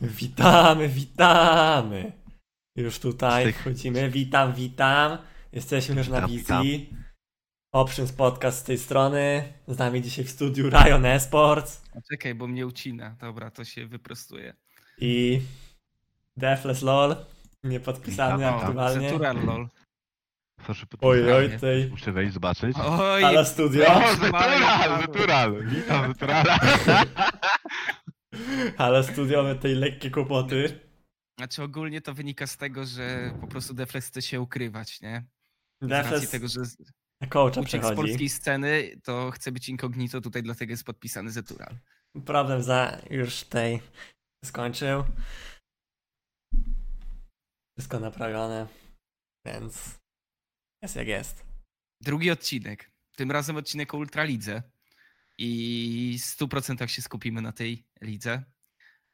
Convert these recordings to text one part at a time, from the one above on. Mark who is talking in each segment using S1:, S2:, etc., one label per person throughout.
S1: Witamy, witamy! Już tutaj
S2: Styk.
S1: wchodzimy. Witam, witam. Jesteśmy już na
S2: Witam,
S1: wizji. Options Podcast z tej strony. Z nami dzisiaj w studiu Ryan Esports
S3: A Czekaj, bo mnie ucina. Dobra, to się wyprostuje.
S1: i Deathless LOL. Niepodpisany
S2: Witam,
S1: aktualnie.
S3: Zetural lol.
S2: Proszę
S1: Oj, oj, tej.
S2: Muszę wejść zobaczyć.
S3: Oj,
S1: Halo studio.
S2: O, Zetural, Zetural! Witam, Zeturala!
S1: Ale studiowe tej lekkie kłopoty.
S3: Znaczy ogólnie to wynika z tego, że po prostu Deflex chce się ukrywać, nie? Z
S1: Deathless
S3: tego, że z- uciekł z
S1: przechodzi.
S3: polskiej sceny, to chce być incognito, tutaj dlatego jest podpisany Zetural.
S1: Problem za już tej skończył. Wszystko naprawione. Więc jest jak jest.
S3: Drugi odcinek. Tym razem odcinek o Ultralidze. I w 100% się skupimy na tej lidze.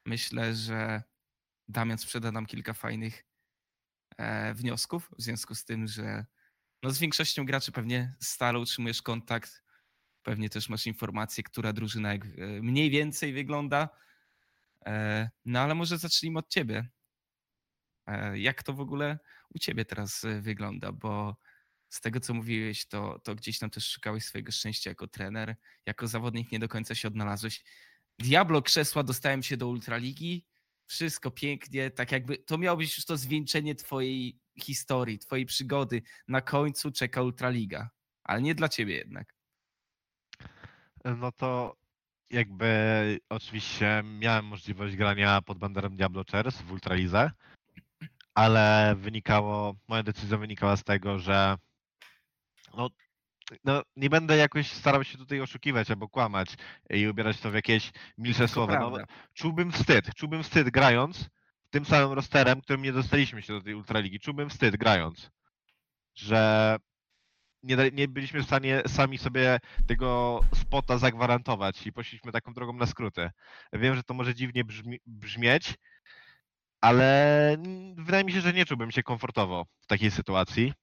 S3: Myślę, że Damian sprzeda nam kilka fajnych e, wniosków, w związku z tym, że no z większością graczy pewnie stale utrzymujesz kontakt. Pewnie też masz informację, która drużyna jak e, mniej więcej wygląda. E, no ale może zacznijmy od ciebie. Jak to w ogóle u ciebie teraz wygląda? Bo z tego, co mówiłeś, to, to gdzieś tam też szukałeś swojego szczęścia jako trener. Jako zawodnik nie do końca się odnalazłeś. Diablo krzesła, dostałem się do Ultraligi. Wszystko pięknie, tak jakby to miało być już to zwieńczenie twojej historii, twojej przygody. Na końcu czeka Ultraliga, ale nie dla ciebie jednak.
S2: No to jakby oczywiście miałem możliwość grania pod banderem Diablo Chairs w Ultralize, ale wynikało, moja decyzja wynikała z tego, że no, no nie będę jakoś starał się tutaj oszukiwać albo kłamać i ubierać to w jakieś milsze słowa. No, czułbym wstyd, czułbym wstyd grając tym samym rosterem, którym nie dostaliśmy się do tej Ultraligi. Czułbym wstyd grając, że nie, nie byliśmy w stanie sami sobie tego spota zagwarantować i poszliśmy taką drogą na skróty. Wiem, że to może dziwnie brzmi, brzmieć, ale wydaje mi się, że nie czułbym się komfortowo w takiej sytuacji.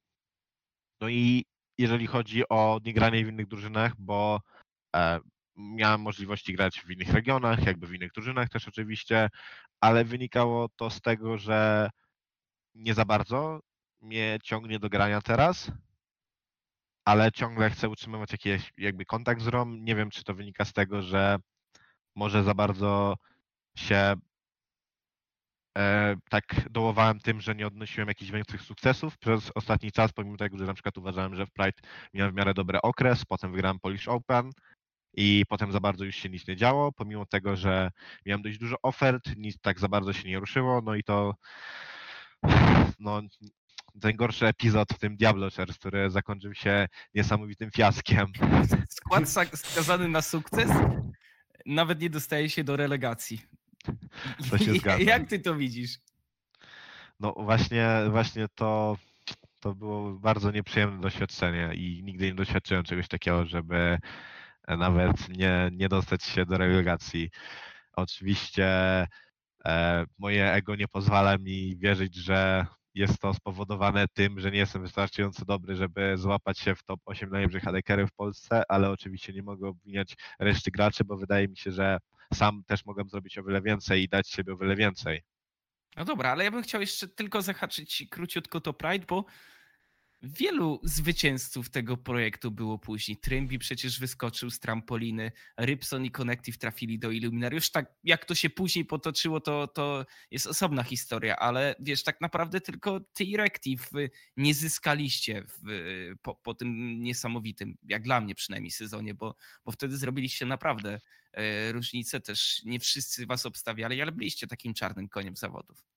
S2: No i jeżeli chodzi o niegranie w innych drużynach, bo e, miałem możliwości grać w innych regionach, jakby w innych drużynach też oczywiście, ale wynikało to z tego, że nie za bardzo mnie ciągnie do grania teraz, ale ciągle chcę utrzymywać jakiś jakby kontakt z ROM. Nie wiem, czy to wynika z tego, że może za bardzo się e, tak dołowałem tym, że nie odnosiłem jakichś większych sukcesów przez ostatni czas, pomimo tego, że na przykład uważałem, że w Pride miałem w miarę dobry okres, potem wygrałem Polish Open i potem za bardzo już się nic nie działo, pomimo tego, że miałem dość dużo ofert, nic tak za bardzo się nie ruszyło, no i to no, ten gorszy epizod w tym Diablo Chairs, który zakończył się niesamowitym fiaskiem.
S3: Skład skazany na sukces nawet nie dostaje się do relegacji.
S2: To się zgadza.
S3: Jak ty to widzisz?
S2: No właśnie, właśnie to, to było bardzo nieprzyjemne doświadczenie i nigdy nie doświadczyłem czegoś takiego, żeby nawet nie, nie dostać się do relegacji. Oczywiście e, moje ego nie pozwala mi wierzyć, że jest to spowodowane tym, że nie jestem wystarczająco dobry, żeby złapać się w top 8 najlepszych ADK-ów w Polsce, ale oczywiście nie mogę obwiniać reszty graczy, bo wydaje mi się, że sam też mogłem zrobić o wiele więcej i dać siebie o wiele więcej.
S3: No dobra, ale ja bym chciał jeszcze tylko zahaczyć króciutko to Pride, bo wielu zwycięzców tego projektu było później. Trymbi przecież wyskoczył z trampoliny, Rybson i Connective trafili do Illuminariusz. Tak jak to się później potoczyło, to, to jest osobna historia, ale wiesz, tak naprawdę tylko ty i Rective nie zyskaliście w, po, po tym niesamowitym, jak dla mnie przynajmniej, sezonie, bo, bo wtedy zrobiliście naprawdę e, różnicę. Też nie wszyscy was obstawiali, ale byliście takim czarnym koniem zawodów.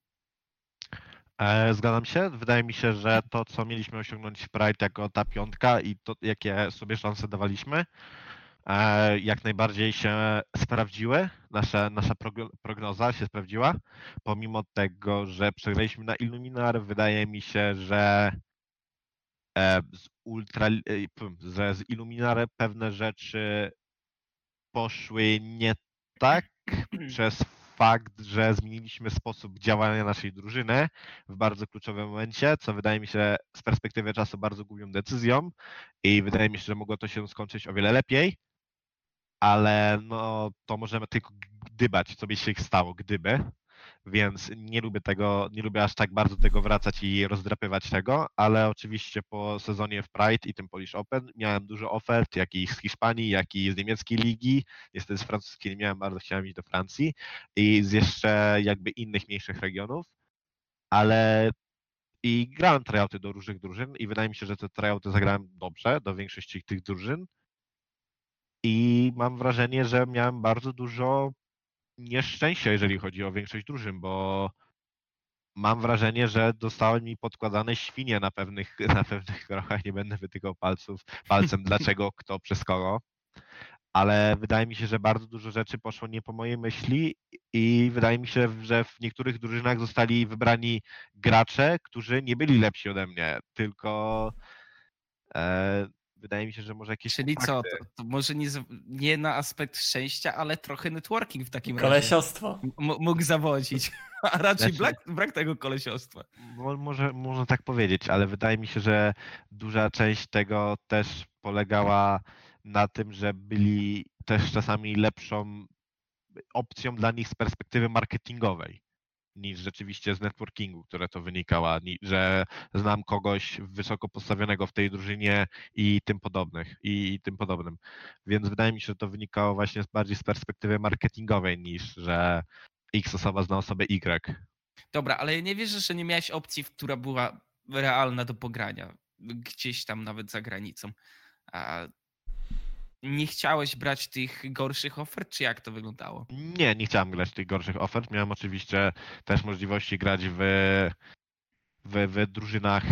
S2: E, Zgadzam się. Wydaje mi się, że to, co mieliśmy osiągnąć w Pride jako ta piątka i to, jakie sobie szanse dawaliśmy, e, jak najbardziej się sprawdziły. Nasza, nasza progno- prognoza się sprawdziła. Pomimo tego, że przegraliśmy na Illuminar, wydaje mi się, że e, z Ultra, że z Illuminar pewne rzeczy poszły nie tak przez fakt, że zmieniliśmy sposób działania naszej drużyny w bardzo kluczowym momencie, co wydaje mi się z perspektywy czasu bardzo głupią decyzją i wydaje mi się, że mogło to się skończyć o wiele lepiej, ale no to możemy tylko gdybać, co by się stało, gdyby. Więc nie lubię tego, nie lubię aż tak bardzo tego wracać i rozdrapywać tego, ale oczywiście po sezonie w Pride i tym Polish Open miałem dużo ofert, jak i z Hiszpanii, jak i z niemieckiej ligi, niestety z francuskiej nie miałem, bardzo chciałem iść do Francji i z jeszcze jakby innych mniejszych regionów, ale i grałem tryouty do różnych drużyn i wydaje mi się, że te tryouty zagrałem dobrze do większości tych drużyn i mam wrażenie, że miałem bardzo dużo nieszczęścia, jeżeli chodzi o większość drużyn, bo mam wrażenie, że dostałem mi podkładane świnie na pewnych, na pewnych krokach. Nie będę wytykał palców, palcem dlaczego, kto, przez kogo. Ale wydaje mi się, że bardzo dużo rzeczy poszło nie po mojej myśli i wydaje mi się, że w niektórych drużynach zostali wybrani gracze, którzy nie byli lepsi ode mnie, tylko e, wydaje mi się, że może jakieś
S3: Czyli co, to, to może nie, nie na aspekt szczęścia, ale trochę networking w takim razie
S1: Kolesiostwo.
S3: mógł zawodzić. A raczej
S2: Znaczy-
S3: brak, brak tego kolesiostwa.
S2: Mo- Może, można tak powiedzieć, ale wydaje mi się, że duża część tego też polegała na tym, że byli też czasami lepszą opcją dla nich z perspektywy marketingowej niż rzeczywiście z networkingu, które to wynikało, ni- że znam kogoś wysoko postawionego w tej drużynie i tym podobnych i, i tym podobnym. Więc wydaje mi się, że to wynikało właśnie bardziej z perspektywy marketingowej niż że X osoba zna osobę Y.
S3: Dobra, ale nie wierzę, że nie miałeś opcji, która była realna do pogrania. Gdzieś tam nawet za granicą. A nie chciałeś brać tych gorszych ofert, czy jak to wyglądało?
S2: Nie, nie chciałem grać tych gorszych ofert. Miałem oczywiście też możliwości grać w, w, w drużynach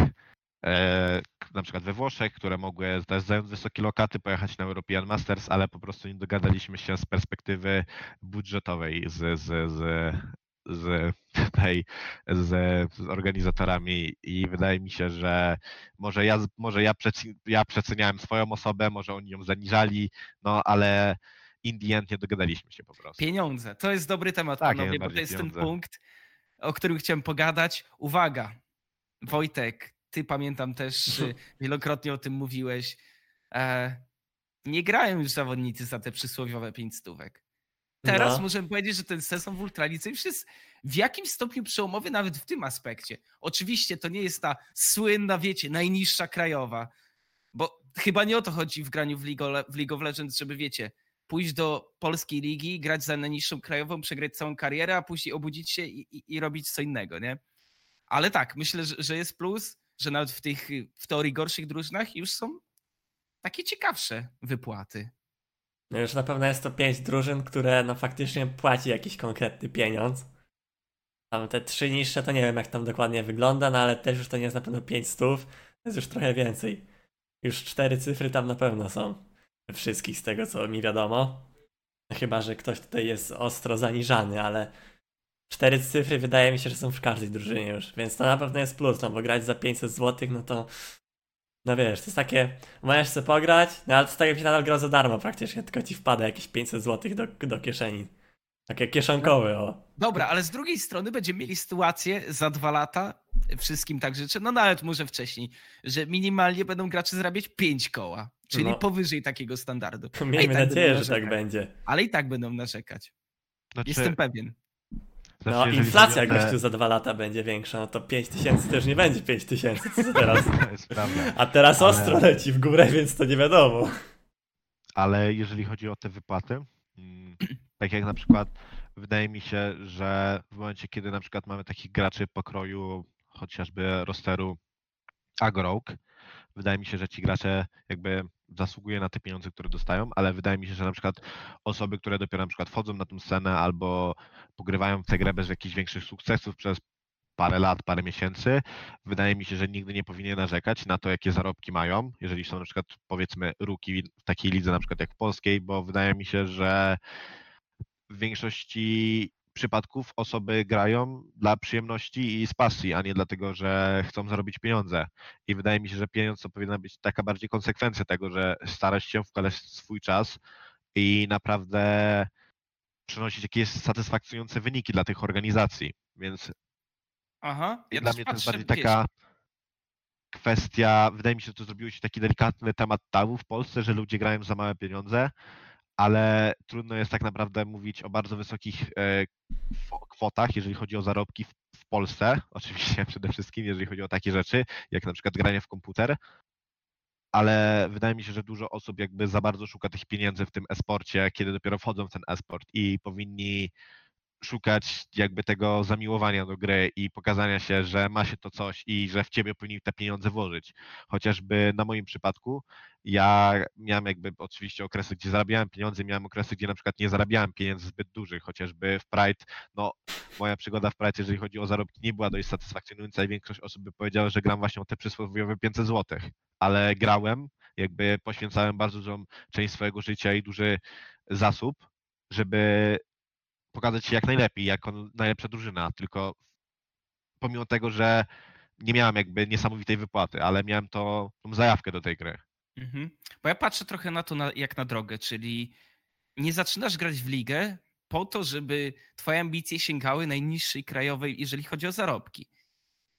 S2: e, na przykład we Włoszech, które mogły też zająć wysokie lokaty, pojechać na European Masters, ale po prostu nie dogadaliśmy się z perspektywy budżetowej z, z, z, z, tutaj, z, z organizatorami i wydaje mi się, że może ja, może ja, przeci- ja przeceniałem swoją osobę, może oni ją zaniżali, no ale in the end nie dogadaliśmy się po prostu.
S3: Pieniądze. To jest dobry temat,
S2: Tak,
S3: panowie, bo to jest
S2: pieniądze.
S3: ten punkt, o którym chciałem pogadać. Uwaga, Wojtek, ty pamiętam też y, wielokrotnie o tym mówiłeś. E, nie grają już zawodnicy za te przysłowiowe pięć stówek. Teraz
S1: No.
S3: możemy powiedzieć, że ten sezon w Ultralice już jest w jakimś stopniu przełomowy nawet w tym aspekcie. Oczywiście to nie jest ta słynna, wiecie, najniższa krajowa, bo chyba nie o to chodzi w graniu w League, of- w League of Legends, żeby wiecie, pójść do polskiej ligi, grać za najniższą krajową, przegrać całą karierę, a później obudzić się i, i, i robić co innego, nie? Ale tak, myślę, że, że jest plus, że nawet w tych w teorii gorszych drużynach już są takie ciekawsze wypłaty.
S1: No już na pewno jest to pięć drużyn, które no faktycznie płaci jakiś konkretny pieniądz. Tam te trzy niższe to nie wiem jak tam dokładnie wygląda, no ale też już to nie jest na pewno 5 stów, to jest już trochę więcej. Już cztery cyfry tam na pewno są. Wszystkich z tego co mi wiadomo. Chyba, że ktoś tutaj jest ostro zaniżany, ale cztery cyfry wydaje mi się, że są w każdej drużynie już, więc to na pewno jest plus, no bo grać za 500 zł, no to no wiesz, to jest takie, możesz sobie pograć, no ale to jest tak jakbyś nadal grał za darmo praktycznie, tylko ci wpada jakieś 500 zł do, do kieszeni. Takie kieszonkowe, o.
S3: Dobra, ale z drugiej strony będziemy mieli sytuację za dwa lata, wszystkim tak życzę, no nawet może wcześniej, że minimalnie będą gracze zarabiać pięć koła, czyli
S1: No.
S3: powyżej takiego standardu.
S1: Miejmy
S3: tak
S1: nadzieję, że tak będzie.
S3: Ale i tak będą narzekać.
S2: Znaczy,
S3: Jestem pewien.
S2: Znaczy,
S1: No,
S2: jeżeli
S1: inflacja
S2: o te-
S1: gościu za dwa lata będzie większa, no to 5000 to już nie będzie 5000, co teraz?
S2: To jest prawda.
S1: A teraz
S2: Ale-
S1: ostro leci w górę, więc to nie wiadomo.
S2: Ale jeżeli chodzi o te wypłaty, mm, tak jak na przykład wydaje mi się, że w momencie, kiedy na przykład mamy takich graczy pokroju chociażby rosteru Agorogue, wydaje mi się, że ci gracze jakby zasługują na te pieniądze, które dostają, ale wydaje mi się, że na przykład osoby, które dopiero na przykład wchodzą na tę scenę albo pogrywają w tę grę bez jakichś większych sukcesów przez parę lat, parę miesięcy, wydaje mi się, że nigdy nie powinien narzekać na to, jakie zarobki mają, jeżeli są na przykład powiedzmy ruki w takiej lidze na przykład jak w polskiej, bo wydaje mi się, że w większości przypadków osoby grają dla przyjemności i z pasji, a nie dlatego, że chcą zarobić pieniądze. I wydaje mi się, że pieniądz to powinna być taka bardziej konsekwencja tego, że starasz się wkładać swój czas i naprawdę przynosić jakieś satysfakcjonujące wyniki dla tych organizacji. Więc
S3: Aha. Ja
S2: dla mnie to jest bardziej taka kwestia, wydaje mi się, że to zrobiło się taki delikatny temat tabu w Polsce, że ludzie grają za małe pieniądze, ale trudno jest tak naprawdę mówić o bardzo wysokich e, kwo- kwotach, jeżeli chodzi o zarobki w Polsce, oczywiście przede wszystkim, jeżeli chodzi o takie rzeczy, jak na przykład granie w komputer, ale wydaje mi się, że dużo osób jakby za bardzo szuka tych pieniędzy w tym esporcie, kiedy dopiero wchodzą w ten esport i powinni szukać jakby tego zamiłowania do gry i pokazania się, że ma się to coś i że w ciebie powinni te pieniądze włożyć. Chociażby na moim przypadku ja miałem jakby oczywiście okresy, gdzie zarabiałem pieniądze, miałem okresy, gdzie na przykład nie zarabiałem pieniędzy zbyt dużych, chociażby w Pride, no moja przygoda w Pride, jeżeli chodzi o zarobki, nie była dość satysfakcjonująca i większość osób by powiedziała, że gram właśnie o te przysłowiowe 500 zł, ale grałem, jakby poświęcałem bardzo dużą część swojego życia i duży zasób, żeby pokazać się jak najlepiej, jako najlepsza drużyna, tylko pomimo tego, że nie miałem jakby niesamowitej wypłaty, ale miałem to, tą zajawkę do tej gry.
S3: Mhm. Bo ja patrzę trochę na to na, jak na drogę, czyli nie zaczynasz grać w ligę po to, żeby twoje ambicje sięgały najniższej krajowej, jeżeli chodzi o zarobki.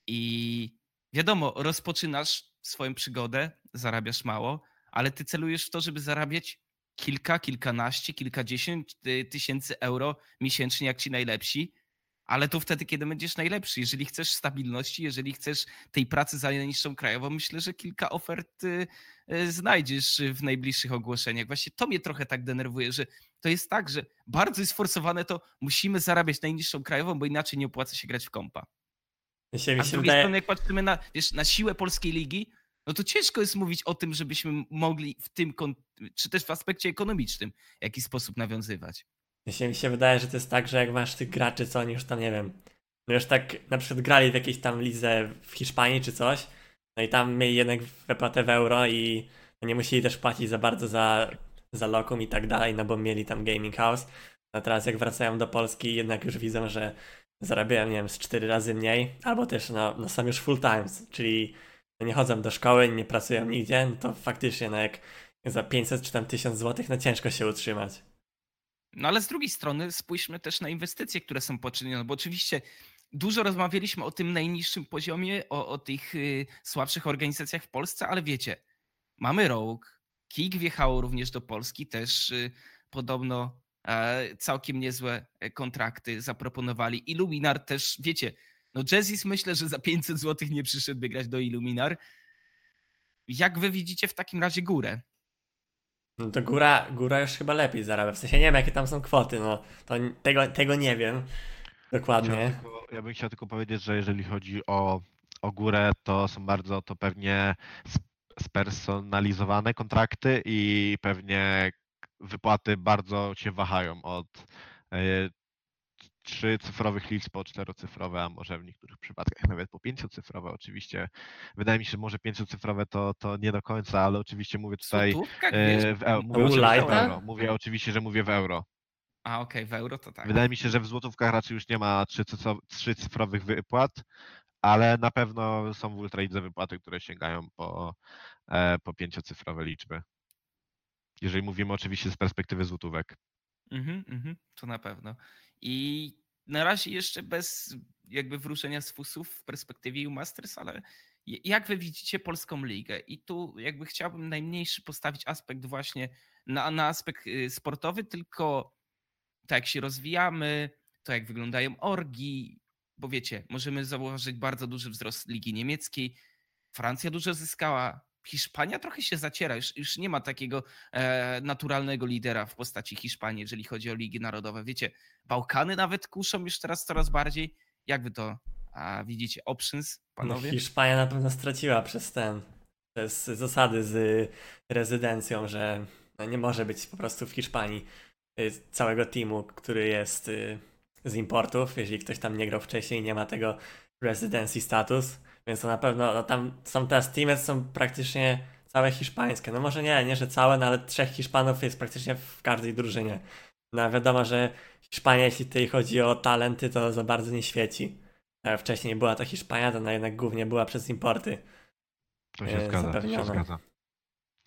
S3: I wiadomo, rozpoczynasz swoją przygodę, zarabiasz mało, ale ty celujesz w to, żeby zarabiać kilka, kilkanaście, kilkadziesiąt y, tysięcy euro miesięcznie, jak ci najlepsi, ale to wtedy, kiedy będziesz najlepszy. Jeżeli chcesz stabilności, jeżeli chcesz tej pracy za najniższą krajową, myślę, że kilka ofert y, znajdziesz w najbliższych ogłoszeniach. Właśnie to mnie trochę tak denerwuje, że to jest tak, że bardzo jest forsowane to, musimy zarabiać najniższą krajową, bo inaczej nie opłaca się grać w kompa.
S1: Mi się,
S3: A z drugiej
S1: wydaje...
S3: strony, jak patrzymy na, wiesz, na siłę polskiej ligi, no to ciężko jest mówić o tym, żebyśmy mogli w tym, czy też w aspekcie ekonomicznym, w jakiś sposób nawiązywać.
S1: Mi się, mi się wydaje, że to jest tak, że jak masz tych graczy, co oni już tam, nie wiem, no już tak na przykład grali w jakiejś tam lidze w Hiszpanii czy coś, no i tam mieli jednak wypłatę w euro i no nie musieli też płacić za bardzo za, za lokum i tak dalej, no bo mieli tam gaming house. A teraz jak wracają do Polski, jednak już widzą, że zarabiają, nie wiem, z cztery razy mniej, albo też no, no są już full times, czyli nie chodzą do szkoły, nie pracują nigdzie, no to faktycznie no jak za 500 czy tam 1000 zł, no ciężko się utrzymać.
S3: No ale z drugiej strony spójrzmy też na inwestycje, które są poczynione, bo oczywiście dużo rozmawialiśmy o tym najniższym poziomie, o, o tych y, słabszych organizacjach w Polsce, ale wiecie, mamy Rogue, Kik wjechało również do Polski, też y, podobno e, całkiem niezłe e, kontrakty zaproponowali. Illuminar też, wiecie, no Jazzis myślę, że za 500 zł nie przyszedłby grać do Illuminar. Jak wy widzicie w takim razie górę?
S1: No to góra, góra już chyba lepiej zarabia. W sensie nie wiem, jakie tam są kwoty, no to tego, tego nie wiem
S2: Chciałem
S1: dokładnie.
S2: tylko, ja bym chciał tylko powiedzieć, że jeżeli chodzi o, o górę, to są bardzo to pewnie sp- spersonalizowane kontrakty i pewnie wypłaty bardzo się wahają od e, trzycyfrowych liczb po czterocyfrowe, a może w niektórych przypadkach nawet po pięciocyfrowe. Oczywiście wydaje mi się, że może pięciocyfrowe to, to nie do końca, ale oczywiście mówię tutaj e, w,
S3: U
S2: mówię oczywiście w euro. Mówię oczywiście, że mówię w euro.
S3: A okej, w euro to tak.
S2: Wydaje mi się, że w złotówkach raczej już nie ma trzycyfro- trzycyfrowych wypłat, ale na pewno są w Ultralidze wypłaty, które sięgają po, e, po pięciocyfrowe liczby. Jeżeli mówimy oczywiście z perspektywy złotówek.
S3: Mhm, mhm, to na pewno. I na razie jeszcze bez jakby wróżenia z fusów w perspektywie Masters, ale jak wy widzicie polską ligę? I tu jakby chciałbym najmniejszy postawić aspekt właśnie na, na aspekt y, sportowy, tylko to jak się rozwijamy, to jak wyglądają orgi, bo wiecie, możemy zauważyć bardzo duży wzrost ligi niemieckiej. Francja dużo zyskała. Hiszpania trochę się zaciera, już, już nie ma takiego e, naturalnego lidera w postaci Hiszpanii, jeżeli chodzi o ligi narodowe. Wiecie, Bałkany nawet kuszą już teraz coraz bardziej. Jak wy to a, widzicie? Options,
S1: No,
S3: panowie?
S1: Hiszpania na pewno straciła przez ten, przez zasady z rezydencją, że no nie może być po prostu w Hiszpanii y, całego teamu, który jest y, z importów, jeżeli ktoś tam nie grał wcześniej, nie ma tego residency status, więc to na pewno, no tam są teraz teamy, są praktycznie całe hiszpańskie, no może nie, nie, że całe, no ale trzech Hiszpanów jest praktycznie w każdej drużynie. No wiadomo, że Hiszpania, jeśli tutaj chodzi o talenty, to za bardzo nie świeci. Wcześniej była to Hiszpania, to ona jednak głównie była przez importy,
S2: To się
S1: E,
S2: zgadza, to się zgadza.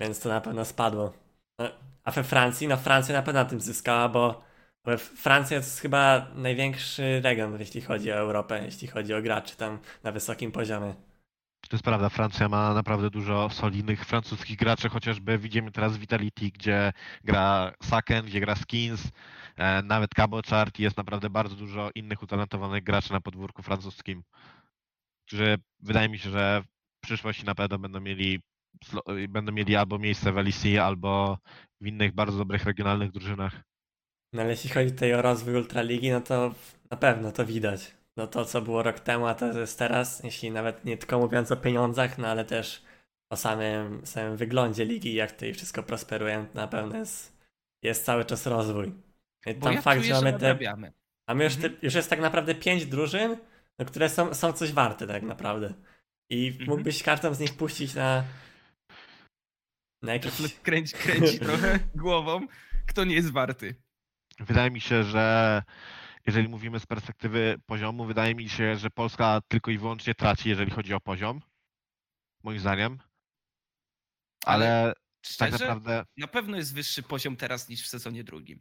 S1: więc to na pewno spadło. No, a we Francji, no Francja na pewno na tym zyskała, bo Francja jest chyba największy region, jeśli chodzi o Europę, jeśli chodzi o graczy tam na wysokim poziomie.
S2: To jest prawda, Francja ma naprawdę dużo solidnych francuskich graczy, chociażby widzimy teraz Vitality, gdzie gra Saken, gdzie gra Skins, e, nawet Cabochart jest naprawdę bardzo dużo innych utalentowanych graczy na podwórku francuskim, którzy wydaje mi się, że w przyszłości na pewno będą mieli, będą mieli albo miejsce w LEC, albo w innych bardzo dobrych regionalnych drużynach.
S1: No ale jeśli chodzi tutaj o rozwój Ultraligi, no to na pewno to widać. No to, co było rok temu, a to jest teraz, jeśli nawet nie tylko mówiąc o pieniądzach, no ale też o samym, samym wyglądzie ligi, jak tutaj wszystko prosperuje, na pewno jest, jest cały czas rozwój.
S3: Bo
S1: Tam
S3: ja
S1: fakt,
S3: czuję,
S1: że mamy te,
S3: nadrabiamy.
S1: mamy już,
S3: Mhm.
S1: te, już jest tak naprawdę pięć drużyn, no, które są, są coś warte tak naprawdę. I
S3: Mhm.
S1: mógłbyś każdą z nich puścić na na.
S3: Deflet kręci, kręci trochę głową, kto nie jest warty.
S2: Wydaje mi się, że jeżeli mówimy z perspektywy poziomu, wydaje mi się, że Polska tylko i wyłącznie traci, jeżeli chodzi o poziom. Moim zdaniem. Ale, tak
S3: Szczerze,
S2: naprawdę
S3: na pewno jest wyższy poziom teraz niż w sezonie drugim.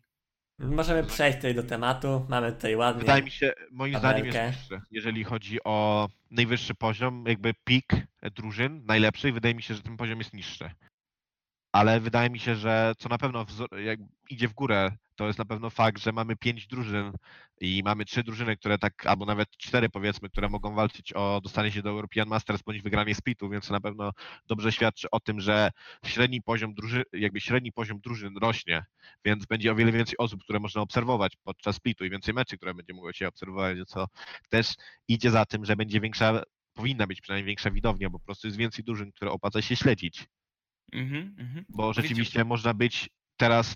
S1: Możemy przejść tutaj do tematu, mamy tutaj ładnie...
S2: wydaje mi się, moim zdaniem jest
S1: tabelkę.
S2: niższy. Jeżeli chodzi o najwyższy poziom, jakby pik drużyn najlepszych, wydaje mi się, że ten poziom jest niższy. Ale wydaje mi się, że co na pewno idzie w górę, to jest na pewno fakt, że mamy pięć drużyn i mamy trzy drużyny, które tak, albo nawet cztery powiedzmy, które mogą walczyć o dostanie się do European Masters bądź wygranie splitu, więc to na pewno dobrze świadczy o tym, że średni poziom drużyn, jakby średni poziom drużyn rośnie, więc będzie o wiele więcej osób, które można obserwować podczas splitu i więcej meczy, które będzie mogło się obserwować, co też idzie za tym, że będzie większa, powinna być przynajmniej większa widownia, bo po prostu jest więcej drużyn, które opłaca się śledzić
S3: Mhm, mhm.
S2: bo
S3: Wiecie-
S2: rzeczywiście można być teraz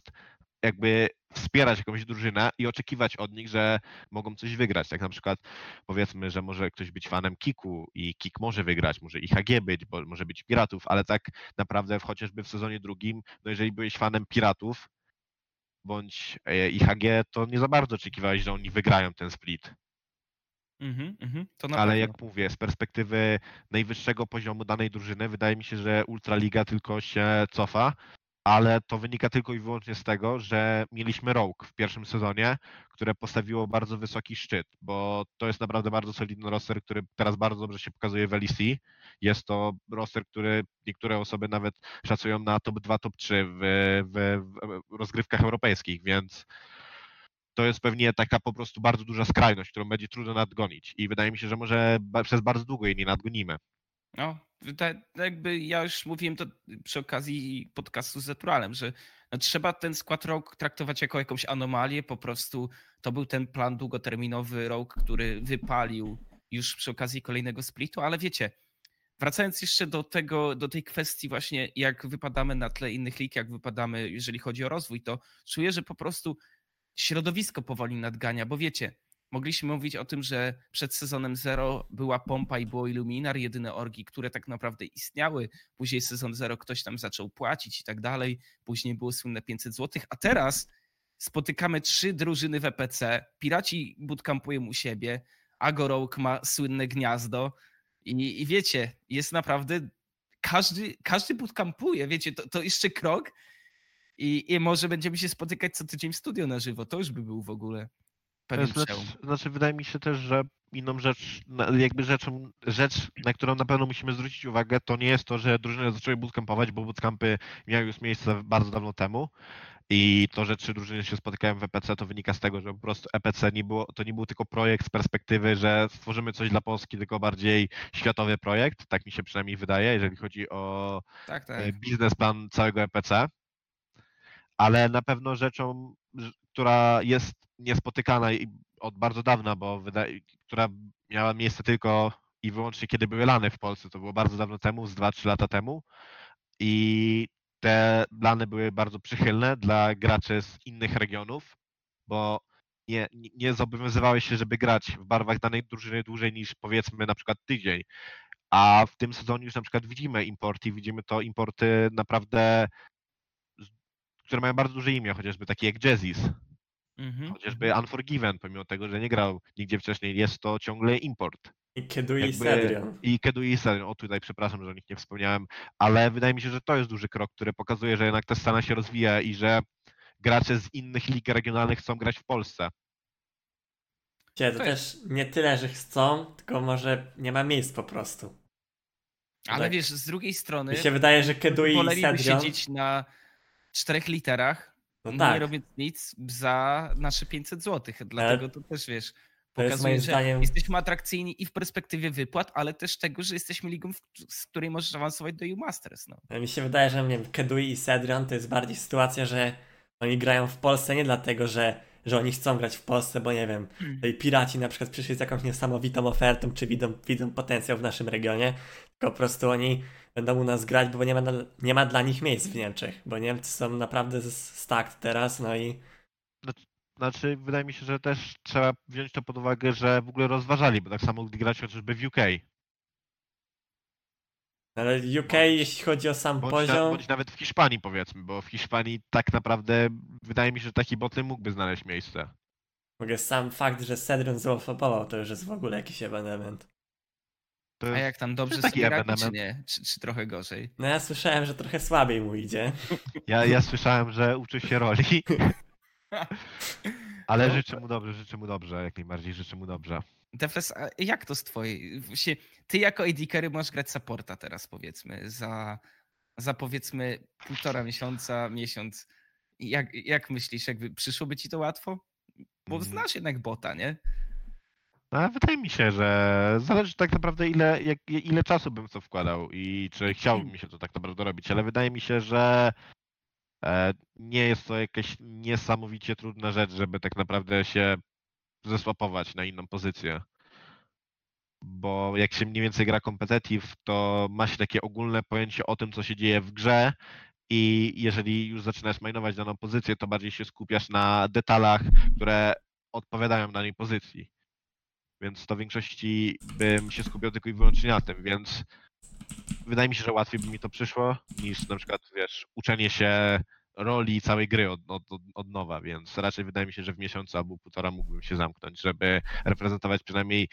S2: jakby wspierać jakąś drużynę i oczekiwać od nich, że mogą coś wygrać. Tak na przykład powiedzmy, że może ktoś być fanem Kiku i Kik może wygrać, może IHG być, bo może być Piratów, ale tak naprawdę chociażby w sezonie drugim, no jeżeli byłeś fanem Piratów bądź e, IHG, to nie za bardzo oczekiwałeś, że oni wygrają ten split.
S3: Mhm, mhm.
S2: Ale
S3: pewno.
S2: jak mówię, z perspektywy najwyższego poziomu danej drużyny, wydaje mi się, że Ultraliga tylko się cofa, ale to wynika tylko i wyłącznie z tego, że mieliśmy Rogue w pierwszym sezonie, które postawiło bardzo wysoki szczyt, bo to jest naprawdę bardzo solidny roster, który teraz bardzo dobrze się pokazuje w LEC. Jest to roster, który niektóre osoby nawet szacują na top 2, top 3 w, w, w rozgrywkach europejskich, więc to jest pewnie taka po prostu bardzo duża skrajność, którą będzie trudno nadgonić. I wydaje mi się, że może przez bardzo długo jej nie nadgonimy.
S3: No, wyda- jakby ja już mówiłem to przy okazji podcastu z Naturalem, że no, trzeba ten skład rok traktować jako jakąś anomalię. Po prostu to był ten plan długoterminowy rok, który wypalił już przy okazji kolejnego splitu, ale wiecie, wracając jeszcze do tego, do tej kwestii właśnie jak wypadamy na tle innych lig, jak wypadamy, jeżeli chodzi o rozwój, to czuję, że po prostu środowisko powoli nadgania, bo wiecie, mogliśmy mówić o tym, że przed sezonem zero była pompa i było Illuminar, jedyne orgi, które tak naprawdę istniały. Później sezon zero ktoś tam zaczął płacić i tak dalej. Później było słynne 500 zł, a teraz spotykamy trzy drużyny w EPC. Piraci bootcampują u siebie, Agorołk ma słynne gniazdo i, i wiecie, jest naprawdę każdy, każdy bootcampuje, wiecie, to, to jeszcze krok i, i może będziemy się spotykać co tydzień w studio na żywo. To już by był w ogóle pewien
S2: Znaczy, znaczy, wydaje mi się też, że inną rzecz, jakby rzeczą, rzecz, na którą na pewno musimy zwrócić uwagę, to nie jest to, że drużyny zaczęły bootcampować, bo bootcampy miały już miejsce bardzo dawno temu. I to, że trzy drużyny się spotykają w EPC, to wynika z tego, że po prostu EPC nie było, to nie był tylko projekt z perspektywy, że stworzymy coś dla Polski, tylko bardziej światowy projekt. Tak mi się przynajmniej wydaje, jeżeli chodzi o
S3: Tak, tak.
S2: e, biznesplan całego EPC. Ale na pewno rzeczą, która jest niespotykana i od bardzo dawna, bo wydaje, która miała miejsce tylko i wyłącznie kiedy były lany w Polsce, to było bardzo dawno temu, z 2-3 lata temu. I te lany były bardzo przychylne dla graczy z innych regionów, bo nie, nie- zobowiązywałeś się, żeby grać w barwach danej drużyny dłużej niż powiedzmy na przykład tydzień. A w tym sezonie już na przykład widzimy importy, widzimy to importy naprawdę, które mają bardzo duże imię, chociażby takie jak Jazzis,
S3: Mhm.
S2: chociażby Unforgiven, pomimo tego, że nie grał nigdzie wcześniej, jest to ciągle import.
S1: I Kedui i Cedrion.
S2: I Kedu i Seren, o tutaj przepraszam, że o nich nie wspomniałem, ale wydaje mi się, że to jest duży krok, który pokazuje, że jednak ta scena się rozwija i że gracze z innych lig regionalnych chcą grać w Polsce.
S1: Cie, to
S3: To
S1: też nie tyle, że chcą, tylko może nie ma miejsc po prostu.
S3: Ale
S1: Tak.
S3: wiesz, z drugiej strony
S1: Mi się wydaje, że Kedui i Sedrion...
S3: siedzieć na czterech literach,
S1: No
S3: nie
S1: tak,
S3: robiąc nic za nasze 500 zł. Dlatego to też wiesz, pokazuje, że
S1: zdaniem...
S3: jesteśmy atrakcyjni i w perspektywie wypłat, ale też tego, że jesteśmy ligą, z której możesz awansować do U-Masters. No.
S1: Mi się wydaje, że nie wiem, Kedui i Sedrion to jest bardziej sytuacja, że oni grają w Polsce nie dlatego, że, że oni chcą grać w Polsce, bo nie wiem, tutaj piraci na przykład przyszli z jakąś niesamowitą ofertą, czy widzą, widzą potencjał w naszym regionie, tylko po prostu oni będą u nas grać, bo nie ma, nie ma dla nich miejsc w Niemczech, bo Niemcy są naprawdę z- stacked teraz, no i
S2: Znaczy, wydaje mi się, że też trzeba wziąć to pod uwagę, że w ogóle rozważali, bo tak samo gdy grać chociażby w UK.
S1: Ale UK,
S2: Bądź-
S1: jeśli chodzi o sam
S2: Bądź, na,
S1: poziom,
S2: bądź nawet w Hiszpanii powiedzmy, bo w Hiszpanii tak naprawdę wydaje mi się, że taki botlane mógłby znaleźć miejsce.
S1: mogę sam fakt, że Sedrion złofował, to już jest w ogóle jakiś ewenement.
S2: To
S3: A
S2: jest,
S3: jak tam dobrze
S2: taki
S3: sobie radzi, czy
S2: ewenement.
S3: nie? Czy, czy trochę gorzej?
S1: No ja słyszałem, że trochę słabiej mu idzie.
S2: ja, ja słyszałem, że uczy się roli, ale
S3: No.
S2: życzę mu dobrze, życzę mu dobrze, jak najbardziej życzę mu dobrze.
S3: Defes, a jak to z twojej... Właśnie, ty jako AD możesz grać supporta teraz powiedzmy, za, za powiedzmy półtora miesiąca, miesiąc. Jak, jak myślisz, jakby przyszłoby ci to łatwo? Bo
S2: Mm.
S3: znasz jednak bota, nie?
S2: No, wydaje mi się, że zależy tak naprawdę ile, jak, ile czasu bym w to wkładał i czy chciałbym mi się to tak naprawdę robić, ale wydaje mi się, że e, nie jest to jakaś niesamowicie trudna rzecz, żeby tak naprawdę się zesłapować na inną pozycję. Bo jak się mniej więcej gra competitive, to ma się takie ogólne pojęcie o tym, co się dzieje w grze i jeżeli już zaczynasz majnować daną pozycję, to bardziej się skupiasz na detalach, które odpowiadają danej pozycji. Więc to w większości bym się skupiał tylko i wyłącznie na tym, więc wydaje mi się, że łatwiej by mi to przyszło niż na przykład, wiesz, uczenie się roli całej gry od, od, od- nowa, więc raczej wydaje mi się, że w miesiącu albo półtora mógłbym się zamknąć, żeby reprezentować przynajmniej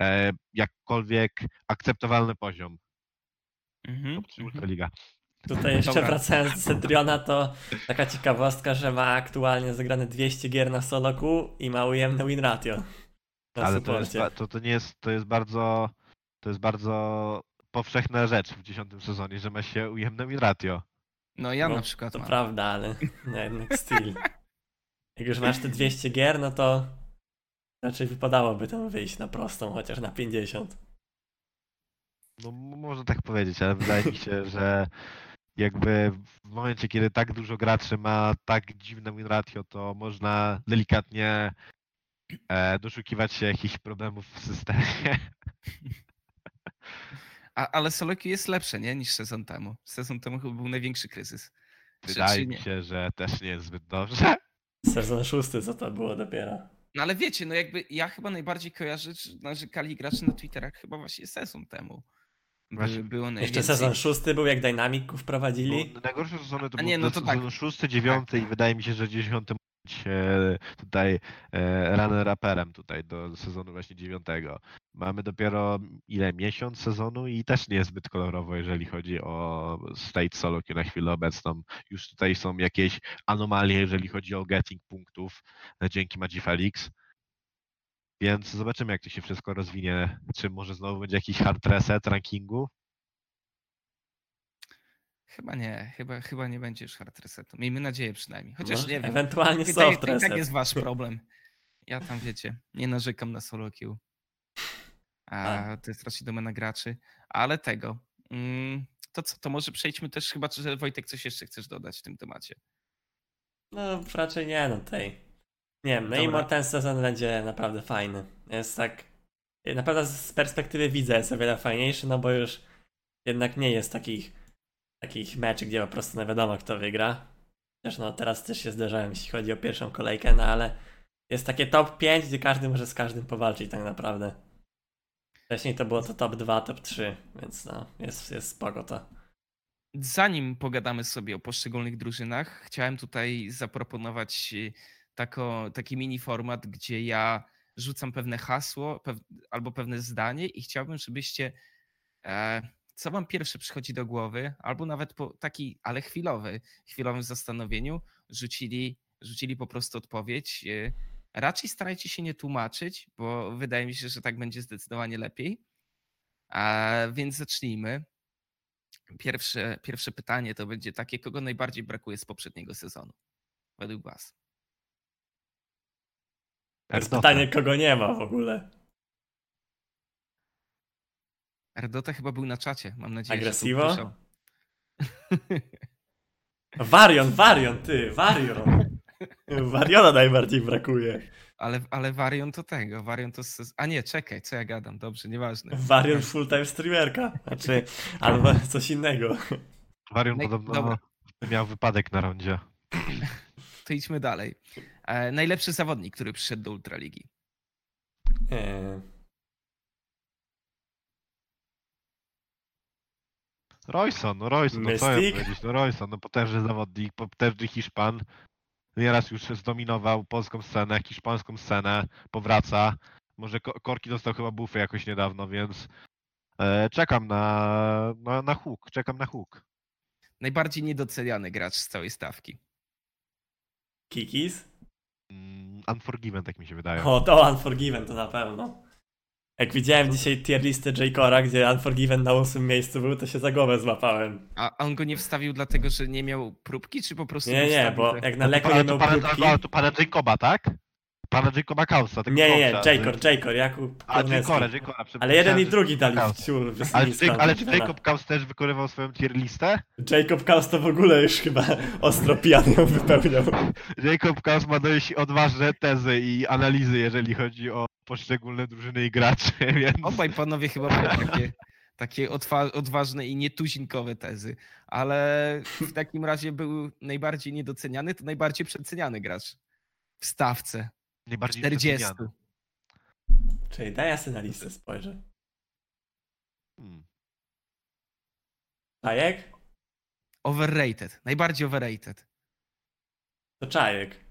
S2: e, jakkolwiek akceptowalny poziom.
S3: Mhm,
S2: Top 3
S3: mhm.
S2: Ultraliga.
S1: Tutaj jeszcze
S3: Dobra.
S1: wracając do Sedriona, to taka ciekawostka, że ma aktualnie zagrane 200 gier na solo queue i ma ujemne win ratio. Na
S2: Ale to, jest, to, to nie jest, to jest bardzo, to jest bardzo powszechna rzecz w dziesiątym sezonie, że ma się ujemne win ratio.
S3: No ja
S1: No,
S3: na przykład
S1: To
S3: mam.
S1: prawda, ale no jednak still. Jak już masz te 200 gier, no to raczej wypadałoby tam wyjść na prostą, chociaż na 50.
S2: No można tak powiedzieć, ale wydaje mi się, że jakby w momencie, kiedy tak dużo graczy ma tak dziwne win ratio, to można delikatnie e, doszukiwać się jakichś problemów w systemie.
S3: A, ale solo queue jest lepsze, nie? Niż sezon temu. Sezon temu chyba był największy kryzys.
S2: Wydaje mi się, że też nie jest zbyt dobrze.
S1: Sezon szósty, co to było dopiero.
S3: No ale wiecie, no jakby ja chyba najbardziej kojarzę, że narzekali gracze na Twitterach chyba właśnie sezon temu. By,
S2: Właśnie.
S3: było
S1: Jeszcze
S3: najwięcej.
S1: sezon szósty był, jak Dynamiców wprowadzili.
S2: Bo najgorsze sezony to
S3: A
S2: był
S3: nie, no
S2: to
S3: tak.
S2: sezon szósty, dziewiąty i wydaje mi się, że dziesiąty tutaj e, runner raperem tutaj do sezonu właśnie dziewiątego. Mamy dopiero ile? Miesiąc sezonu i też nie jest zbyt kolorowo, jeżeli chodzi o state solo na chwilę obecną. Już tutaj są jakieś anomalie, jeżeli chodzi o getting punktów e, dzięki Magifelix. Więc zobaczymy, jak to się wszystko rozwinie. Czy może znowu będzie jakiś hard reset rankingu?
S3: Chyba nie, chyba, chyba nie będzie już hard resetu. Miejmy nadzieję przynajmniej. Chociaż
S1: No,
S3: nie wiem.
S1: Ewentualnie soft
S3: tak- tak jest wasz problem. Ja tam wiecie, nie narzekam na solo queue. A
S1: A.
S3: to jest raczej domena graczy. Ale tego. Mm, to co, to może przejdźmy też chyba, że Wojtek coś jeszcze chcesz dodać w tym temacie.
S1: No raczej nie, no tej. Nie wiem, no i ten sezon będzie naprawdę fajny. Jest tak. Naprawdę z perspektywy widza jest o wiele fajniejszy, no bo już jednak nie jest takich takich meczy, gdzie po prostu nie wiadomo kto wygra. Chociaż no teraz też się zderzałem, jeśli chodzi o pierwszą kolejkę, no ale jest takie top 5, gdzie każdy może z każdym powalczyć tak naprawdę. Wcześniej to było to top 2, top 3, więc no, jest, jest spoko to.
S3: Zanim pogadamy sobie o poszczególnych drużynach, chciałem tutaj zaproponować y, tako, taki mini format, gdzie ja rzucam pewne hasło pew, albo pewne zdanie i chciałbym, żebyście e, co wam pierwsze przychodzi do głowy, albo nawet po taki, ale chwilowy, chwilowym zastanowieniu, rzucili, rzucili po prostu odpowiedź. y, Raczej starajcie się nie tłumaczyć, bo wydaje mi się, że tak będzie zdecydowanie lepiej. A, więc zacznijmy. Pierwsze, pierwsze pytanie to będzie takie, kogo najbardziej brakuje z poprzedniego sezonu? Według was.
S1: To jest pytanie, kogo nie ma w ogóle.
S3: Erdota chyba był na czacie, mam nadzieję,
S1: Agresivo?
S3: że.
S1: Warion, Warion, ty, Warion. Wariona najbardziej brakuje.
S3: Ale, ale Varion to tego, Varion to... A nie, czekaj, co ja gadam, dobrze, nieważne.
S1: Warion full-time streamerka. Znaczy, albo coś innego.
S2: Warion
S3: Naj-
S2: podobno
S3: dobra.
S2: miał wypadek na rondzie.
S3: To idźmy dalej. E, najlepszy zawodnik, który przyszedł do Ultraligi.
S1: Eee,
S2: Royson, no Royson, no co ja
S1: Mystic?
S2: powiedzieć, no Royson, no potężny zawodnik, potężny Hiszpan. Nieraz już zdominował polską scenę, hiszpańską scenę, powraca. Może Ko- Korki dostał chyba bufy jakoś niedawno, więc e, czekam na, na, na hook, czekam na hook.
S3: Najbardziej niedoceniany gracz z całej stawki.
S1: Kikis?
S2: Mm, Unforgiven, tak mi się wydaje.
S1: O, to Unforgiven to na pewno. Jak widziałem dzisiaj tier listę J-Cora, gdzie Unforgiven na ósmym miejscu był, to się za głowę złapałem.
S3: A on go nie wstawił dlatego, że nie miał próbki, czy po prostu
S1: Nie, nie,
S3: wstawił,
S1: bo jak na
S2: No
S1: Leko nie miał próbki...
S2: to, to pana Jacoba, tak? Pana Jacoba Kausa, tego
S1: Nie, nie,
S2: coacha.
S1: J-Cor, J-Cor, Jakub
S2: A,
S1: Kornecki.
S2: Jacora, Jacora.
S1: Ale jeden i drugi dali w ciul.
S2: Ale, czy, ale czy Jacob Kaus też wykonywał swoją tier listę?
S1: Jacob Kaus to w ogóle już chyba ostro pijany ją wypełniał.
S2: Jacob Kaus ma dość odważne tezy i analizy, jeżeli chodzi o poszczególne drużyny i graczy, więc...
S3: Obaj panowie chyba mają takie, takie odważne i nietuzinkowe tezy, ale w takim razie był najbardziej niedoceniany, to najbardziej przeceniany gracz w stawce.
S2: Najbardziej
S3: 40.
S2: przeceniany.
S1: Czyli daj ja sobie na listę spojrzę.
S2: Hmm.
S1: Czajek?
S3: Overrated. Najbardziej overrated.
S1: To Czajek.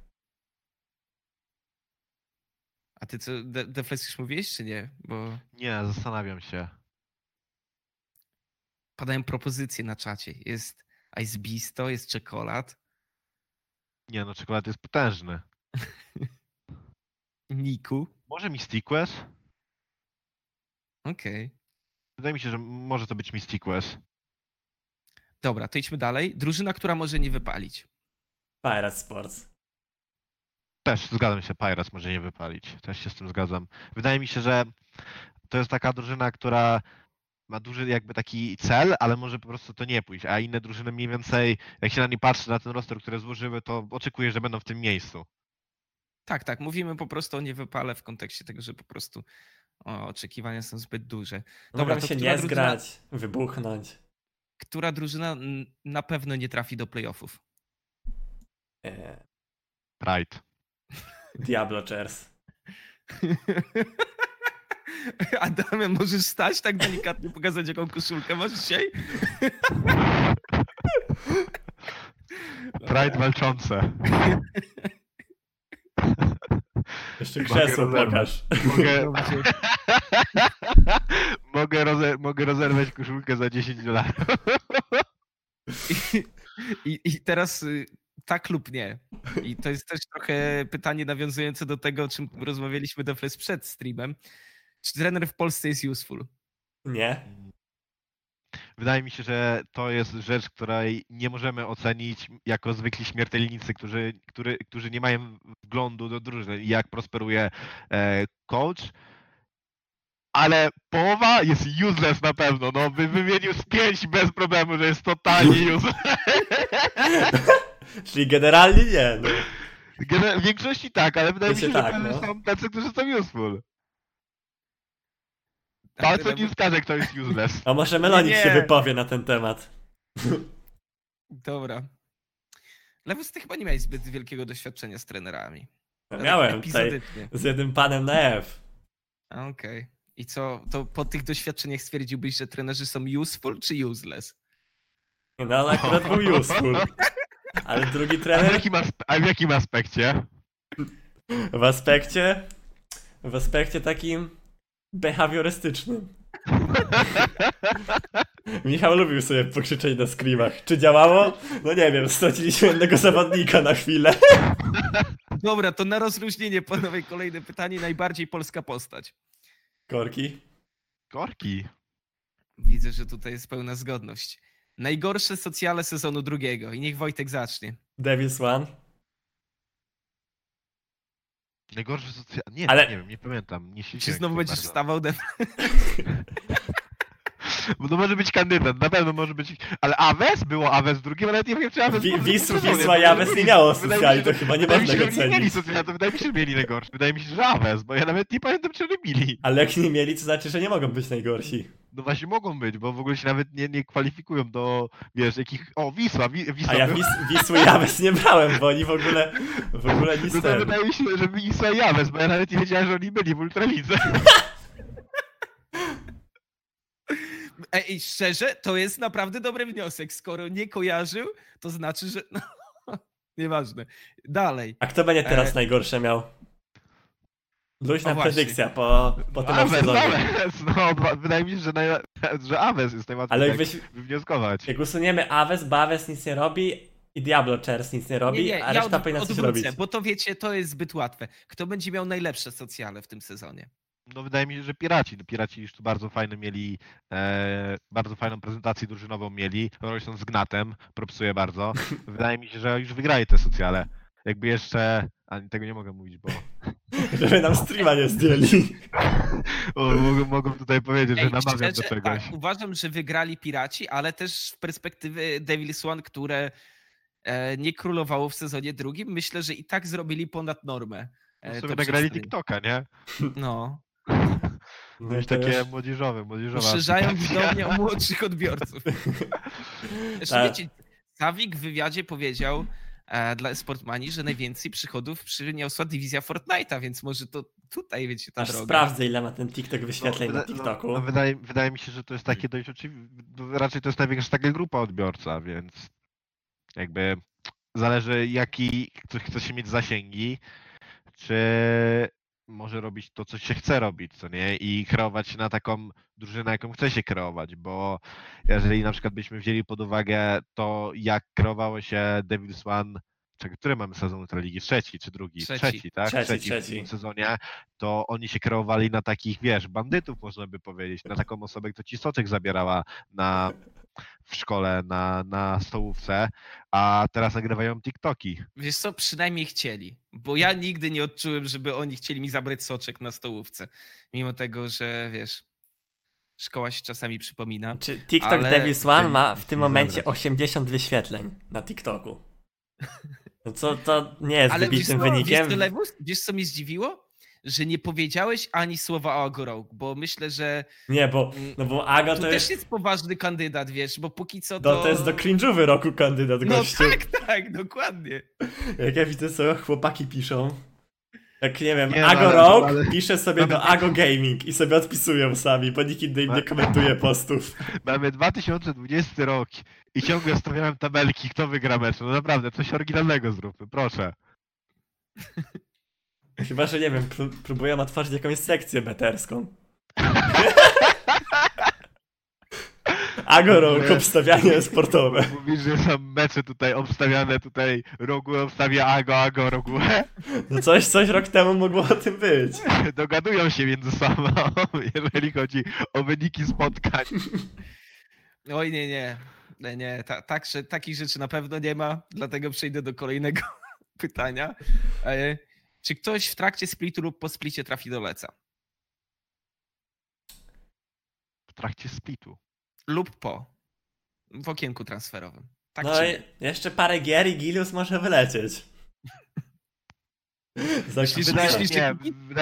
S3: A ty co, De- Deflex już mówiłeś, czy nie? Bo
S2: Nie, zastanawiam się.
S3: padają propozycje na czacie. Jest Ice Bisto, jest czekolad,
S2: Nie no, czekolad jest potężny.
S3: Niku.
S2: Może Mystiquez?
S3: Okej.
S2: Wydaje mi się, że może to być Mystiquez.
S3: Dobra, to idźmy dalej. Drużyna, która może nie wypalić.
S1: Pirate Sports.
S2: Też zgadzam się, Pirates może nie wypalić. Też się z tym zgadzam. Wydaje mi się, że to jest taka drużyna, która ma duży jakby taki cel, ale może po prostu to nie pójść. A inne drużyny mniej więcej, jak się na nie patrzy, na ten roster, które złożyły, to oczekuję, że będą w tym miejscu.
S3: Tak, tak. Mówimy po prostu o niewypale w kontekście tego, że po prostu o, oczekiwania są zbyt duże. Dobra,
S1: Mogą
S3: to
S1: się
S3: która
S1: nie
S3: drużyna-
S1: zgrać, wybuchnąć.
S3: Która drużyna na pewno nie trafi do playoffów?
S1: Eee,
S2: Pride.
S1: Diablo Chairs.
S3: Adamie, możesz stać tak delikatnie, pokazać jaką koszulkę masz dzisiaj?
S2: Pride walczące.
S1: Jeszcze
S2: Mogę
S1: krzesło
S2: rozerwać.
S1: pokaż.
S2: Mogę, mogę, roze, mogę rozerwać koszulkę za 10 dolarów.
S3: I, I teraz y, tak lub nie. I to jest też trochę pytanie nawiązujące do tego, o czym rozmawialiśmy Defles przed streamem. Czy trener w Polsce jest useful?
S1: Nie?
S2: Wydaje mi się, że to jest rzecz, której nie możemy ocenić jako zwykli śmiertelnicy, którzy, który, którzy nie mają wglądu do drużyny i jak prosperuje e, coach. Ale połowa jest useless na pewno. No, by wymienił z pięć bez problemu, że jest totalnie useless.
S1: Czyli generalnie nie. No.
S2: Gener- W większości tak, ale wydaje mi się, że
S1: tak, no.
S2: są tacy, którzy są useful.
S3: A
S2: Palco
S3: tyle-
S2: nie wskaże, kto jest useless.
S1: A może Melonik
S3: Nie.
S1: się wypowie na ten temat.
S3: Dobra. Lewus, ty chyba nie miałeś zbyt wielkiego doświadczenia z trenerami. Tak
S1: miałem tutaj
S3: Epizodycznie.
S1: z jednym panem na F.
S3: A, Okej. I co, to po tych doświadczeniach stwierdziłbyś, że trenerzy są useful czy useless?
S1: No ale akurat był useful. Ale drugi
S2: A w
S1: trener
S2: jakim, aspe- a w jakim aspekcie?
S1: w aspekcie w aspekcie takim behawiorystycznym. Michał lubił sobie pokrzyczeć na screamach. Czy działało? No nie wiem, straciliśmy jednego zawodnika na chwilę.
S3: Dobra, to na rozluźnienie, panowie, kolejne pytanie. Najbardziej polska postać.
S1: Korki.
S2: Korki.
S3: Widzę, że tutaj jest pełna zgodność. Najgorsze socjale sezonu drugiego i niech Wojtek zacznie.
S1: Devil's One.
S2: Najgorsze socjalne. Nie,
S1: Ale-
S2: nie wiem, nie pamiętam. Nie
S3: Czy
S2: śledziłem
S3: znowu
S2: tak
S3: będziesz
S2: bardzo.
S3: wstawał? De...
S2: Bo to może być kandydat, na pewno może być. Ale Aves? Było Aves drugim, ale nawet nie wiem, czy Aves
S1: Wi-
S2: był w
S1: Wisła- i Aves nie miało socjali, to chyba nie można go
S2: że oni mieli
S1: cenić.
S2: socjali, to wydaje mi się, że mieli najgorszy. Wydaje mi się, że Aves, bo ja nawet nie pamiętam, czy oni mieli.
S1: Ale jak nie mieli, to znaczy, że nie mogą być najgorsi.
S2: No właśnie mogą być, bo w ogóle się nawet nie, nie kwalifikują do, wiesz, jakich... O, Wisła, Wi- Wisła
S1: A ja Wis Wisły i Aves nie brałem, bo oni w ogóle, w ogóle nic
S2: No to wydaje mi się, że Wisła i Aves, bo ja nawet nie wiedziałem, że oni byli w Ultralidze.
S3: Ej, szczerze, to jest naprawdę dobry wniosek. Skoro nie kojarzył, to znaczy, że. No, nieważne. Dalej.
S1: A kto będzie teraz
S3: E.
S1: najgorsze miał? Luźna predykcja po, po tym
S2: Aves,
S1: sezonie.
S2: Aves, no, wydaje mi się, że, że Aves jest najłatwiej
S1: Ale jak
S2: tak
S1: weź,
S2: wywnioskować.
S1: jak usuniemy Aves, bo Aves nic nie robi i Diablo Chairs nic nie robi,
S3: Nie, nie,
S1: a
S3: ja
S1: reszta
S3: od,
S1: powinna coś robić.
S3: bo to wiecie, to jest zbyt łatwe. Kto będzie miał najlepsze socjale w tym sezonie?
S2: No wydaje mi się, że Piraci. No, Piraci już tu bardzo fajne mieli, e, bardzo fajną prezentację drużynową mieli. Royston z Gnatem, propsuje bardzo. Wydaje mi się, że już wygrali te socjale. Jakby jeszcze... A tego nie mogę mówić, bo
S1: Żeby nam streama nie zdjęli.
S2: mogą, mogą tutaj powiedzieć, że
S3: Ej,
S2: namawiam do czegoś.
S3: tak, uważam, że wygrali Piraci, ale też z perspektywy Devil's One, które e, nie królowało w sezonie drugim, myślę, że i tak zrobili ponad normę.
S2: No
S3: E,
S2: sobie
S3: to
S2: nagrali. TikToka, nie?
S3: No.
S1: No to
S2: takie
S1: już-
S2: młodzieżowe, młodzieżowe.
S3: Poszerzają widownię o młodszych odbiorców. Zresztą wiecie, Sawik w wywiadzie powiedział e, dla Sportmani, że najwięcej przychodów przyniosła dywizja Fortnite'a, więc może to tutaj, wiecie, ta
S1: Aż
S3: droga.
S1: sprawdzę, ile ma ten TikTok wyświetleń na
S2: wyda-
S1: TikToku.
S2: No, no, wydaje, wydaje mi się, że to jest takie dość oczywiste. Raczej to jest największa taka grupa odbiorca, więc jakby zależy jaki ktoś chce się mieć zasięgi, czy może robić to, co się chce robić, co nie? I kreować się na taką drużynę, jaką chce się kreować, bo jeżeli na przykład byśmy wzięli pod uwagę to, jak kreowało się Devil's One, czekaj, który mamy sezon Ultraligi? Trzeci czy drugi?
S3: Trzeci.
S2: tak?
S1: Trzeci,
S2: w
S1: trzeci.
S2: tym sezonie, to oni się kreowali na takich, wiesz, bandytów można by powiedzieć, na taką osobę, kto ci soczek zabierała na, w szkole, na, na stołówce, a teraz nagrywają TikToki.
S3: Wiesz co, przynajmniej chcieli, bo ja nigdy nie odczułem, żeby oni chcieli mi zabrać soczek na stołówce. Mimo tego, że wiesz, szkoła się czasami przypomina.
S1: Czy TikTok
S3: Ale-
S1: Devil's One ma w tym momencie
S2: zabrać.
S1: 80 wyświetleń na TikToku. No co to nie jest
S3: Ale
S1: wybitnym
S3: co, wiesz
S1: wynikiem.
S3: co, Lewus? Wiesz co mnie zdziwiło? Że nie powiedziałeś ani słowa o Agorok, bo myślę, że
S1: Nie, bo,
S3: Mm,
S1: no bo Ago
S3: to
S1: to
S3: też
S1: jest,
S3: jest poważny kandydat, wiesz, bo póki co
S1: no,
S3: to...
S1: to jest do cringe'owy roku kandydat
S3: No
S1: gościu.
S3: tak, tak, dokładnie.
S1: Jak ja widzę, co chłopaki piszą. Jak nie wiem,
S2: Nie,
S1: Ago Rock
S2: ale-
S1: pisze sobie do Ago Gaming i sobie odpisują sami, bo nikt inny im nie komentuje postów.
S2: Mamy 2020 rok i ciągle stawiałem tabelki, kto wygra mecz. No naprawdę, coś oryginalnego zróbmy, proszę.
S1: Chyba, że nie wiem, pró- próbują otworzyć jakąś sekcję beterską. Ago Rock, obstawianie sportowe.
S2: Mówisz, że są mecze tutaj obstawiane, tutaj Rogue obstawia Ago, Ago, Rogue.
S1: No coś, coś rok temu mogło o tym być.
S2: Dogadują się między sobą, jeżeli chodzi o wyniki spotkań.
S3: Oj, nie, nie. Nie, nie. Ta, tak, że, takich rzeczy na pewno nie ma, dlatego przejdę do kolejnego pytania. E, czy ktoś w trakcie splitu lub po splicie trafi do leca?
S2: W trakcie splitu.
S3: Lub po. W okienku transferowym. Tak
S1: No i
S3: nie?
S1: jeszcze parę gier i Gilius może wylecieć.
S3: Myślisz, myślisz,
S2: nie,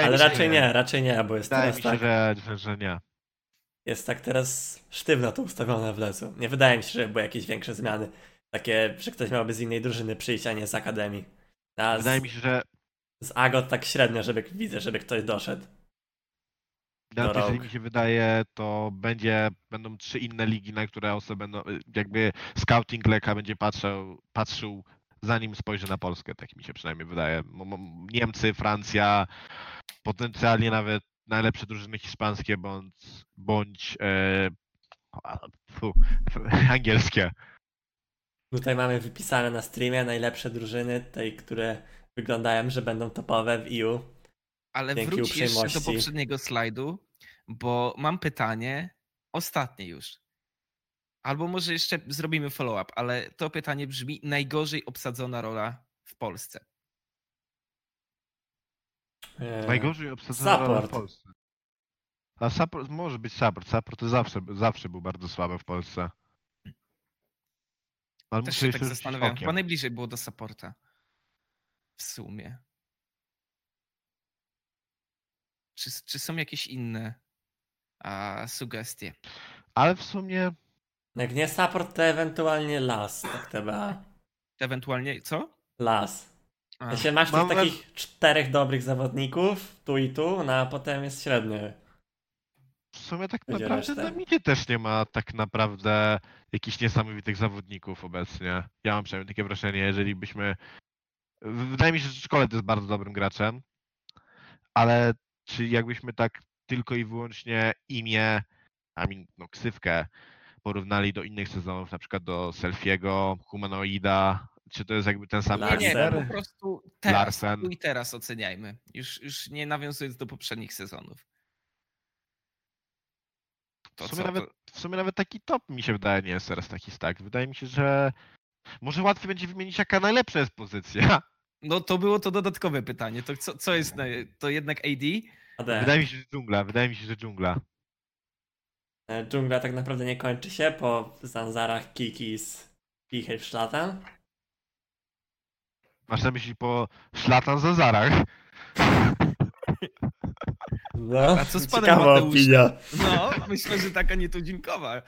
S1: Ale raczej nie, raczej nie, bo jest
S2: Wydaje
S1: teraz
S2: mi się,
S1: tak,
S2: że, że, nie.
S1: jest tak teraz sztywno to ustawione w lecu. Nie wydaje mi się, że były jakieś większe zmiany. Takie, że ktoś miałby z innej drużyny przyjść, a nie z akademii. A z,
S2: Wydaje mi się, że
S1: z Agot tak średnio, żeby widzę, żeby ktoś doszedł.
S2: Nawet
S1: Do
S2: jeżeli
S1: rąk.
S2: mi się wydaje, to będzie, będą trzy inne ligi, na które osoby będą, jakby scouting Leka będzie patrzył, patrzył zanim spojrzy na Polskę, tak mi się przynajmniej wydaje. Niemcy, Francja, potencjalnie nawet najlepsze drużyny hiszpańskie bądź, bądź e, fu, angielskie.
S1: Tutaj mamy wypisane na streamie najlepsze drużyny, tej, które wyglądają, że będą topowe w EU.
S3: Ale
S1: Dzięki
S3: wróć jeszcze do poprzedniego slajdu, bo mam pytanie, ostatnie już. Albo może jeszcze zrobimy follow-up, ale to pytanie brzmi: najgorzej obsadzona rola w Polsce.
S1: Eee,
S2: Najgorzej obsadzona rola w
S1: support.
S2: Polsce. A support, może być support. Support to zawsze, zawsze był bardzo słaby w Polsce. Ale
S3: Też
S2: muszę
S3: się tak zastanawiam. Chyba najbliżej było do supporta. W sumie. Czy, czy są jakieś inne a, sugestie?
S2: Ale w sumie
S1: Jak nie support, to ewentualnie las, tak TBA.
S3: Ewentualnie co?
S1: Las.
S3: A,
S1: Jeśli masz
S2: Mam
S1: tych takich czterech dobrych zawodników, tu i tu, no a potem jest średny.
S2: w sumie tak
S1: Będzie
S2: naprawdę
S1: reszta.
S2: na midzie też nie ma tak naprawdę jakichś niesamowitych zawodników obecnie. Ja mam przynajmniej takie wrażenie, jeżeli byśmy... Wydaje mi się, że Szkole to jest bardzo dobrym graczem, ale czy jakbyśmy tak tylko i wyłącznie imię, a no ksywkę porównali do innych sezonów, na przykład do Selfiego, Humanoida, czy to jest jakby ten sam
S3: nie, nie,
S1: Larsen.
S3: po prostu teraz,
S2: Larsen.
S3: tu i teraz oceniajmy. Już, już nie nawiązując do poprzednich sezonów. To
S2: W sumie,
S3: co,
S2: nawet,
S3: to-
S2: w sumie nawet taki top mi się wydaje nie jest teraz taki stack. Wydaje mi się, że może łatwiej będzie wymienić jaka najlepsza jest pozycja.
S3: No to było to dodatkowe pytanie. To co, co jest, na, to jednak AD?
S1: AD.
S2: Wydaje mi się, że dżungla, wydaje mi się, że dżungla.
S1: E, Dżungla tak naprawdę nie kończy się po Zanzarach, Kikis i Hilfszlatan.
S2: Masz na myśli po szlatan za zarach.
S1: No,
S3: A co z panem
S1: opinia.
S3: No, myślę, że taka nietuzinkowa.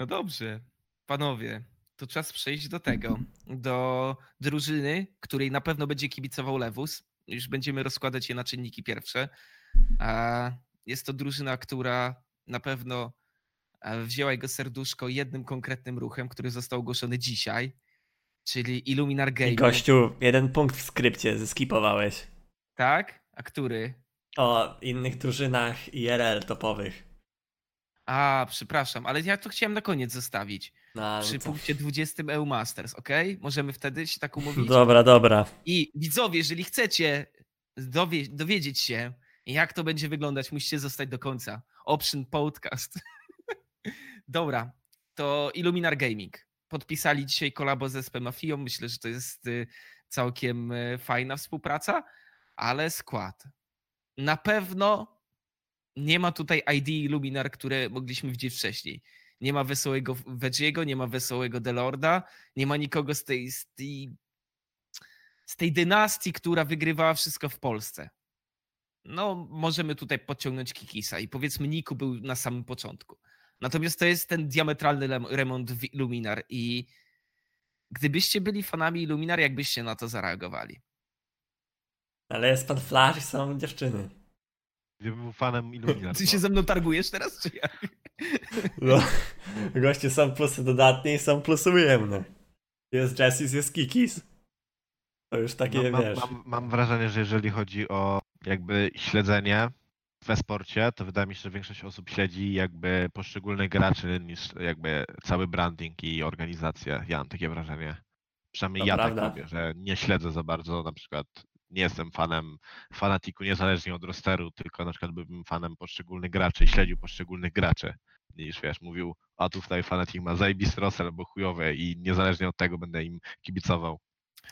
S3: No dobrze, panowie, to czas przejść do tego, do drużyny, której na pewno będzie kibicował Lewus. Już będziemy rozkładać je na czynniki pierwsze. Jest to drużyna, która na pewno e, wzięła jego serduszko jednym konkretnym ruchem, który został ogłoszony dzisiaj, czyli Illuminar
S1: I
S3: Gaming.
S1: gościu, jeden punkt w skrypcie zeskipowałeś.
S3: Tak? A który?
S1: O innych drużynach IRL topowych.
S3: A, przepraszam, ale ja to chciałem na koniec zostawić.
S1: No,
S3: Przy
S1: co?
S3: punkcie 20 EU Masters, ok? Możemy wtedy się tak umówić?
S1: Dobra, dobra.
S3: I widzowie, jeżeli chcecie dowie dowiedzieć się, jak to będzie wyglądać, musicie zostać do końca. Option Podcast. Dobra, to Illuminar Gaming. Podpisali dzisiaj kolabo ze SP Mafią. Myślę, że to jest y, całkiem y, fajna współpraca, ale skład. Na pewno nie ma tutaj ID Illuminar, które mogliśmy widzieć wcześniej. Nie ma wesołego Veggie'ego, nie ma wesołego Delorda, nie ma nikogo z tej, z tej z tej dynastii, która wygrywała wszystko w Polsce. No, możemy tutaj podciągnąć Kikisa i powiedzmy Niku był na samym początku. Natomiast to jest ten diametralny remont w Illuminar i gdybyście byli fanami Illuminar, jakbyście na to zareagowali?
S1: Ale jest pan Flash i są dziewczyny.
S2: Gdybym był fanem Illuminat.
S3: Ty się ze mną targujesz teraz, czy jak?
S1: No, goście są plusy dodatnie i są plusy ujemne. Jest Jessis, jest Kikis. To już takie,
S2: mam,
S1: wiesz.
S2: mam, mam wrażenie, że jeżeli chodzi o jakby śledzenie w e-sporcie, to wydaje mi się, że większość osób śledzi jakby poszczególnych graczy niż jakby cały branding i organizację. Ja mam takie wrażenie. Przynajmniej
S1: To
S2: ja
S1: prawda.
S2: tak robię, że nie śledzę za bardzo, na przykład nie jestem fanem fanatiku niezależnie od rosteru, tylko na przykład bym fanem poszczególnych graczy i śledził poszczególnych graczy. Niż wiesz, mówił, a tu tutaj fanatik ma zajebisty roster albo chujowy i niezależnie od tego będę im kibicował.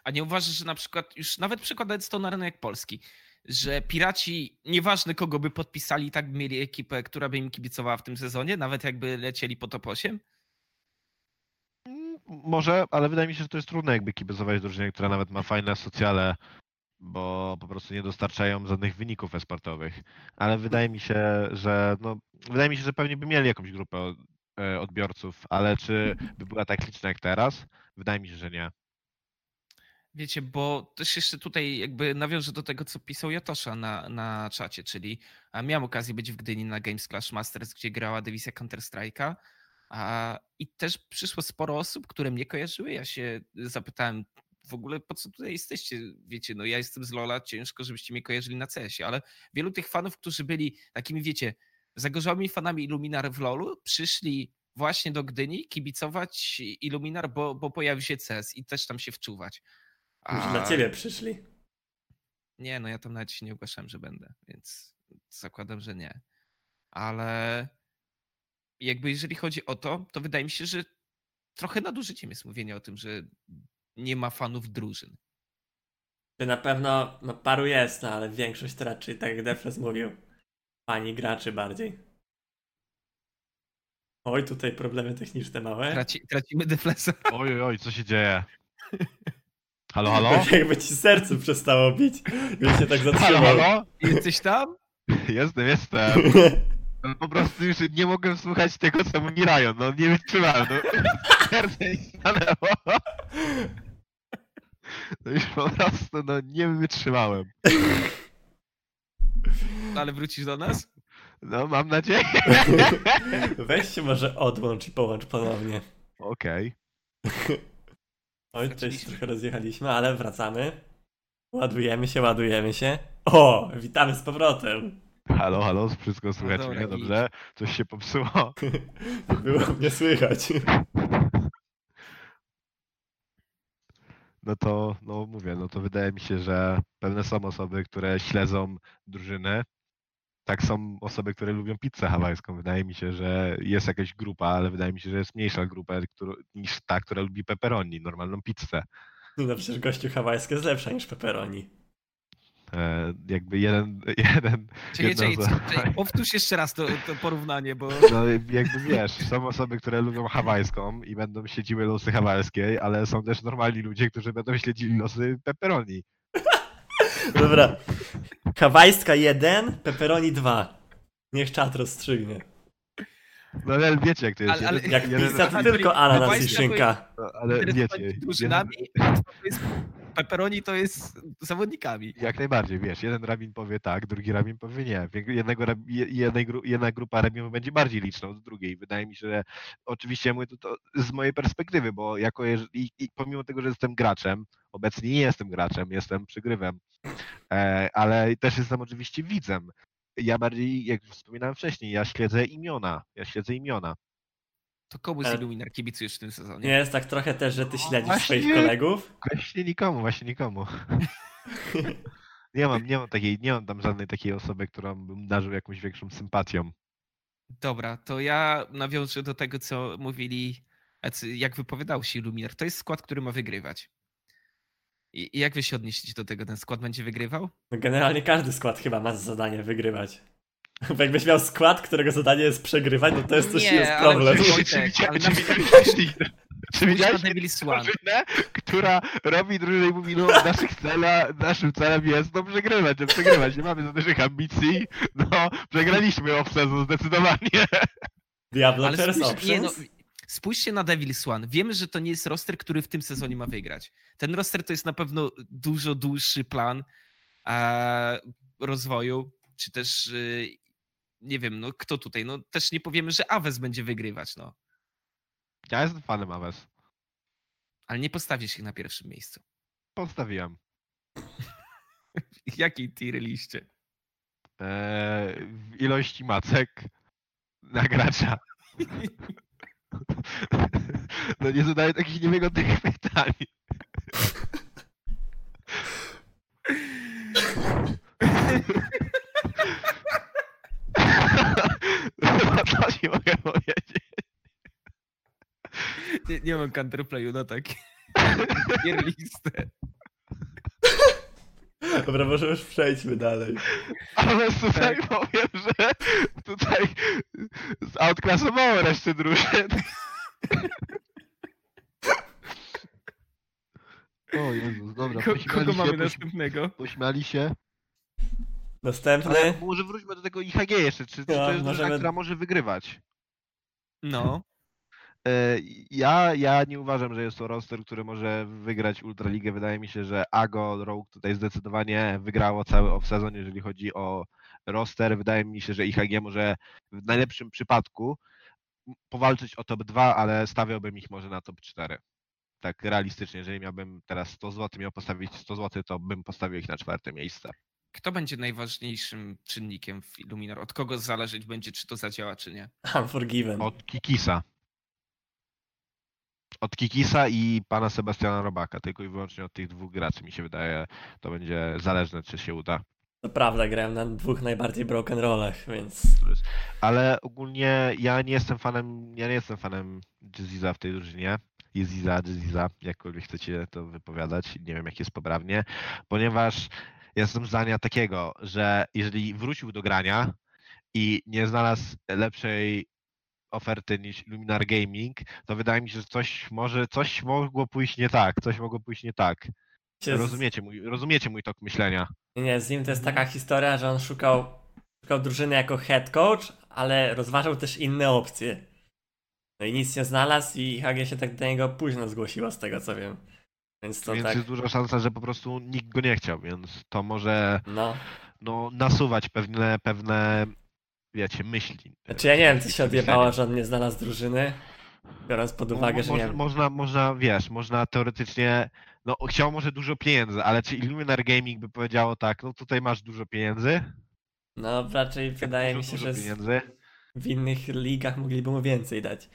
S3: A nie uważasz, że na przykład, już nawet przykładając to na rynek polski, że piraci, nieważne kogo by podpisali, tak by mieli ekipę, która by im kibicowała w tym sezonie, nawet jakby lecieli po top 8?
S2: Mm, Może, ale wydaje mi się, że to jest trudne jakby kibicować drużynie, która nawet ma fajne socjale, bo po prostu nie dostarczają żadnych wyników esportowych. Ale wydaje mi się, że no, wydaje mi się, że pewnie by mieli jakąś grupę e, odbiorców, ale czy by była tak liczna jak teraz? Wydaje mi się, że nie.
S3: Wiecie, bo też jeszcze tutaj jakby nawiążę do tego, co pisał Jatosza na, na czacie, czyli miałem okazję być w Gdyni na Games Clash Masters, gdzie grała dywizja Counter-Strike'a i też przyszło sporo osób, które mnie kojarzyły. Ja się zapytałem w ogóle, po co tutaj jesteście? Wiecie, no ja jestem z Lola, ciężko, żebyście mnie kojarzyli na CS-ie, ale wielu tych fanów, którzy byli takimi, wiecie, zagorzałymi fanami Illuminar w LoLu, przyszli właśnie do Gdyni kibicować Illuminar, bo, bo pojawił się CS i też tam się wczuwać. A-
S1: dla ciebie przyszli.
S3: Nie, no ja tam nawet się nie ogłaszałem, że będę, więc zakładam, że nie. ale jakby jeżeli chodzi o to, to wydaje mi się, że trochę nadużyciem jest mówienie o tym, że nie ma fanów drużyn.
S1: Na pewno, no paru jest, no ale większość to raczej, tak jak Defres mówił, fani graczy bardziej. Oj, tutaj problemy techniczne małe.
S3: Traci, tracimy deflesa.
S2: Oj, oj, oj, co się dzieje? Halo, halo?
S1: Jakby ci serce przestało bić, więc się tak
S2: Halo,
S1: zatrzymał.
S2: halo?
S3: Jesteś tam?
S2: Jestem, jestem. No, Po prostu już nie mogłem słuchać tego, co mówi Ryan. No nie wytrzymałem. No. Serce mi stanęło. No już po prostu no, nie wytrzymałem.
S3: Ale wrócisz do nas?
S2: No mam nadzieję.
S1: Weź się może odłącz i połącz ponownie.
S2: Okej.
S1: Oj, tutaj się trochę rozjechaliśmy, ale wracamy. Ładujemy się, ładujemy się. O, witamy z powrotem.
S2: Halo, halo, wszystko słychać
S3: dobra,
S2: mnie, dobrze? Coś się popsuło.
S1: Było mnie słychać.
S2: No to, no mówię, no to wydaje mi się, że pewne są osoby, które śledzą drużyny. Tak są osoby, które lubią pizzę hawajską. Wydaje mi się, że jest jakaś grupa, ale wydaje mi się, że jest mniejsza grupa niż ta, która lubi pepperoni, normalną pizzę.
S1: No przecież gościu hawajski jest lepsza niż pepperoni.
S2: E, jakby jeden, jeden
S3: Czekaj, czekaj, czekaj, powtórz jeszcze raz to, to porównanie, bo
S2: no jakby wiesz, są osoby, które lubią hawajską i będą śledziły losy hawajskiej, ale są też normalni ludzie, którzy będą śledzili losy pepperoni.
S1: Dobra. Hawajska 1, pepperoni 2. Niech czat rozstrzygnie.
S2: No ale wiecie jak to jest.
S3: Ale- ale-
S1: Jak
S2: jeden,
S1: pizza to tylko ananas i szynka.
S2: ale wiecie,
S3: drużynami, a to jest pepperoni to jest zawodnikami.
S2: Jak najbardziej, wiesz, jeden rabin powie tak, drugi rabin powie nie. Jednego, jednej, jedna grupa rabinów będzie bardziej liczna od drugiej. Wydaje mi się, że oczywiście mówię to, to z mojej perspektywy, bo jako i pomimo tego, że jestem graczem, obecnie nie jestem graczem, jestem przygrywem, e, ale też jestem oczywiście widzem. Ja bardziej, jak już wspominałem wcześniej, ja śledzę imiona, ja śledzę imiona.
S3: To komu z Illuminar kibicujesz w tym sezonie?
S1: Nie jest tak trochę też, że ty śledzisz
S2: Właśnie.
S1: swoich kolegów?
S2: Właśnie nikomu, właśnie nikomu. Nie mam, nie mam takiej, nie mam tam żadnej takiej osoby, którą bym darzył jakąś większą sympatią.
S3: Dobra, to ja nawiążę do tego, co mówili, jak wypowiadał się Illuminar. To jest skład, który ma wygrywać. I i jak wy się odnieśliście do tego? Ten skład będzie wygrywał?
S1: No generalnie każdy skład chyba ma za zadanie wygrywać. Bo jakbyś miał skład, którego zadanie jest przegrywać, no to jest coś
S3: Nie,
S1: jest
S3: ale
S1: problem.
S3: Wojtek, ale
S2: czy
S3: na-
S2: widziałeś- Czy
S3: Spójrz
S2: widziałeś
S3: na Devil's One.
S2: drużynę, która robi drużynę i mówi, no naszych cela, naszym celem jest no przegrywać, no przegrywać, nie mamy za dużych ambicji, no przegraliśmy off sezon zdecydowanie.
S1: Diablo
S3: Ale spójrz, nie, no? Spójrzcie na Devil's One. Wiemy, że to nie jest roster, który w tym sezonie ma wygrać. Ten roster to jest na pewno dużo dłuższy plan e, rozwoju, czy też e, nie wiem, no kto tutaj, no też nie powiemy, że Aves będzie wygrywać, no.
S2: Ja jestem fanem Aves.
S3: Ale nie postawisz ich na pierwszym miejscu.
S2: Postawiłem.
S3: Jakiej tier liście?
S2: Eee, w ilości macek na gracza. No nie zadaję takich niewygodnych pytań. To ci mogę powiedzieć.
S3: Nie, nie mam counterplayu na takie tier listę.
S1: Dobra, może już przejdźmy dalej.
S2: Ale tutaj powiem, że tutaj outklasowało resztę drużyn. O Jezus, dobra,
S3: Ko,
S2: pośmiali
S3: kogo
S2: się,
S3: mamy
S2: poś-
S3: następnego?
S2: Pośmiali się.
S1: Następny.
S2: Ale może wróćmy do tego IHG jeszcze, czy, czy to
S1: No,
S2: jest drużyna,
S1: możemy-
S2: która może wygrywać?
S3: No.
S2: E, Ja, ja nie uważam, że jest to roster, który może wygrać Ultraligę. Wydaje mi się, że Ago Rogue tutaj zdecydowanie wygrało cały off-sezon, jeżeli chodzi o roster. Wydaje mi się, że IHG może w najlepszym przypadku powalczyć o top 2, ale stawiałbym ich może na top 4. Tak realistycznie, jeżeli miałbym teraz 100 zł, miał postawić 100 zł, to bym postawił ich na czwarte miejsce.
S3: Kto będzie najważniejszym czynnikiem w Illuminar? Od kogo zależeć będzie, czy to zadziała, czy nie?
S1: Unforgiven.
S2: Od Kikisa. Od Kikisa i pana Sebastiana Robaka. Tylko i wyłącznie od tych dwóch graczy mi się wydaje, to będzie zależne, czy się uda.
S1: To prawda, grałem na dwóch najbardziej broken rollach, więc
S2: Ale ogólnie ja nie jestem fanem, ja nie jestem fanem Jeziza w tej drużynie. Jeziza, Jeziza, jakkolwiek chcecie to wypowiadać, nie wiem jak jest poprawnie, ponieważ jestem zdania takiego, że jeżeli wrócił do grania i nie znalazł lepszej oferty niż Luminar Gaming, to wydaje mi się, że coś może, coś mogło pójść nie tak, coś mogło pójść nie tak. Rozumiecie mój, rozumiecie mój tok myślenia.
S1: Nie, z nim to jest taka historia, że on szukał, szukał drużyny jako head coach, ale rozważał też inne opcje. No i nic nie znalazł i HG się tak do niego późno zgłosiło z tego co wiem. Więc to
S2: Więc
S1: tak,
S2: jest duża szansa, że po prostu nikt go nie chciał, więc to może
S1: no.
S2: no, nasuwać pewne, pewne, wiecie, myśli.
S1: Znaczy ja nie wiem, co się odjebało, że on nie znalazł drużyny. Biorąc pod uwagę,
S2: Mo-
S1: że
S2: mo-
S1: nie wiem.
S2: Można, można, wiesz, można teoretycznie, no chciał może dużo pieniędzy, ale czy Illuminar Gaming by powiedziało tak, no tutaj masz dużo pieniędzy?
S1: No raczej wydaje mi się,
S2: dużo
S1: że
S2: pieniędzy,
S1: w innych ligach mogliby mu więcej dać.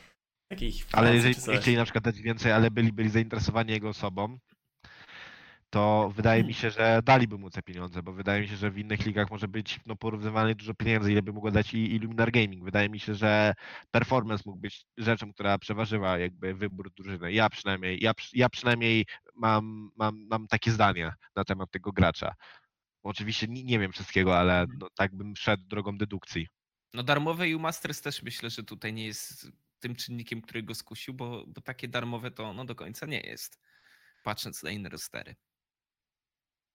S1: Takich
S2: ale jeżeli chcieli na przykład dać więcej, ale byli, byli zainteresowani jego osobą, to wydaje mi się, że daliby mu te pieniądze, bo wydaje mi się, że w innych ligach może być no, porównywalnie dużo pieniędzy, ile by mogło dać i Illuminar Gaming. Wydaje mi się, że performance mógł być rzeczą, która przeważyła jakby wybór drużyny. Ja przynajmniej, ja, ja przynajmniej mam, mam, mam takie zdania na temat tego gracza. Oczywiście nie, nie wiem wszystkiego, ale
S1: Mhm.
S2: no, tak bym szedł drogą dedukcji.
S3: No darmowe U-Masters też myślę, że tutaj nie jest tym czynnikiem, który go skusił, bo, bo takie darmowe to no do końca nie jest. Patrząc na inne rostery.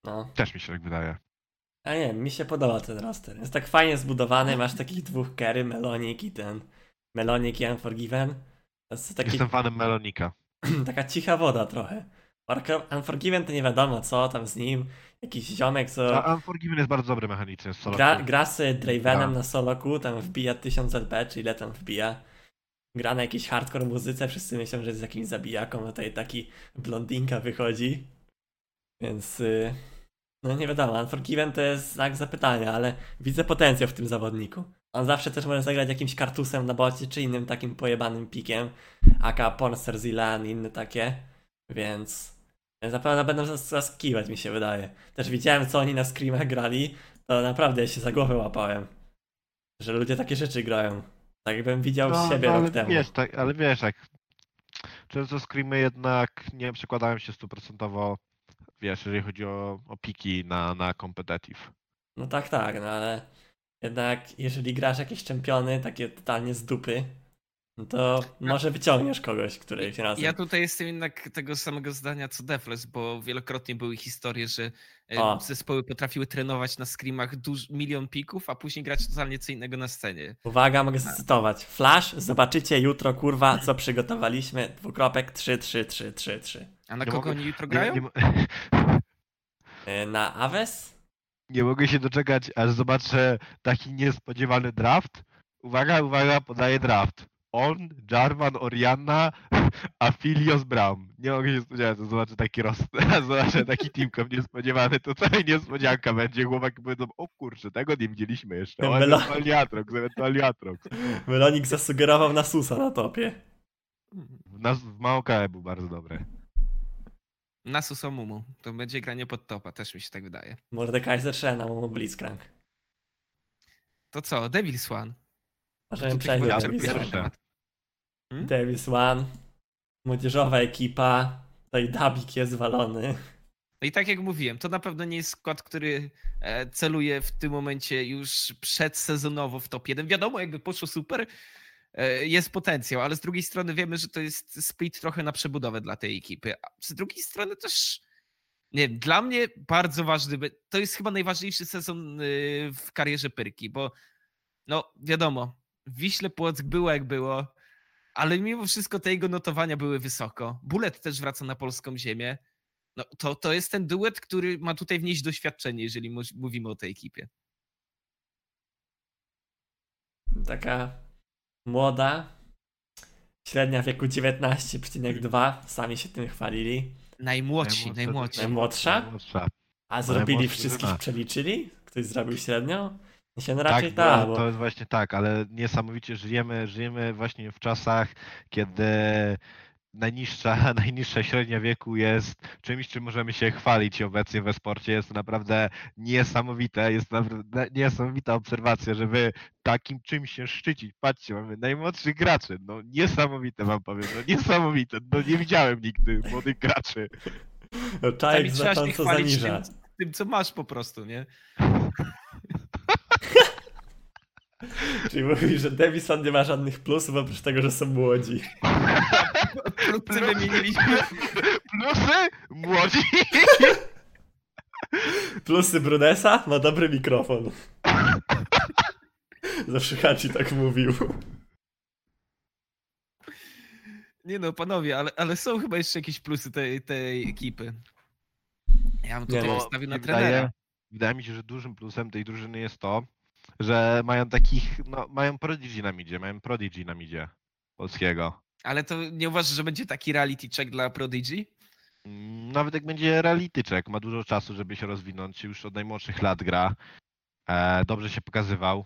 S1: No.
S2: Też mi się tak wydaje.
S1: A nie, mi się podoba ten roster. Jest tak fajnie zbudowany, masz takich dwóch Kerry, Melonik i ten. Melonik i Unforgiven. Taki,
S2: Jestem fanem Melonika.
S1: taka cicha woda trochę. Unforgiven to nie wiadomo co tam z nim. Jakiś ziomek, co
S2: A Unforgiven jest bardzo dobry mechanicznie z solo.
S1: gra, gra z Dravenem na soloku, tam wbija 1000 LP, czy ile tam wbija. Gra na jakiejś hardcore muzyce, wszyscy myślą, że jest jakimś zabijaką, no tutaj taki blondinka wychodzi. Więc y, no nie wiadomo, Unforgiven to jest znak zapytania, ale widzę potencjał w tym zawodniku. On zawsze też może zagrać jakimś kartusem na bocie, czy innym takim pojebanym pikiem, aka Pornster Zilan i inne takie, więc pewno będą zas- zaskakiwać mi się wydaje. Też widziałem co oni na screamach grali, to naprawdę ja się za głowę łapałem. Że ludzie takie rzeczy grają. Tak jakbym widział z siebie
S2: no,
S1: rok temu.
S2: Wiesz, tak, ale wiesz, jak często screamy jednak nie przekładają się stuprocentowo, wiesz, jeżeli chodzi o, o piki na, na competitive.
S1: No tak, tak, no ale jednak jeżeli grasz jakieś czempiony, takie totalnie z dupy, no to może wyciągniesz kogoś któryś razem.
S3: Ja tutaj jestem jednak tego samego zdania co Defles, bo wielokrotnie były historie, że e,
S1: O.
S3: zespoły potrafiły trenować na screamach duż, milion pików, a później grać totalnie co innego na scenie.
S1: Uwaga, mogę zacytować. Flash, zobaczycie jutro, kurwa, co przygotowaliśmy. Dwukropek 3, 3, 3, 3, 3.
S3: A na
S2: Nie
S3: kogo
S2: mogę-
S3: oni jutro
S2: Nie,
S3: grają?
S2: nie, mo-
S1: Yy, Na Aves?
S2: nie mogę się doczekać, aż zobaczę taki niespodziewany draft. Uwaga, uwaga, podaję draft. On, Jarvan, Orianna, Aphelios Bram. Nie mogę się spodziewać, że zobaczę taki roz... zobaczę taki teamkom niespodziewany, to cała niespodzianka będzie. Chłopaki powiedzą, o kurczę, tego nie widzieliśmy jeszcze. O,
S1: Melo-
S2: ewentualnie Atrox, ewentualnie Atrox.
S1: Melonik zasugerował na Susa na topie.
S2: W, nas, w był bardzo dobry.
S3: Na Susomumu. To będzie granie pod topa, też mi się tak wydaje.
S1: Mordekaiser Shen, a mu Blitzcrank.
S3: To co, Devil Swan?
S1: Możemy
S3: To
S1: przejść do. One.
S3: temat. Hmm?
S1: Davis One. Młodzieżowa ekipa. Tutaj Dabik jest walony.
S3: No i tak jak mówiłem, to na pewno nie jest skład, który e, celuje w tym momencie już przedsezonowo w top 1. Wiadomo, jakby poszło super, jest potencjał, ale z drugiej strony wiemy, że to jest split trochę na przebudowę dla tej ekipy. A z drugiej strony też, nie wiem, dla mnie bardzo ważny, to jest chyba najważniejszy sezon y, w karierze Pyrki, bo no wiadomo, Wiśle Płock było jak było, ale mimo wszystko te jego notowania były wysoko. Bullet też wraca na polską ziemię. No, to, to jest ten duet, który ma tutaj wnieść doświadczenie, jeżeli mówimy o tej ekipie.
S1: Taka młoda. Średnia wieku 19,2. Sami się tym chwalili.
S3: Najmłodsi,
S2: Najmłodszy-
S3: najmłodsi.
S1: Najmłodsza?
S2: Najmłodsza.
S1: A zrobili
S2: Najmłodszy
S1: wszystkich,
S2: drużyna.
S1: przeliczyli? Ktoś zrobił średnią? Mi się no
S2: Tak,
S1: raczej
S2: bo
S1: tak, bo
S2: to jest właśnie tak, ale niesamowicie żyjemy, żyjemy właśnie w czasach, kiedy najniższa, najniższa średnia wieku jest czymś, czym możemy się chwalić obecnie we sporcie. Jest to naprawdę niesamowite, jest naprawdę niesamowita obserwacja, że wy takim czymś się szczycić. Patrzcie, mamy najmłodszych graczy. No niesamowite wam powiem, no niesamowite. No nie widziałem nigdy młodych graczy.
S1: No, Czajek
S3: trzeba się
S1: znacząco
S3: chwalić
S1: zaniża.
S3: tym, tym, co masz po prostu, nie?
S1: Czyli mówisz, że Davison nie ma żadnych plusów oprócz tego, że są młodzi.
S3: Wkrótce wymieniliśmy
S2: Plusy? Młodzi.
S1: Plusy Brunesa? Ma dobry mikrofon. Zawsze Hachi tak mówił.
S3: Nie no, panowie, ale, ale są chyba jeszcze jakieś plusy tej, tej ekipy. Ja bym
S1: Nie,
S3: tutaj
S1: no,
S3: postawił na trenera.
S2: wydaje, wydaje mi się, że dużym plusem tej drużyny jest to, że mają takich, no mają Prodigy na midzie, mają Prodigy na midzie polskiego.
S3: Ale to nie uważasz, że będzie taki reality check dla Prodigy?
S2: Mm, Nawet jak będzie realityczek, ma dużo czasu, żeby się rozwinąć, już od najmłodszych lat gra. E, dobrze się pokazywał.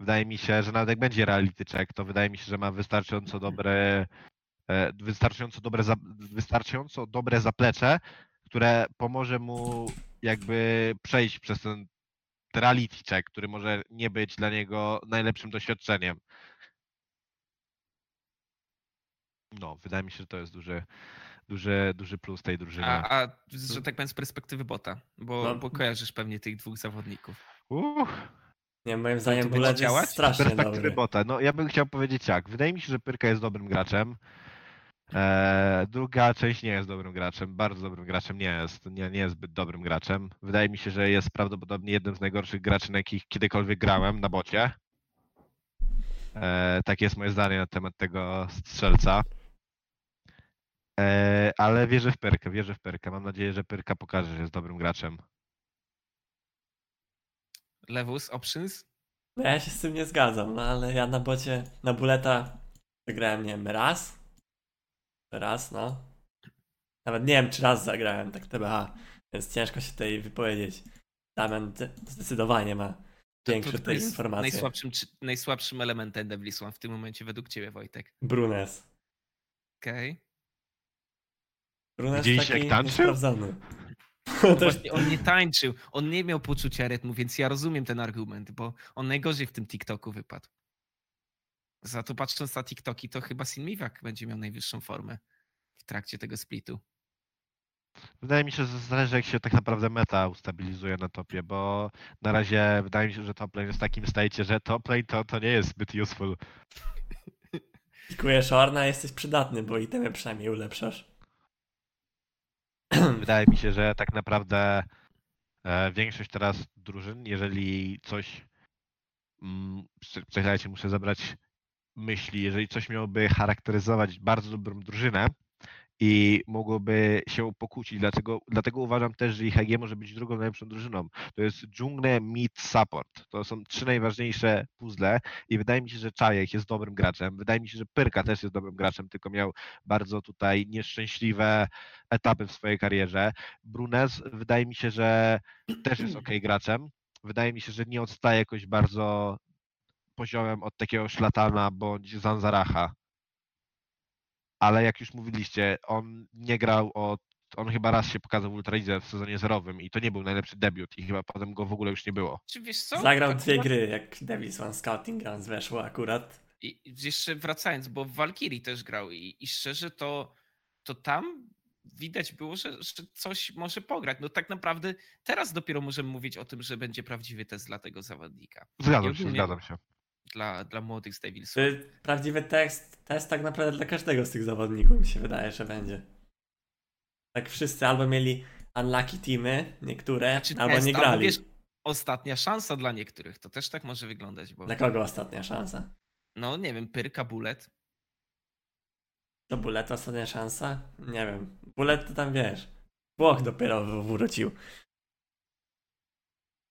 S2: Wydaje mi się, że nawet jak będzie realityczek, to wydaje mi się, że ma wystarczająco dobre, e, wystarczająco dobre, za, wystarczająco dobre zaplecze, które pomoże mu jakby przejść przez ten reality check, który może nie być dla niego najlepszym doświadczeniem. No, wydaje mi się, że to jest duży, duży, duży plus tej drużyny.
S3: A, a że tak powiem z perspektywy bota, bo,
S1: No.
S3: bo kojarzysz pewnie tych dwóch zawodników.
S2: Uff,
S1: Nie, moim zdaniem
S3: działać?
S1: jest
S2: z
S1: strasznie
S2: perspektywy
S1: dobry.
S2: bota. No ja bym chciał powiedzieć tak. Wydaje mi się, że Pyrka jest dobrym graczem. Eee, druga część nie jest dobrym graczem. Bardzo dobrym graczem nie jest. Nie, nie jest zbyt dobrym graczem. Wydaje mi się, że jest prawdopodobnie jednym z najgorszych graczy, na jakich kiedykolwiek grałem na bocie. Eee, takie jest moje zdanie na temat tego strzelca. Eee, ale wierzę w Pyrkę, wierzę w Pyrkę. Mam nadzieję, że Pyrka pokaże, że jest dobrym graczem.
S3: Lewus, options?
S1: No ja się z tym nie zgadzam, no ale ja na bocie, na Buleta zagrałem, nie wiem, raz? Raz, no. Nawet nie wiem, czy raz zagrałem, tak TBH, więc ciężko się tutaj wypowiedzieć. Damian de- zdecydowanie ma większe
S3: to jest
S1: informacje.
S3: Najsłabszym, najsłabszym elementem One w tym momencie według ciebie, Wojtek.
S1: Brunes.
S3: Okej.
S1: Brunes
S2: Widzieliście,
S1: taki
S2: jak tańczył?
S1: Też,
S3: Właśnie on nie tańczył, on nie miał poczucia rytmu, więc ja rozumiem ten argument, bo on najgorzej w tym TikToku wypadł. Za to patrząc na TikToki, to chyba Sinmiwak będzie miał najwyższą formę w trakcie tego splitu.
S2: Wydaje mi się, że zależy jak się tak naprawdę meta ustabilizuje na topie, bo na razie wydaje mi się, że top lane jest w takim stajcie, że top lane to, to nie jest zbyt useful.
S1: pikujesz Orna, jesteś przydatny, bo itemy przynajmniej ulepszasz.
S2: Wydaje mi się, że tak naprawdę e, większość teraz drużyn, jeżeli coś mm, prze- czekajcie, muszę zabrać myśli, jeżeli coś miałoby charakteryzować bardzo dobrą drużynę i mogłoby się pokłócić, dlatego, dlatego uważam też, że IHG może być drugą najlepszą drużyną. To jest dżungle, mid, support. To są trzy najważniejsze puzzle i wydaje mi się, że Czajek jest dobrym graczem. Wydaje mi się, że Pyrka też jest dobrym graczem, tylko miał bardzo tutaj nieszczęśliwe etapy w swojej karierze. Brunes wydaje mi się, że też jest ok graczem. Wydaje mi się, że nie odstaje jakoś bardzo poziomem od takiego Szlatana bądź Zanzaracha. Ale jak już mówiliście, on nie grał od. On chyba raz się pokazał w Ultralidze w sezonie zerowym i to nie był najlepszy debiut i chyba potem go w ogóle już nie było.
S3: Czy wiesz co?
S1: Zagrał
S3: Tak
S1: dwie gry, jak Devils One Scouting Grounds weszło akurat.
S3: I jeszcze wracając, bo w Valkyrie też grał i, i szczerze to, to tam widać było, że, że coś może pograć. No tak naprawdę teraz dopiero możemy mówić o tym, że będzie prawdziwy test dla tego zawodnika.
S2: Zgadzam się, zgadzam się.
S3: Dla, dla młodych z
S1: prawdziwy tekst, test tak naprawdę dla każdego z tych zawodników mi się wydaje, że będzie. Tak wszyscy albo mieli unlucky teamy, niektóre,
S3: Znaczy
S1: albo
S3: test,
S1: nie grali.
S3: wiesz, ostatnia szansa dla niektórych, to też tak może wyglądać, bo
S1: Dla kogo ostatnia szansa?
S3: no nie wiem, Pyrka, Bullet,
S1: To Bullet ostatnia szansa? Nie wiem. Bullet to tam wiesz. Włoch dopiero wrócił.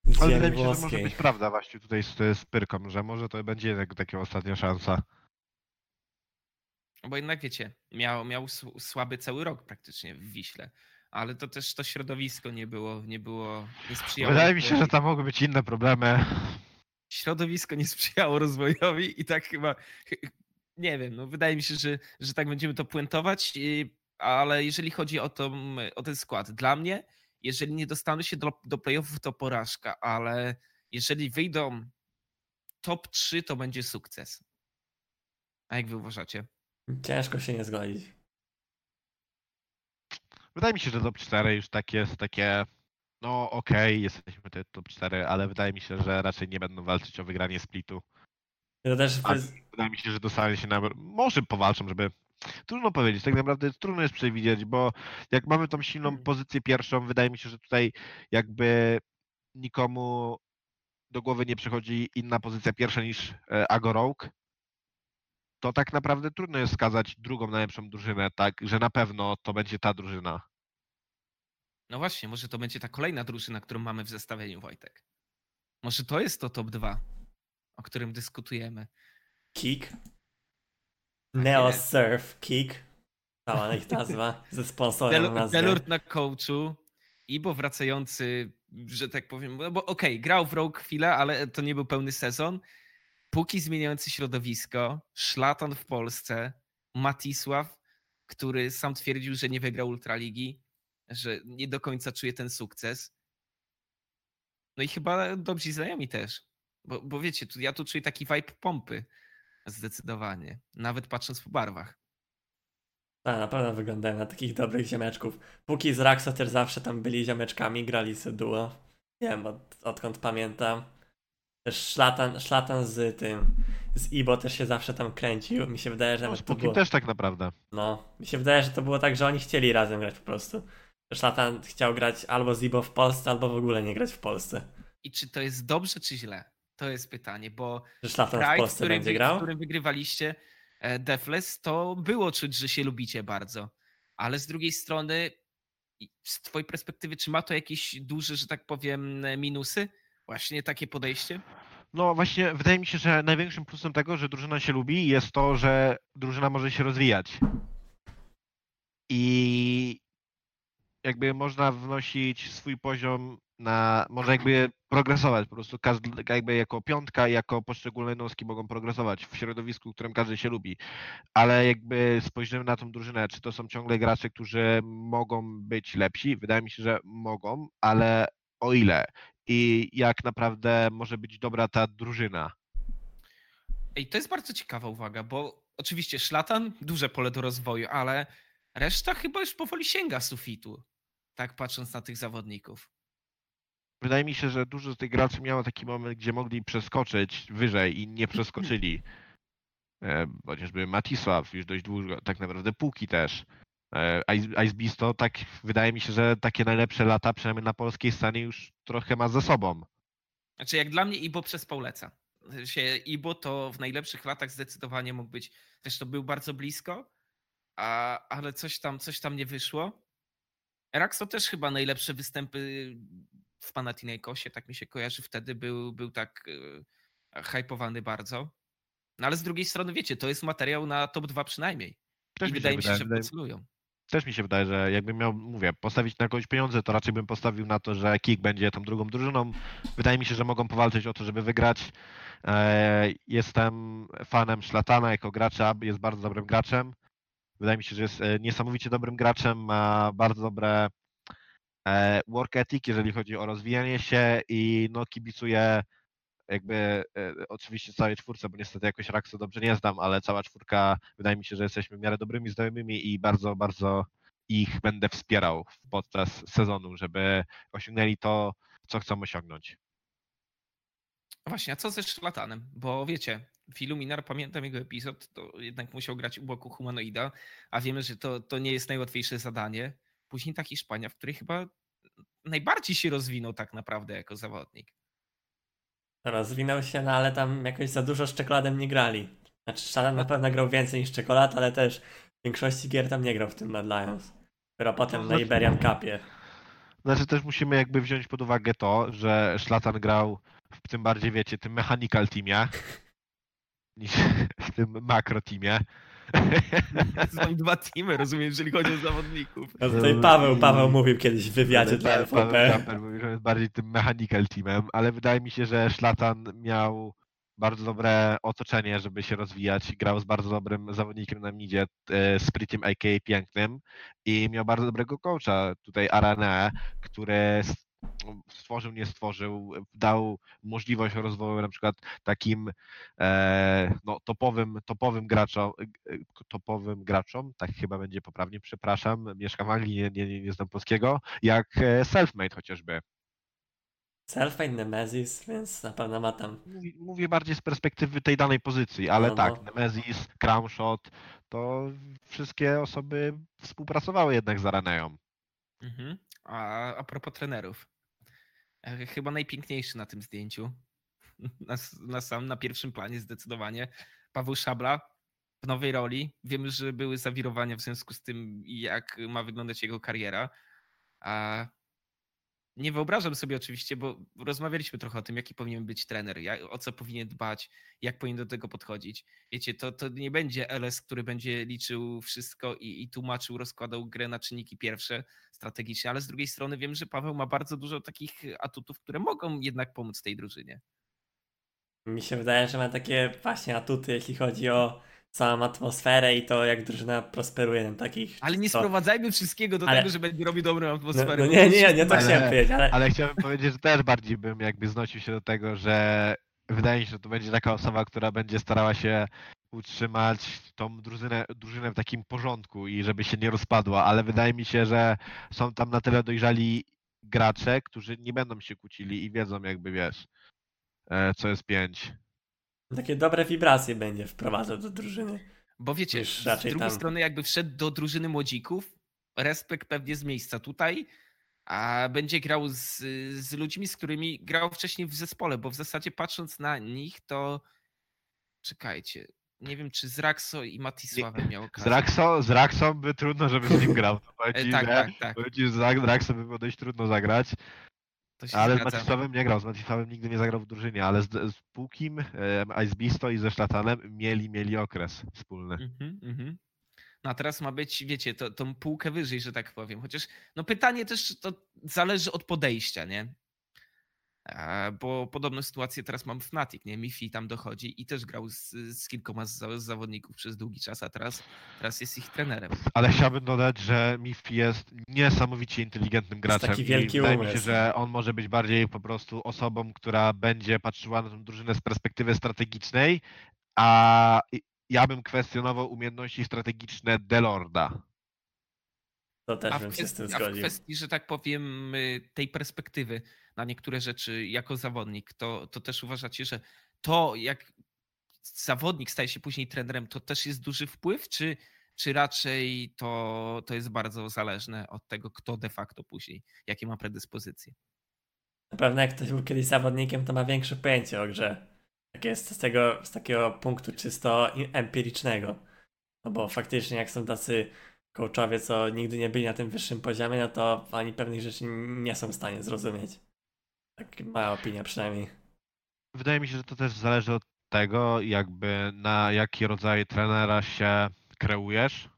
S2: Ale
S1: ziemi
S2: wydaje mi się, że może
S1: włoskiej.
S2: być prawda właśnie tutaj z, z Pyrką, że może to będzie jednak taka ostatnia szansa.
S3: No bo jednak wiecie, miał, miał s- słaby cały rok praktycznie w Wiśle, ale to też to środowisko nie było, nie było, nie sprzyjało.
S2: Wydaje mi się, że
S3: rozwojowi.
S2: tam mogły być inne problemy.
S3: Środowisko nie sprzyjało rozwojowi i tak chyba, chy- nie wiem, no wydaje mi się, że, że tak będziemy to puentować, i- ale jeżeli chodzi o, to, o ten skład, dla mnie, jeżeli nie dostaną się do, do playoffów, to porażka, ale jeżeli wyjdą top 3, to będzie sukces. A jak wy uważacie?
S1: Ciężko się nie zgodzić.
S2: Wydaje mi się, że top 4 już tak jest takie. No okej, jesteśmy tutaj top 4, ale wydaje mi się, że raczej nie będą walczyć o wygranie splitu.
S1: To też
S2: Wydaje mi się, że dostaną się na. Może powalczą, żeby. Trudno powiedzieć, tak naprawdę trudno jest przewidzieć, bo jak mamy tą silną
S1: Hmm.
S2: pozycję pierwszą, wydaje mi się, że tutaj jakby nikomu do głowy nie przychodzi inna pozycja pierwsza niż e, Agorogue, to tak naprawdę trudno jest wskazać drugą najlepszą drużynę, tak, że na pewno to będzie ta drużyna.
S3: No właśnie, może to będzie ta kolejna drużyna, którą mamy w zestawieniu, Wojtek. Może to jest to top 2, o którym dyskutujemy.
S1: Kick. Neo. Surf Kick. Cała ich nazwa. Ze sponsorem
S3: Del-
S1: nazwę.
S3: Delort na coachu, Ibo wracający, że tak powiem, no bo okej, grał w Rogue chwilę, ale to nie był pełny sezon. Póki zmieniający środowisko, Szlatan w Polsce, Matisław, który sam twierdził, że nie wygrał Ultraligi, że nie do końca czuje ten sukces. No i chyba dobrzy znajomi też. Bo, bo wiecie, tu, ja tu czuję taki vibe pompy. Zdecydowanie. Nawet patrząc po barwach.
S1: Tak, na pewno wyglądają na takich dobrych ziomeczków. Póki z Raxo też zawsze tam byli ziomeczkami, grali sobie duo. Nie wiem, od, odkąd pamiętam. Też szlatan, szlatan z tym, z Ibo też się zawsze tam kręcił. Mi się wydaje, że
S2: No,
S1: nawet to było...
S2: też tak naprawdę.
S1: No, mi się wydaje, że to było tak, że oni chcieli razem grać po prostu. Szlatan chciał grać albo z Ibo w Polsce, albo w ogóle nie grać w Polsce.
S3: I czy to jest dobrze, czy źle? To jest pytanie, bo Pride, w
S1: Polsce
S3: którym, wy- w którym wygrywaliście e, Defles, to było czuć, że się lubicie bardzo. Ale z drugiej strony, z twojej perspektywy, czy ma to jakieś duże, że tak powiem, minusy? Właśnie takie podejście?
S2: No właśnie, wydaje mi się, że największym plusem tego, że drużyna się lubi, jest to, że drużyna może się rozwijać. I jakby można wnosić swój poziom na, może jakby progresować po prostu, każdy, jakby jako piątka, jako poszczególne jednostki mogą progresować w środowisku, w którym każdy się lubi. Ale jakby spojrzymy na tą drużynę, czy to są ciągle gracze, którzy mogą być lepsi? Wydaje mi się, że mogą, ale o ile? I jak naprawdę może być dobra ta drużyna?
S3: Ej, to jest bardzo ciekawa uwaga, bo oczywiście Szlatan, duże pole do rozwoju, ale reszta chyba już powoli sięga sufitu. Tak patrząc na tych zawodników.
S2: Wydaje mi się, że dużo z tych graczy miało taki moment, gdzie mogli przeskoczyć wyżej i nie przeskoczyli. E, Chociażby Matisław już dość długo, tak naprawdę Puki też. E, Ice, tak wydaje mi się, że takie najlepsze lata, przynajmniej na polskiej scenie już trochę ma ze sobą.
S3: Znaczy, jak dla mnie Ibo przez Pauleca. Się Ibo to w najlepszych latach zdecydowanie mógł być. To był bardzo blisko, a, ale coś tam, coś tam nie wyszło. Raxo też chyba najlepsze występy w Panathinaikosie, tak mi się kojarzy, wtedy był, był tak e, hypowany bardzo. No ale z drugiej strony, wiecie, to jest materiał na top 2 przynajmniej.
S2: Też
S3: I
S2: mi
S3: wydaje mi się,
S2: wydaje-
S3: że
S2: wydaje-
S3: pocelują.
S2: Też mi się wydaje, że jakbym miał, mówię, postawić na kogoś pieniądze, to raczej bym postawił na to, że Kik będzie tą drugą drużyną. Wydaje mi się, że mogą powalczyć o to, żeby wygrać. E, Jestem fanem Szlatana jako gracza, jest bardzo dobrym graczem. Wydaje mi się, że jest e, niesamowicie dobrym graczem, ma bardzo dobre work ethic, jeżeli chodzi o rozwijanie się i no kibicuję jakby e, oczywiście całej czwórce, bo niestety jakoś Raxo dobrze nie znam, ale cała czwórka wydaje mi się, że jesteśmy w miarę dobrymi znajomymi i bardzo, bardzo ich będę wspierał podczas sezonu, żeby osiągnęli to, co chcą osiągnąć.
S3: Właśnie, a co ze Szlatanem? Bo wiecie, w Illuminar, pamiętam jego epizod, to jednak musiał grać u boku humanoida, a wiemy, że to, to nie jest najłatwiejsze zadanie. Później ta Hiszpania, w której chyba najbardziej się rozwinął tak naprawdę jako zawodnik.
S1: Rozwinął się, no ale tam jakoś za dużo z czekoladem nie grali. Znaczy Szatan na pewno grał więcej niż czekolad, ale też w większości gier tam nie grał w tym Mad Lions. Dopiero potem na
S2: znaczy-
S1: Iberian Cupie.
S2: Znaczy też musimy jakby wziąć pod uwagę to, że Szlatan grał w tym bardziej, wiecie, tym mechanical teamie niż w tym makro teamie.
S3: Są dwa teamy, rozumiem, jeżeli chodzi o zawodników.
S1: No tutaj Paweł, Paweł mówił kiedyś w wywiadzie dla
S2: Paweł
S1: LVP.
S2: Kamper mówił, że jest bardziej tym mechanical teamem, ale wydaje mi się, że Szlatan miał bardzo dobre otoczenie, żeby się rozwijać. Grał z bardzo dobrym zawodnikiem na midzie, e, Spritim a.k.a. Pięknym i miał bardzo dobrego coacha, tutaj Arane, który stworzył, nie stworzył, dał możliwość rozwoju na przykład takim e, no, topowym, topowym graczom, topowym graczom, tak chyba będzie poprawnie, przepraszam, mieszkam w Anglii, nie, nie, nie, nie znam polskiego, jak e, Selfmade chociażby.
S1: Selfmade Nemesis, więc na pewno ma tam.
S2: Mówię, mówię bardziej z perspektywy tej danej pozycji, ale
S1: No,
S2: tak,
S1: no.
S2: Nemesis, Cramshot, to wszystkie osoby współpracowały jednak z Araneą.
S3: Mhm. A, a propos trenerów. Chyba najpiękniejszy na tym zdjęciu. Na, na sam, na pierwszym planie zdecydowanie. Paweł Szabla w nowej roli. Wiemy, że były zawirowania w związku z tym, jak ma wyglądać jego kariera. A nie wyobrażam sobie oczywiście, bo rozmawialiśmy trochę o tym, jaki powinien być trener, jak, o co powinien dbać, jak powinien do tego podchodzić. Wiecie, to, to nie będzie LS, który będzie liczył wszystko i, i tłumaczył, rozkładał grę na czynniki pierwsze strategicznie, ale z drugiej strony wiem, że Paweł ma bardzo dużo takich atutów, które mogą jednak pomóc tej drużynie.
S1: Mi się wydaje, że ma takie właśnie atuty, jeśli chodzi o całą atmosferę i to, jak drużyna prosperuje na takich.
S3: Ale nie
S1: czysto-
S3: sprowadzajmy wszystkiego do
S1: Ale-
S3: tego, że będzie robił dobrą
S1: No,
S3: atmosferę.
S1: no
S3: bo
S1: nie, nie,
S3: jest
S1: nie, to
S2: Ale-
S1: chciałem powiedzieć, ale,
S2: Ale chciałbym powiedzieć, że też bardziej bym jakby znosił się do tego, że wydaje mi się, że to będzie taka osoba, która będzie starała się utrzymać tą drużynę, drużynę w takim porządku i żeby się nie rozpadła, ale wydaje mi się, że są tam na tyle dojrzali gracze, którzy nie będą się kłócili i wiedzą jakby, wiesz, e, co jest pięć.
S1: Takie dobre wibracje będzie wprowadzał do drużyny.
S3: Bo wiecie, z drugiej
S1: tam-
S3: strony jakby wszedł do drużyny młodzików, respekt pewnie z miejsca tutaj, a będzie grał z, z ludźmi, z którymi grał wcześniej w zespole, bo w zasadzie patrząc na nich, to czekajcie, nie wiem czy z Raxo i Matisławem miał
S2: Z
S3: okazję.
S2: Raxo, z Raxo by trudno, żeby z nim grał.
S3: E,
S2: ci,
S3: tak, tak, tak.
S2: że z Raxo by było dość trudno zagrać. Ale z. Matisławem nie grał, z Matisławem nigdy nie zagrał w drużynie, ale z, z Pukim, e, Ice Beasto i ze Szlatanem mieli, mieli okres wspólny.
S3: Mhm, mhm. No a teraz ma być, wiecie, to, tą półkę wyżej, że tak powiem. Chociaż no pytanie też to zależy od podejścia, nie? E, Bo podobną sytuację teraz mam w Fnatic, nie? Mifi tam dochodzi i też grał z, z kilkoma z, z zawodników przez długi czas, a teraz, teraz jest ich trenerem.
S2: Ale chciałbym dodać, że Miffy jest niesamowicie inteligentnym graczem
S1: taki
S2: i
S1: wielki
S2: wydaje mi się, że on może być bardziej po prostu osobą, która będzie patrzyła na tę drużynę z perspektywy strategicznej, a i- ja bym kwestionował umiejętności strategiczne Delorda.
S1: To też
S3: A w,
S1: bym się z tym
S3: kwestii, a w
S1: zgodził.
S3: kwestii, że tak powiem, y, tej perspektywy na niektóre rzeczy jako zawodnik, to, to też uważacie, że to jak zawodnik staje się później trenerem, to też jest duży wpływ, czy, czy raczej to, to jest bardzo zależne od tego, kto de facto później, jakie ma predyspozycje?
S1: Na pewno jak ktoś był kiedyś zawodnikiem, to ma większe pojęcie o grze. Tak jest z, tego, z takiego punktu czysto empirycznego. No bo faktycznie jak są tacy coachowie, co nigdy nie byli na tym wyższym poziomie, no to oni pewnych rzeczy nie są w stanie zrozumieć. Tak moja opinia przynajmniej.
S2: Wydaje mi się, że to też zależy od tego, jakby na jaki rodzaj trenera się kreujesz,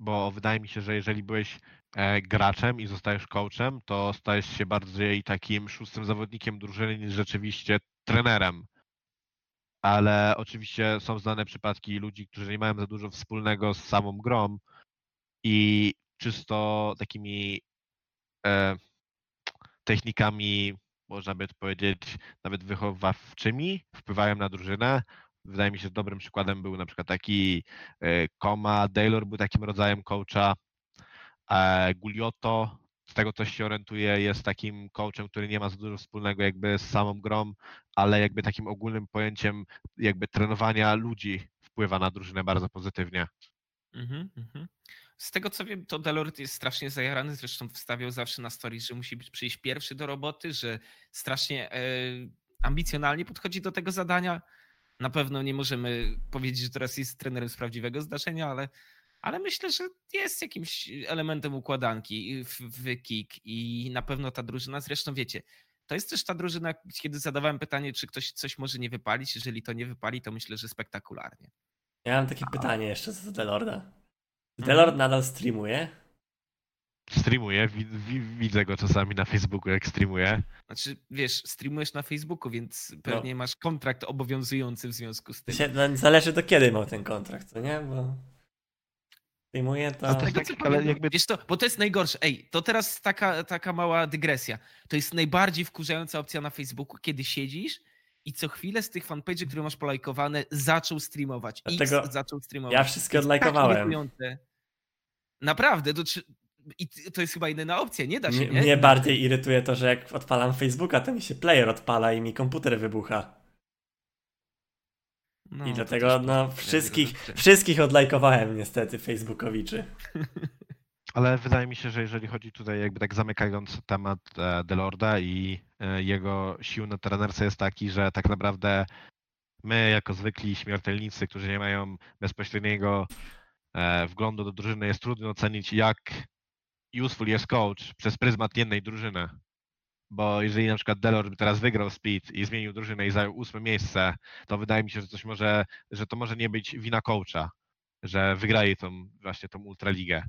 S2: bo wydaje mi się, że jeżeli byłeś e, graczem i zostajesz coachem, to stajesz się bardziej takim szóstym zawodnikiem drużyny niż rzeczywiście trenerem. Ale oczywiście są znane przypadki ludzi, którzy nie mają za dużo wspólnego z samą grą i czysto takimi e, technikami, można by powiedzieć, nawet wychowawczymi wpływają na drużynę. Wydaje mi się, że dobrym przykładem był na przykład taki e, Koma, Taylor był takim rodzajem coacha, e, Guliotto, z tego coś się orientuje, jest takim coachem, który nie ma za dużo wspólnego jakby z samą grą, ale jakby takim ogólnym pojęciem jakby trenowania ludzi wpływa na drużynę bardzo pozytywnie.
S3: Mhm, mhm. Z tego co wiem, to Delort jest strasznie zajarany, zresztą wstawiał zawsze na stories, że musi być przyjść pierwszy do roboty, że strasznie e, ambicjonalnie podchodzi do tego zadania. Na pewno nie możemy powiedzieć, że teraz jest trenerem z prawdziwego zdarzenia, ale, ale myślę, że jest jakimś elementem układanki w, w kick i na pewno ta drużyna, zresztą wiecie, to jest też ta drużyna, kiedy zadawałem pytanie, czy ktoś coś może nie wypalić. Jeżeli to nie wypali, to myślę, że spektakularnie.
S1: Ja mam takie pytanie jeszcze co do Delorda. Czy
S3: Mhm.
S1: Delord nadal streamuje?
S2: streamuje, wi- wi- widzę go czasami na Facebooku, jak streamuje.
S3: Znaczy, wiesz, streamujesz na Facebooku, więc pewnie masz kontrakt obowiązujący w związku z tym.
S1: Się, no, zależy do kiedy miał ten kontrakt, co nie? Bo streamuje to...
S2: No tak, tak, ale jakby-
S3: Wiesz to, bo to jest najgorsze. Ej, to teraz taka, taka mała dygresja. To jest najbardziej wkurzająca opcja na Facebooku, kiedy siedzisz i co chwilę z tych fanpage'y, które masz polajkowane, zaczął streamować.
S1: Dlatego
S3: X zaczął streamować.
S1: ja wszystkie
S3: tak
S1: odlajkowałem.
S3: irytujące. Naprawdę, to, i to jest chyba jedyna opcja, nie da się, nie?
S1: mnie bardziej irytuje to, że jak odpalam Facebooka, to mi się player odpala i mi komputer wybucha.
S3: No,
S1: I dlatego no wszystkich, wszystkich odlajkowałem niestety Facebookowiczy.
S2: Ale wydaje mi się, że jeżeli chodzi tutaj jakby tak zamykając temat e, Delorda i e, jego sił na trenerce jest taki, że tak naprawdę my jako zwykli śmiertelnicy, którzy nie mają bezpośredniego e, wglądu do drużyny, jest trudno ocenić jak useful jest coach przez pryzmat jednej drużyny. Bo jeżeli na przykład Delord by teraz wygrał Speed i zmienił drużynę i zajął ósme miejsce, to wydaje mi się, że coś może, że to może nie być wina coacha, że wygraje tą właśnie tą Ultraligę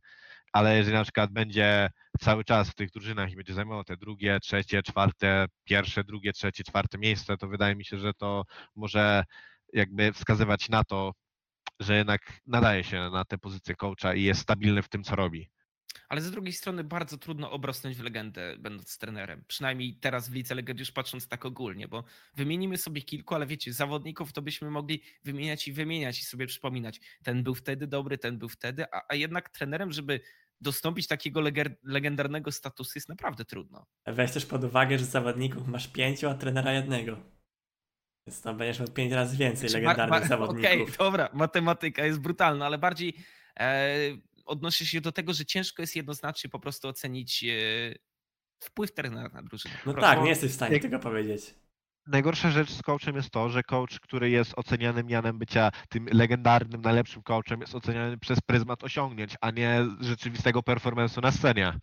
S2: ale jeżeli na przykład będzie cały czas w tych drużynach i będzie zajmował te drugie, trzecie, czwarte, pierwsze, drugie, trzecie, czwarte miejsce, to wydaje mi się, że to może jakby wskazywać na to, że jednak nadaje się na tę pozycję coacha i jest stabilny w tym, co robi.
S3: Ale z drugiej strony bardzo trudno obrosnąć w legendę, będąc trenerem. Przynajmniej teraz w Lidze Legend już patrząc tak ogólnie, bo wymienimy sobie kilku, ale wiecie, zawodników to byśmy mogli wymieniać i wymieniać i sobie przypominać. Ten był wtedy dobry, ten był wtedy, a, a jednak trenerem, żeby dostąpić takiego leger- legendarnego statusu jest naprawdę trudno.
S1: Weź też pod uwagę, że zawodników masz pięciu, a trenera jednego. Więc tam będziesz miał pięć razy więcej
S3: Znaczy, ma-
S1: legendarnych
S3: ma-
S1: zawodników.
S3: Okej, dobra, matematyka jest brutalna, ale bardziej e, odnosi się do tego, że ciężko jest jednoznacznie po prostu ocenić e, wpływ trenera na drużynę.
S1: No tak, nie jesteś w stanie
S2: jak-
S1: tego powiedzieć.
S2: Najgorsza rzecz z coachem jest to, że coach, który jest oceniany mianem bycia tym legendarnym, najlepszym coachem, jest oceniany przez pryzmat osiągnięć, a nie rzeczywistego performance'u na scenie.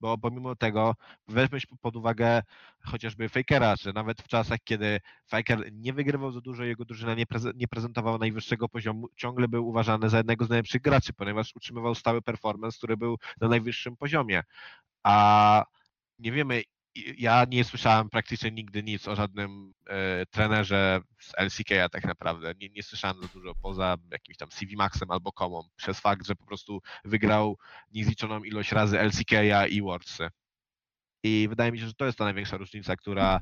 S2: Bo pomimo tego weźmy pod uwagę chociażby Fakera, że nawet w czasach, kiedy Faker nie wygrywał za dużo, jego drużyna nie, preze- nie prezentowała najwyższego poziomu, ciągle był uważany za jednego z najlepszych graczy, ponieważ utrzymywał stały performance, który był na najwyższym poziomie. A nie wiemy, ja nie słyszałem praktycznie nigdy nic o żadnym e, trenerze z LCK tak naprawdę. Nie, nie słyszałem za dużo poza jakimś tam CV Maxem albo Komą, przez fakt, że po prostu wygrał niezliczoną ilość razy LCK i Worldsy. I wydaje mi się, że to jest ta największa różnica, która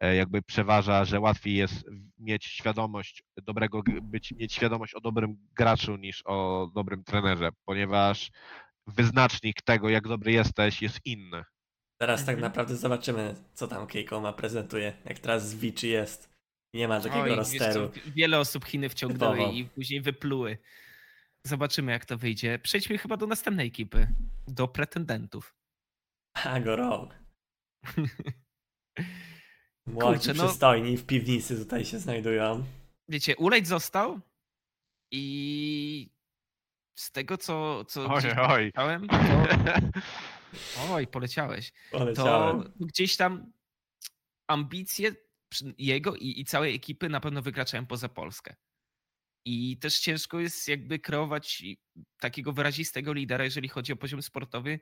S2: e, jakby przeważa, że łatwiej jest mieć świadomość dobrego, być, mieć świadomość o dobrym graczu niż o dobrym trenerze, ponieważ wyznacznik tego, jak dobry jesteś, jest inny.
S1: Teraz tak
S3: Mhm.
S1: naprawdę zobaczymy, co tam Keiko ma prezentuje. Jak teraz Vichy jest. Nie ma takiego
S3: Oj,
S1: rosteru.
S3: co, wiele osób Chiny wciągnęły
S1: Typowo.
S3: i później wypluły. Zobaczymy, jak to wyjdzie. Przejdźmy chyba do następnej ekipy. Do pretendentów.
S1: Hago Rogue. Młodzi,
S3: Kurczę, no-
S1: przystojni w piwnicy tutaj się znajdują.
S3: Wiecie, Ulejt został i z tego, co, co
S2: Oj, oj.
S3: czytałem, to... Oj, poleciałeś. To
S1: Poleciałem.
S3: gdzieś tam ambicje jego i, i całej ekipy na pewno wykraczają poza Polskę. I też ciężko jest jakby kreować takiego wyrazistego lidera, jeżeli chodzi o poziom sportowy,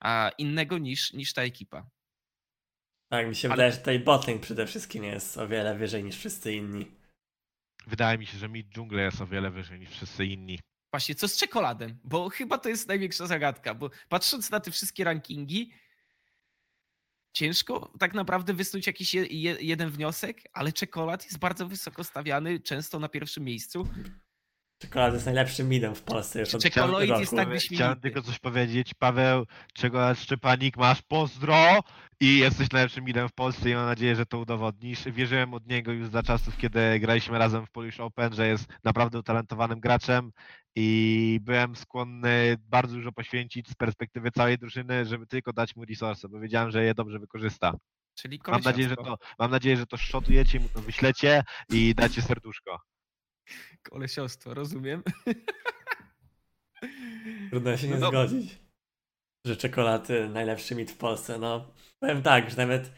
S3: a innego niż, niż ta ekipa.
S1: Tak, mi się
S3: ale-
S1: wydaje, że tutaj botlane przede wszystkim jest o wiele wyżej niż wszyscy inni.
S2: Wydaje mi się, że mid dżungla jest o wiele wyżej niż wszyscy inni.
S3: Właśnie, co z czekoladem? Bo chyba to jest największa zagadka, bo patrząc na te wszystkie rankingi, ciężko tak naprawdę wysnuć jakiś je, je, jeden wniosek, ale czekolad jest bardzo wysoko stawiany, często na pierwszym miejscu.
S1: Czekolada jest najlepszym midem w Polsce już od
S3: Czekoloid
S1: roku.
S3: jest tak
S2: Chciałem tylko coś powiedzieć. Paweł, czego Szczepanik, masz pozdro i jesteś najlepszym midem w Polsce i mam nadzieję, że to udowodnisz. Wierzyłem od niego już za czasów, kiedy graliśmy razem w Polish Open, że jest naprawdę utalentowanym graczem i byłem skłonny bardzo dużo poświęcić z perspektywy całej drużyny, żeby tylko dać mu resource, bo wiedziałem, że je dobrze wykorzysta.
S3: Czyli
S2: Mam nadzieję, że to, mam nadzieję, że to szotujecie, mu to wyślecie i dacie serduszko.
S3: Kolesiostwo, rozumiem.
S1: Trudno się nie
S3: No
S1: zgodzić. Że czekolady najlepszy mit w Polsce. No, powiem tak, że nawet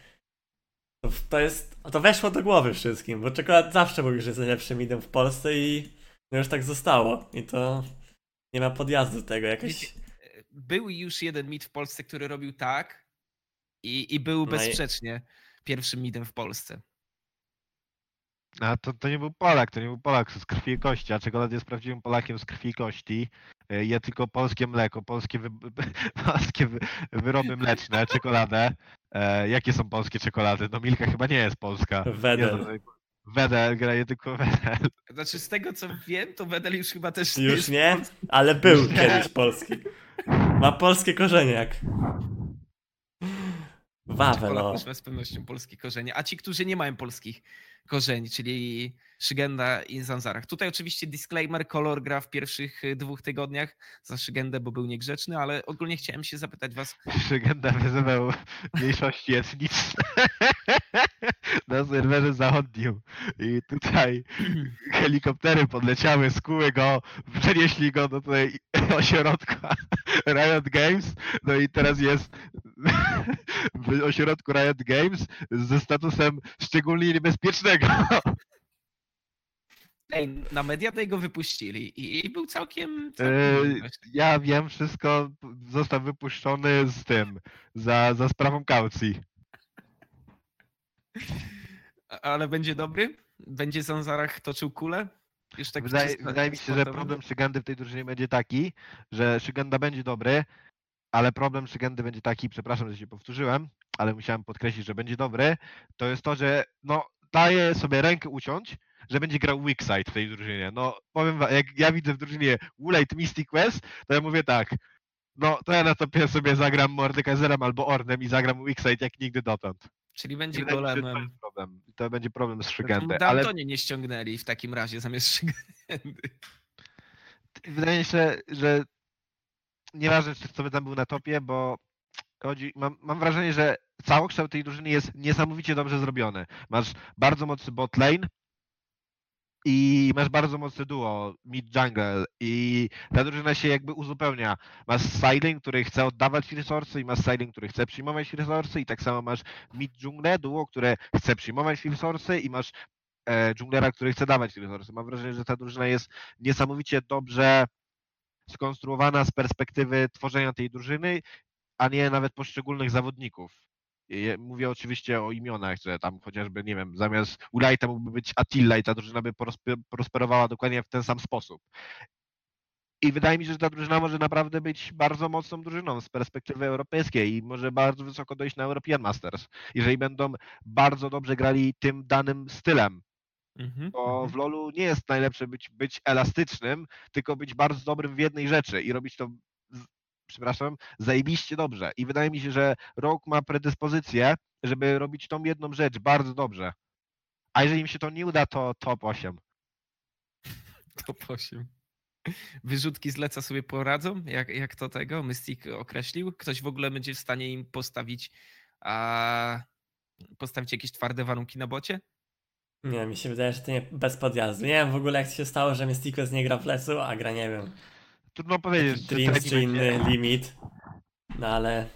S1: to, jest. To weszło do głowy wszystkim, bo czekolad zawsze mówił, że jest najlepszym midem w Polsce i no już tak zostało. I to nie ma podjazdu do tego. Jakoś.
S3: Wiecie, był już jeden mit w Polsce, który robił tak i, i był
S1: No i-
S3: bezsprzecznie pierwszym midem w Polsce.
S2: A to, to nie był Polak, to nie był Polak z krwi i kości, a czekolad jest prawdziwym Polakiem z krwi i kości. E, Je tylko polskie mleko, polskie, wy, polskie wy, wyroby mleczne, czekoladę. E, jakie są polskie czekolady? No Milka chyba nie jest polska. Nie,
S1: Wedel.
S2: Wedel, graje tylko Wedel.
S3: Znaczy z tego co wiem, to Wedel już chyba też
S1: Już
S3: jest
S1: nie,
S3: polski.
S1: ale był
S2: Już nie.
S1: kiedyś polski. Ma polskie korzenie jak. Wawel, no.
S3: ma z pewnością polskie korzenie. A ci, którzy nie mają polskich korzeni, czyli Szygenda i Zanzarach. Tutaj oczywiście disclaimer, kolor gra w pierwszych y, dwóch tygodniach za Szygendę, bo był niegrzeczny, ale ogólnie chciałem się zapytać was,
S2: Szygenda wyzywał mniejszości etniczne na serwerze zachodnim. I tutaj helikoptery podleciały, skuły go, przenieśli go do tej ośrodka Riot Games. No i teraz jest w ośrodku Riot Games ze statusem szczególnie niebezpiecznego.
S3: Ej, na Mediaday go wypuścili i, i był całkiem... Całkiem miły.
S2: Ja wiem wszystko, został wypuszczony z tym, za, za sprawą kaucji.
S3: Ale będzie dobry? Będzie Zanzarach toczył kulę? Już tak
S2: wydaje,
S3: czysto
S2: wydaje mi się, że problem Szygandy w tej drużynie będzie taki, że Szyganda będzie dobry, ale problem Szygandy będzie taki, przepraszam, że się powtórzyłem, ale musiałem podkreślić, że będzie dobry, to jest to, że no, daje sobie rękę uciąć, że będzie grał Weakside w tej drużynie. No powiem wam, jak ja widzę w drużynie Woolite Mystic Quest, to ja mówię tak, no to ja na topie sobie zagram Mordekaiserem albo Ornem i zagram Weakside jak nigdy dotąd.
S3: Czyli
S2: I
S3: będzie
S2: się, że To
S3: golemem.
S2: jest problem. To będzie problem z
S3: Czemu
S2: Szygandy, ale
S3: Daltonie nie ściągnęli w takim razie zamiast Szygendy.
S2: wydaje mi się, że nieważne, czy- co by tam był na topie, bo chodzi, mam, mam wrażenie, że całokształt tej drużyny jest niesamowicie dobrze zrobiony. Masz bardzo mocny bot lane i masz bardzo mocne duo mid jungle i ta drużyna się jakby uzupełnia. Masz Silent, który chce oddawać resursy i masz Silent, który chce przyjmować resursy i tak samo masz mid jungle, duo, które chce przyjmować resursy i masz e, który chce dawać resursy. Mam wrażenie, że ta drużyna jest niesamowicie dobrze skonstruowana z perspektywy tworzenia tej drużyny, a nie nawet poszczególnych zawodników. Mówię oczywiście o imionach, że tam chociażby, nie wiem, zamiast Ulajta mógłby być Attila i ta drużyna by prospe- prosperowała dokładnie w ten sam sposób. I wydaje mi się, że ta drużyna może naprawdę być bardzo mocną drużyną z perspektywy europejskiej i może bardzo wysoko dojść na European Masters, jeżeli będą bardzo dobrze grali tym danym stylem
S3: Mhm,
S2: bo
S3: mhm.
S2: w LoLu nie jest najlepsze być, być elastycznym, tylko być bardzo dobrym w jednej rzeczy i robić to, przepraszam, zajebiście dobrze. I wydaje mi się, że Rogue ma predyspozycję, żeby robić tą jedną rzecz bardzo dobrze. A jeżeli im się to nie uda, to top 8.
S3: Top 8. Wyrzutki z leca sobie poradzą? Jak, jak to tego Mystic określił? Ktoś w ogóle będzie w stanie im postawić a, postawić jakieś twarde warunki na bocie?
S1: Nie, mi się wydaje, że to nie bez podjazdu. Nie wiem w ogóle jak to się stało, że Mysticus nie gra w lesu, a gra, nie wiem,
S2: Trudno powiedzieć,
S1: Dreams czy
S2: będzie-
S1: inny limit. No ale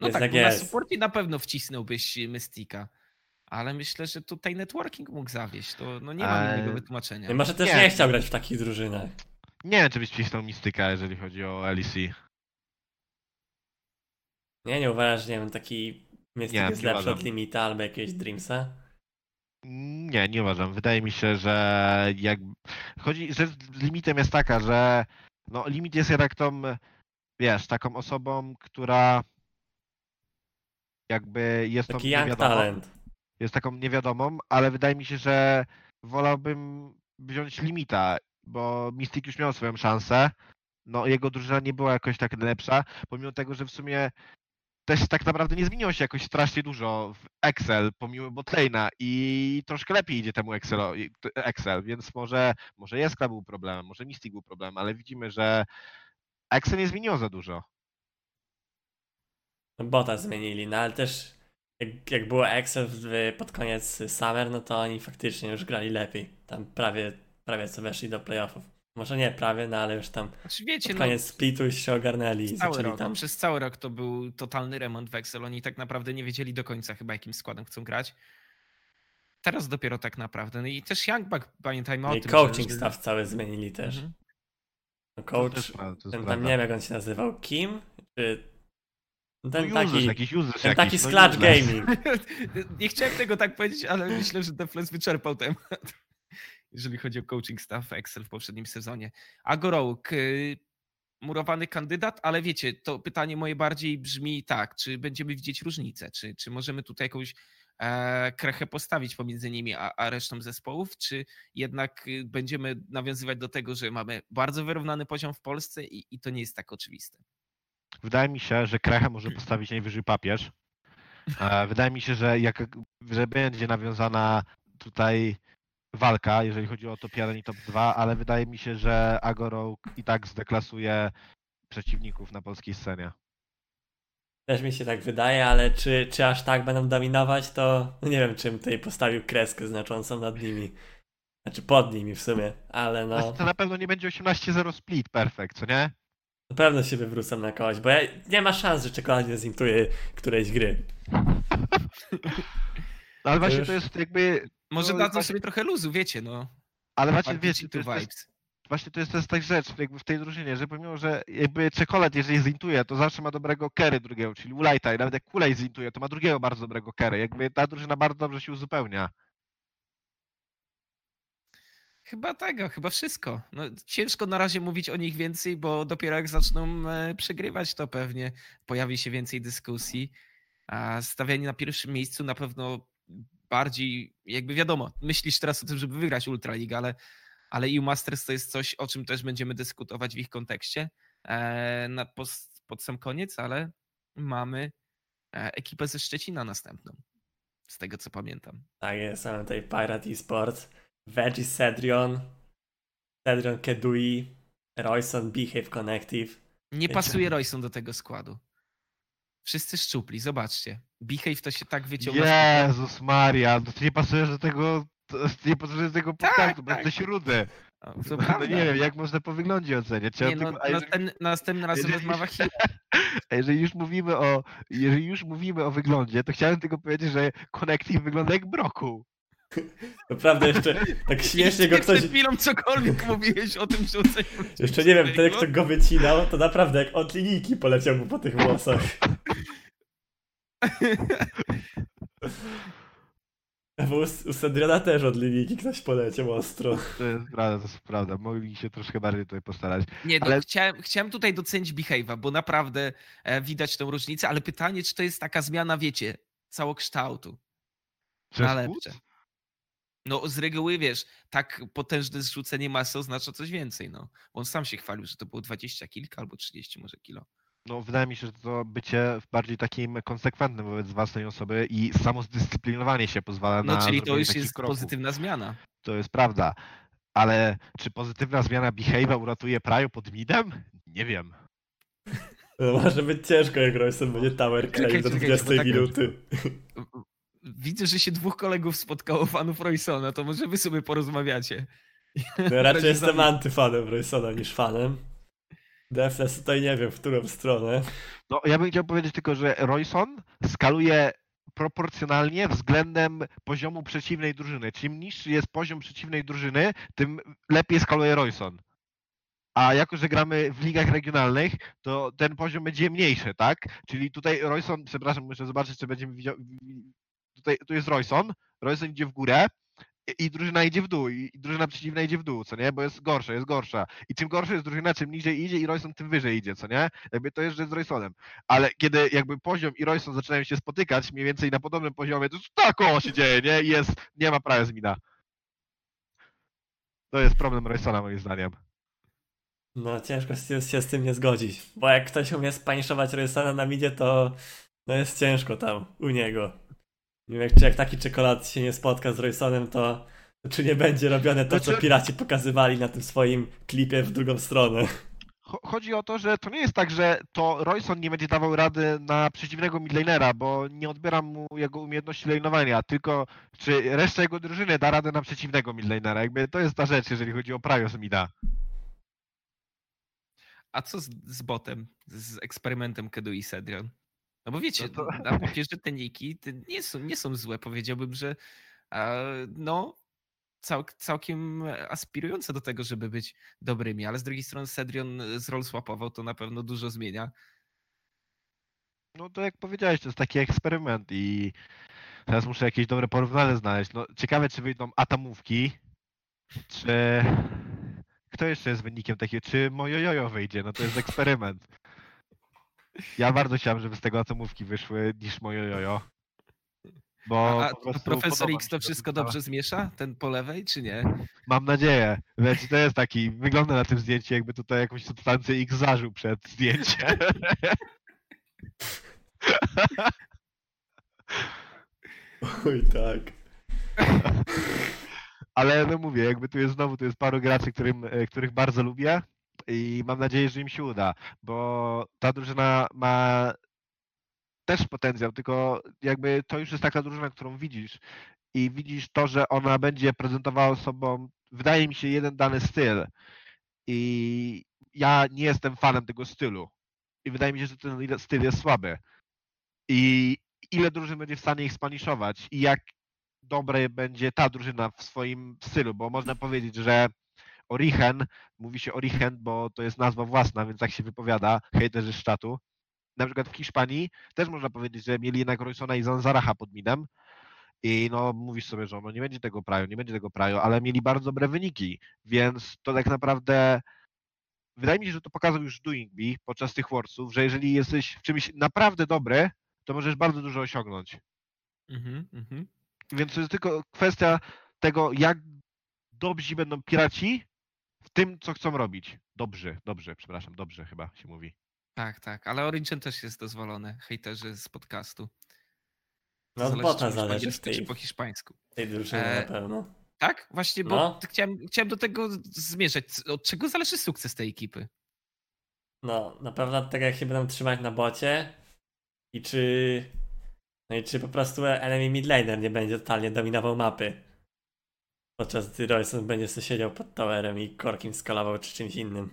S3: No
S1: jest
S3: tak,
S1: jak
S3: bo na
S1: jest.
S3: supporcie na pewno wcisnąłbyś Mystika. Ale myślę, że tutaj networking mógł zawieść. To no nie ma
S2: Eee,
S3: innego wytłumaczenia.
S1: No może też
S2: Nie.
S1: nie chciał grać w takich drużynach.
S2: Nie wiem, czy byś wcisnął Mistyka, jeżeli chodzi o LEC.
S1: Nie, nie uważasz, że nie wiem, taki Mystic
S2: Nie,
S1: jest lepszy od limita albo jakiegoś Dreamsa?
S2: Nie, nie uważam. Wydaje mi się, że jak chodzi, że z limitem jest taka, że no limit jest jednak tą, wiesz, taką osobą, która jakby jest tą
S1: Taki young
S2: niewiadomą,
S1: talent.
S2: jest taką niewiadomą, ale wydaje mi się, że wolałbym wziąć limita, bo Mystic już miał swoją szansę. No jego drużyna nie była jakoś tak lepsza, pomimo tego, że w sumie też tak naprawdę nie zmieniło się jakoś strasznie dużo w Excel, pomimo Botlane'a i troszkę lepiej idzie temu Excelo, Excel, więc może, może Jeskra był problemem, może Mystic był problemem, ale widzimy, że Excel nie zmieniło za dużo.
S1: No, Bota zmienili, no ale też jak, jak było Excel w, pod koniec Summer, no to oni faktycznie już grali lepiej. Tam prawie, prawie co weszli do playoffów. Może nie prawie, no ale już tam
S3: Znaczy, wiecie, no,
S1: koniec splitu już się ogarnęli i
S3: cały
S1: zaczęli
S3: rok,
S1: tam...
S3: przez cały rok to był totalny remont w Excel. Oni tak naprawdę nie wiedzieli do końca chyba jakim składem chcą grać. Teraz dopiero tak naprawdę. No i też Youngback, pamiętajmy o
S1: No i
S3: tym.
S1: coaching
S3: że,
S1: staff cały zmienili też.
S3: Mhm.
S1: No,
S2: To
S1: Coach,
S2: jest prawda, to
S1: ten tam nie wiem jak on się nazywał, Kim? Czy...
S2: No
S1: Ten
S2: users,
S1: taki,
S2: jakiś users
S1: ten
S2: jakiś,
S1: taki
S2: no.
S1: Gaming.
S3: Nie chciałem tego tak powiedzieć, ale myślę, że Defles wyczerpał temat. Jeżeli chodzi o coaching staff Excel w poprzednim sezonie. Agorok, y, murowany kandydat, ale wiecie, to pytanie moje bardziej brzmi tak, czy będziemy widzieć różnicę, czy, czy możemy tutaj jakąś e, krechę postawić pomiędzy nimi a, a resztą zespołów, czy jednak y, będziemy nawiązywać do tego, że mamy bardzo wyrównany poziom w Polsce i, i to nie jest tak oczywiste.
S2: Wydaje mi się, że Krechę może postawić najwyżej papież. E, Wydaje mi się, że, jak, że będzie nawiązana tutaj walka, jeżeli chodzi o top 1 i top 2, ale wydaje mi się, że Agorok i tak zdeklasuje przeciwników na polskiej scenie.
S1: Też mi się tak wydaje, ale czy, czy aż tak będą dominować, to nie wiem, czym tutaj postawił kreskę znaczącą nad nimi. Znaczy pod nimi w sumie, ale no
S2: To na pewno nie będzie 18-0 split perfect, co nie?
S1: na pewno się wywrócą na kogoś, bo ja, nie ma szans, że czekolad nie zintuje którejś gry.
S2: No, ale właśnie to jest jakby.
S3: Może
S2: No,
S3: dadzą
S2: właśnie-
S3: sobie trochę luzu, wiecie, no.
S2: Ale właśnie wiecie,
S3: G2
S2: to jest,
S3: vibes.
S2: właśnie to jest, jest tak rzecz jakby w tej drużynie, że pomimo, że jakby czekolad, jeżeli zintuje, to zawsze ma dobrego carry drugiego, czyli Ulajta i nawet jak Kulej zintuje, to ma drugiego bardzo dobrego carry. Jakby ta drużyna bardzo dobrze się uzupełnia.
S3: Chyba tego, chyba wszystko. No, ciężko na razie mówić o nich więcej, bo dopiero jak zaczną e, przegrywać, to pewnie pojawi się więcej dyskusji. A stawianie na pierwszym miejscu na pewno bardziej, jakby wiadomo, myślisz teraz o tym, żeby wygrać Ultraligę, ale, ale EU Masters to jest coś, o czym też będziemy dyskutować w ich kontekście e, na, pod, pod sam koniec, ale mamy e, ekipę ze Szczecina następną, z tego co pamiętam.
S1: Tak jest, mamy tutaj Pirate Esports, Veggie Cedrion, Cedrion Kedui, Royson Behave Connective.
S3: Nie pasuje Royson do tego składu. Wszyscy szczupli, zobaczcie. Behave to się tak wyciąga.
S2: Jezus Maria, to ty nie pasujesz do tego, ty nie pasujesz do tego podcastu, bo
S3: tak.
S2: jesteś rudy.
S3: To
S2: No
S3: prawda.
S2: nie wiem, jak można po wyglądzie oceniać.
S3: Nie, no,
S2: tylko, jeżeli,
S3: następny, następnym razem
S2: jeżeli-
S3: rozmowa
S2: a jeżeli już mówimy o, jeżeli już mówimy o wyglądzie, to chciałem tylko powiedzieć, że Connective wygląda jak brokuł.
S1: Naprawdę jeszcze tak śmiesznie go ktoś...
S3: Przed chwilą cokolwiek mówiłeś o tym, że.
S1: Jeszcze nie wiem, ten kto go wycinał, to naprawdę jak od linijki poleciał mu po tych włosach. Bo u, u Cedriona też od linijki ktoś poleciał ostro.
S2: To jest prawda, to jest prawda. Mogli się troszkę bardziej tutaj postarać.
S3: Nie, no,
S2: Ale-
S3: chciałem, chciałem tutaj docenić Behave'a, bo naprawdę e, widać tą różnicę, ale pytanie, czy to jest taka zmiana, wiecie, całokształtu. Na lepsze. No z reguły, wiesz, tak potężne zrzucenie masy oznacza coś więcej, no. On sam się chwalił, że to było 20 kilka albo 30 może kilo.
S2: No, wydaje mi się, że to bycie bardziej takim konsekwentnym wobec własnej osoby i samo zdyscyplinowanie się pozwala
S3: No
S2: na
S3: czyli to już jest
S2: kroków.
S3: pozytywna zmiana.
S2: To jest prawda. Ale czy pozytywna zmiana behavior uratuje Praju pod midem? Nie wiem.
S1: No, może być ciężko, jak Royson będzie tower claim
S3: Czekaj,
S1: do
S3: czekaj,
S1: 20
S3: bo tak-
S1: minuty.
S3: Widzę, że się dwóch kolegów spotkało fanów Roysona, to może wy sobie porozmawiacie.
S1: No, raczej jestem antyfanem Roysona niż fanem. Defles tutaj nie wiem, w którą stronę.
S2: No, ja bym chciał powiedzieć tylko, że Royson skaluje proporcjonalnie względem poziomu przeciwnej drużyny. Czym niższy jest poziom przeciwnej drużyny, tym lepiej skaluje Royson. A jako, że gramy w ligach regionalnych, to ten poziom będzie mniejszy, tak? Czyli tutaj Royson, przepraszam, muszę zobaczyć, czy będziemy widział. Tutaj tu jest Royson, Royson idzie w górę i- drużyna idzie w dół, i drużyna przeciwna idzie w dół, co nie? Bo jest gorsza, jest gorsza. I czym gorsza jest drużyna, czym niżej idzie i Royson tym wyżej idzie, co nie? Jakby to jest rzecz z Roysonem. Ale kiedy jakby poziom i Royson zaczynają się spotykać mniej więcej na podobnym poziomie, to tak o się dzieje, nie? I Jest, nie ma prawa zmina. To jest problem Roysona moim zdaniem.
S1: No ciężko się z tym nie zgodzić. Bo jak ktoś umie spaniszować Roysona na midzie, to no jest ciężko tam u niego. Nie wiem, jak, czy jak taki czekolad się nie spotka z Roysonem, to czy nie będzie robione to, co
S2: Znaczy-
S1: piraci pokazywali na tym swoim klipie w drugą stronę.
S2: Cho- Chodzi o to, że to nie jest tak, że to Royson nie będzie dawał rady na przeciwnego midlanera, bo nie odbieram mu jego umiejętności lane'owania, tylko czy reszta jego drużyny da radę na przeciwnego midlanera. Jakby to jest ta rzecz, jeżeli chodzi o Prios mida.
S3: A co z, z botem, z eksperymentem Kedu i Cedrion? No bo wiecie,
S2: No to-
S3: na papierze te niki nie, są, nie są złe. Powiedziałbym, że e, no cał, całkiem aspirujące do tego, żeby być dobrymi, ale z drugiej strony Cedrion z roll swapował, to na pewno dużo zmienia.
S2: No to jak powiedziałeś, to jest taki eksperyment i teraz muszę jakieś dobre porównanie znaleźć. No, ciekawe, czy wyjdą atomówki, czy... Kto jeszcze jest wynikiem takiego? Czy moje jojo wyjdzie? No to jest eksperyment. Ja bardzo chciałem, żeby z tego atomówki wyszły niż moje jojo. Bo
S3: A,
S2: po
S3: a profesor X to wszystko dobrze zmiesza? Ten po lewej, czy nie?
S2: Mam nadzieję. Wiecie, to jest taki, wygląda na tym zdjęciu, jakby tutaj jakąś substancję X zażył przed zdjęciem.
S1: Oj tak.
S2: Ale no mówię, jakby tu jest znowu, tu jest paru graczy, którym, e, których bardzo lubię i mam nadzieję, że im się uda, bo ta drużyna ma też potencjał, tylko jakby to już jest taka drużyna, którą widzisz i widzisz to, że ona będzie prezentowała sobą, wydaje mi się, jeden dany styl i ja nie jestem fanem tego stylu i wydaje mi się, że ten styl jest słaby i ile drużyn będzie w stanie ich spaniszować i jak dobre będzie ta drużyna w swoim stylu, bo można powiedzieć, że Orichen, mówi się Orichen, bo to jest nazwa własna, więc tak się wypowiada, hejterzy z czatu. Na przykład w Hiszpanii też można powiedzieć, że mieli jednak Roysona i Zanzaracha pod minem i no mówisz sobie, że no nie będzie tego praju, nie będzie tego praju, ale mieli bardzo dobre wyniki, więc to tak naprawdę wydaje mi się, że to pokazał już Doing Me podczas tych Worldsów, że jeżeli jesteś w czymś naprawdę dobry, to możesz bardzo dużo osiągnąć.
S3: Mhm, mhm.
S2: Więc to jest tylko kwestia tego, jak dobrzy będą piraci w tym, co chcą robić. Dobrzy, dobrze, przepraszam, dobrze chyba się mówi.
S3: Tak, tak, ale Origin też jest dozwolony, hejterzy z podcastu.
S1: No od
S3: Zależy,
S1: bota
S3: czy
S1: zależy w tej,
S3: czy po hiszpańsku.
S1: tej drużynie
S3: E,
S1: na pewno.
S3: Tak? Właśnie, bo
S1: No.
S3: chciałem, chciałem do tego zmierzać. Od czego zależy sukces tej ekipy?
S1: No, na pewno od tego jak się będą trzymać na bocie i czy... No i czy po prostu enemy midlaner nie będzie totalnie dominował mapy. Podczas gdy Royson będzie sobie siedział pod towerem i korkiem skalował czy czymś innym.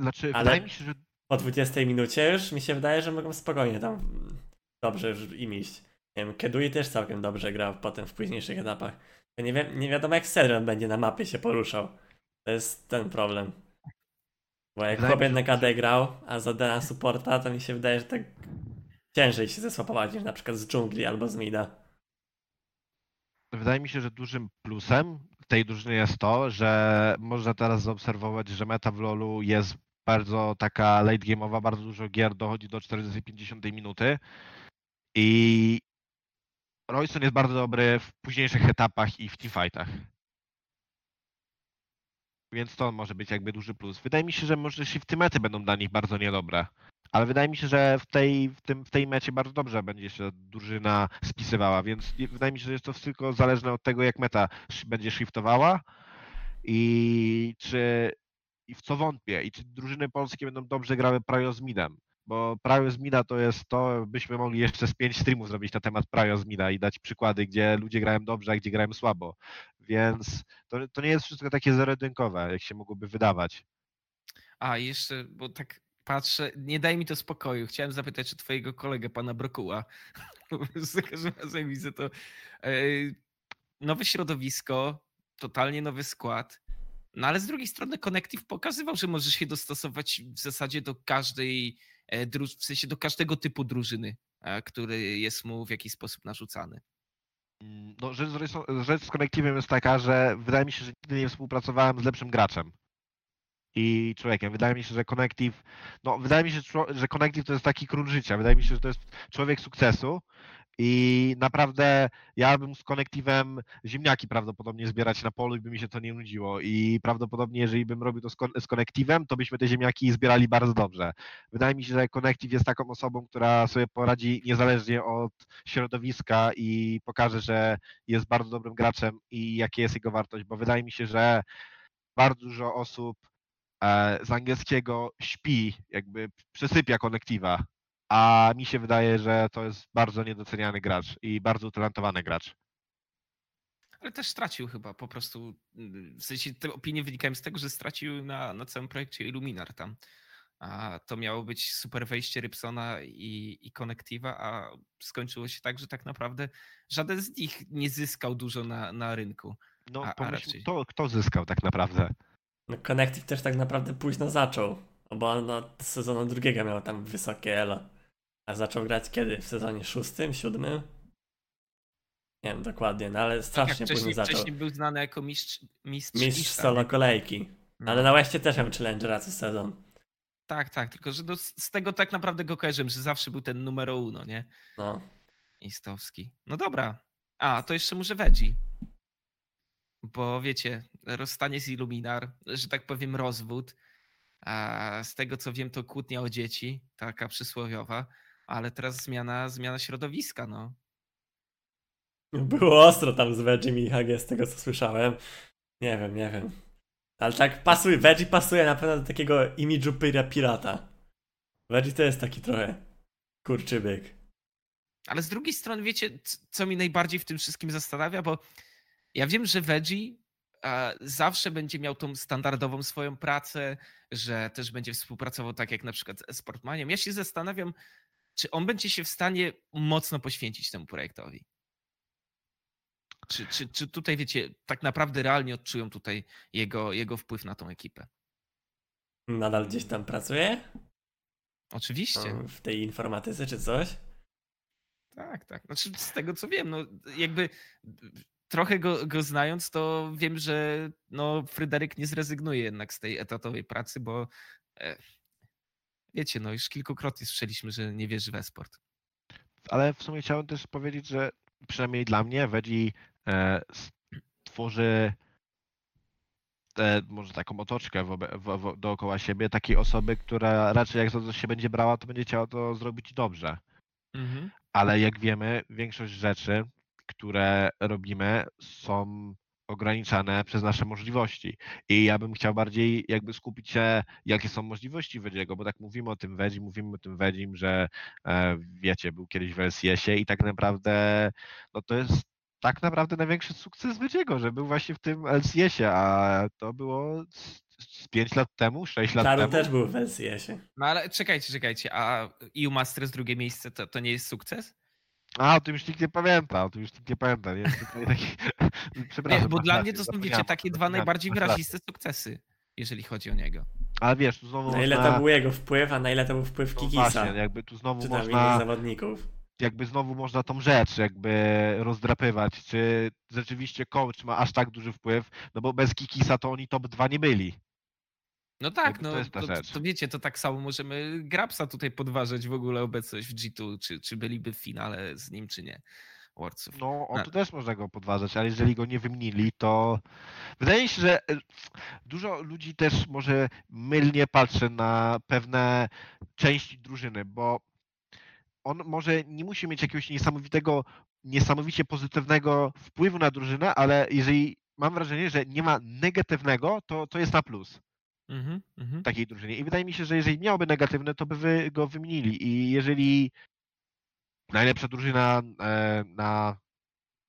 S2: Znaczy,
S1: Ale-
S2: wydaje mi się, że
S1: Po 20 minucie już mi się wydaje, że mogą spokojnie tam dobrze już im iść. Nie wiem, Kedui też całkiem dobrze grał potem w późniejszych etapach. Nie, wi- nie wiadomo jak Cedron będzie na mapie się poruszał. To jest ten problem. Bo jak chłop jednak AD grał, a za Dena supporta, to mi się wydaje, że tak ciężej się zesłapować niż na przykład z dżungli albo z mida.
S2: Wydaje mi się, że dużym plusem tej drużyny jest to, że można teraz zaobserwować, że meta w LoLu jest bardzo taka late game'owa, bardzo dużo gier dochodzi do 40-50 minuty i Royson jest bardzo dobry w późniejszych etapach i w teamfightach. Więc to może być jakby duży plus. Wydaje mi się, że może shifty mety będą dla nich bardzo niedobre. Ale wydaje mi się, że w tej, w tym, w tej mecie bardzo dobrze będzie się drużyna spisywała, więc wydaje mi się, że jest to tylko zależne od tego, jak meta będzie shiftowała i czy i w co wątpię, i czy drużyny polskie będą dobrze grały Prajo z Midem. Bo Prajo z Mida to jest to, byśmy mogli jeszcze z pięć streamów zrobić na temat Prajo z Mida i dać przykłady, gdzie ludzie grają dobrze, a gdzie grają słabo. Więc to, to nie jest wszystko takie zero-jedynkowe, jak się mogłoby wydawać.
S3: A, jeszcze, bo tak patrzę, nie daj mi to spokoju. Chciałem zapytać, czy twojego kolegę, pana Brokuła, za każdym razem widzę to. e, Nowe środowisko, totalnie nowy skład. No ale z drugiej strony Connective pokazywał, że możesz się dostosować w zasadzie do każdej, e, w sensie do każdego typu drużyny, który jest mu w jakiś sposób narzucany.
S2: Mm, No, rzecz, rzecz z Connectivem jest taka, że wydaje mi się, że nigdy nie współpracowałem z lepszym graczem i człowiekiem. Wydaje mi się, że Connective, no wydaje mi się, że Connective to jest taki król życia. Wydaje mi się, że to jest człowiek sukcesu i naprawdę ja bym z Connectivem ziemniaki prawdopodobnie zbierać na polu i by mi się to nie nudziło i prawdopodobnie jeżeli bym robił to z, Con- z Connectivem, to byśmy te ziemniaki zbierali bardzo dobrze. Wydaje mi się, że Connective jest taką osobą, która sobie poradzi niezależnie od środowiska i pokaże, że jest bardzo dobrym graczem i jakie jest jego wartość, bo wydaje mi się, że bardzo dużo osób z angielskiego śpi, jakby przesypia konektywa, a mi się wydaje, że to jest bardzo niedoceniany gracz i bardzo utalentowany gracz.
S3: Ale też stracił chyba po prostu. mm, W sensie te opinie wynikają z tego, że stracił na, na całym projekcie Illuminar tam. A to miało być super wejście Rybsona i, i Connectiva, a skończyło się tak, że tak naprawdę żaden z nich nie zyskał dużo na, na rynku.
S2: No
S3: A- a raczej.
S2: kto, kto zyskał tak naprawdę?
S1: No Connective też tak naprawdę późno zaczął, bo on od sezonu drugiego miał tam wysokie elo. A zaczął grać kiedy? W sezonie szóstym, siódmym? Nie wiem dokładnie, no ale
S3: Tak
S1: strasznie późno
S3: wcześniej,
S1: zaczął.
S3: wcześniej był znany jako mistrz, mistrz,
S1: Mistrz solo kolejki.
S3: No.
S1: Ale na Westie też miał Challengera co sezon.
S3: Tak, tak, tylko że do, z tego tak naprawdę go kojarzyłem, że zawsze był ten numero uno, nie?
S1: No.
S3: Istowski. No dobra. A, to jeszcze może Veggie. Bo wiecie, rozstanie z Illuminar, że tak powiem rozwód. A z tego co wiem, to kłótnia o dzieci, taka przysłowiowa, ale teraz zmiana, zmiana środowiska, no.
S1: Było ostro tam z Veggie i HG z tego co słyszałem. Nie wiem, nie wiem. Ale tak pasuje, Veggie pasuje na pewno do takiego imidżu pira- pirata. Veggie to jest taki trochę kurczybyk.
S3: Ale z drugiej strony, wiecie, co mi najbardziej w tym wszystkim zastanawia, bo ja wiem, że Veggie zawsze będzie miał tą standardową swoją pracę, że też będzie współpracował tak jak na przykład z Sportmaniem. Ja się zastanawiam, czy on będzie się w stanie mocno poświęcić temu projektowi. Czy, czy, czy tutaj, wiecie, tak naprawdę realnie odczują tutaj jego, jego wpływ na tą ekipę?
S1: Nadal gdzieś tam pracuje?
S3: Oczywiście.
S1: W tej informatyce czy coś?
S3: Tak, tak. Znaczy, z tego co wiem, no jakby trochę go, go znając, to wiem, że no, Fryderyk nie zrezygnuje jednak z tej etatowej pracy, bo e, wiecie, no już kilkukrotnie słyszeliśmy, że nie wierzy w esport.
S2: Ale w sumie chciałem też powiedzieć, że przynajmniej dla mnie Veggie e, stworzy te, może taką otoczkę wobe, wo, wo, dookoła siebie, takiej osoby, która raczej jak za to się będzie brała, to będzie chciała to zrobić dobrze.
S3: Mhm.
S2: Ale jak wiemy, większość rzeczy, które robimy, są ograniczane przez nasze możliwości. I ja bym chciał bardziej jakby skupić się, jakie są możliwości Wedziego, bo tak mówimy o tym Wedzi, mówimy o tym Wedzim, że e, wiecie, był kiedyś w LCS-ie i tak naprawdę no to jest tak naprawdę największy sukces Wedziego, że był właśnie w tym LCS-ie, a to było z, z 5 lat temu, 6 lat temu.
S1: też był w LCS-ie.
S3: No ale czekajcie, czekajcie, a EU Masters drugie miejsce to, to nie jest sukces?
S2: A, o tym już nikt nie pamięta, o tym już nikt nie pamięta. Nie? Taki... Przepraszam,
S3: Nie, bo dla mnie to są, wiecie, takie dwa najbardziej wyraziste sukcesy, jeżeli chodzi o niego.
S2: Ale wiesz, tu znowu
S1: Na ile
S2: można...
S1: to był jego wpływ, a na ile to był wpływ
S2: no
S1: Kikisa.
S2: właśnie, jakby tu znowu
S1: Czy
S2: można,
S1: zawodników.
S2: jakby znowu można tą rzecz jakby rozdrapywać, czy rzeczywiście coach ma aż tak duży wpływ, no bo bez Kikisa to oni top 2 nie byli.
S3: No tak,
S2: to
S3: no
S2: jest ta
S3: to, to,
S2: rzecz.
S3: to wiecie, to tak samo możemy Grabsa tutaj podważać w ogóle obecność w G2, czy, czy byliby w finale z nim, czy nie. Worldsów.
S2: No, on tu też można go podważać, ale jeżeli go nie wymienili, to wydaje mi się, że e, dużo ludzi też może mylnie patrzy na pewne części drużyny, bo on może nie musi mieć jakiegoś niesamowitego, niesamowicie pozytywnego wpływu na drużynę, ale jeżeli mam wrażenie, że nie ma negatywnego, to, to jest na plus
S3: Mhm, mhm.
S2: takiej drużynie. I wydaje mi się, że jeżeli miałby negatywne, to by wy go wymienili. I jeżeli najlepsza drużyna e, na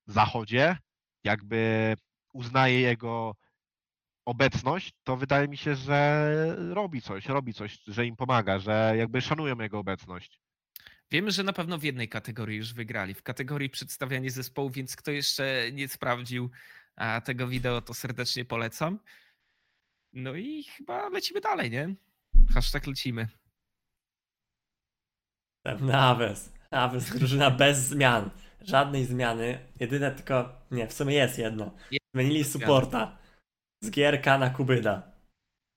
S2: zachodzie jakby uznaje jego obecność, to wydaje mi się, że robi coś, robi coś, że im pomaga, że jakby szanują jego obecność.
S3: Wiemy, że na pewno w jednej kategorii już wygrali, w kategorii przedstawianie zespołu, więc kto jeszcze nie sprawdził tego wideo, to serdecznie polecam. No i chyba lecimy dalej, nie? Hashtag lecimy.
S1: Naves. Naves, drużyna bez zmian. Żadnej zmiany. Jedyne tylko. Nie, w sumie jest jedno. Zmienili supporta. Z Gierka na Kubyda.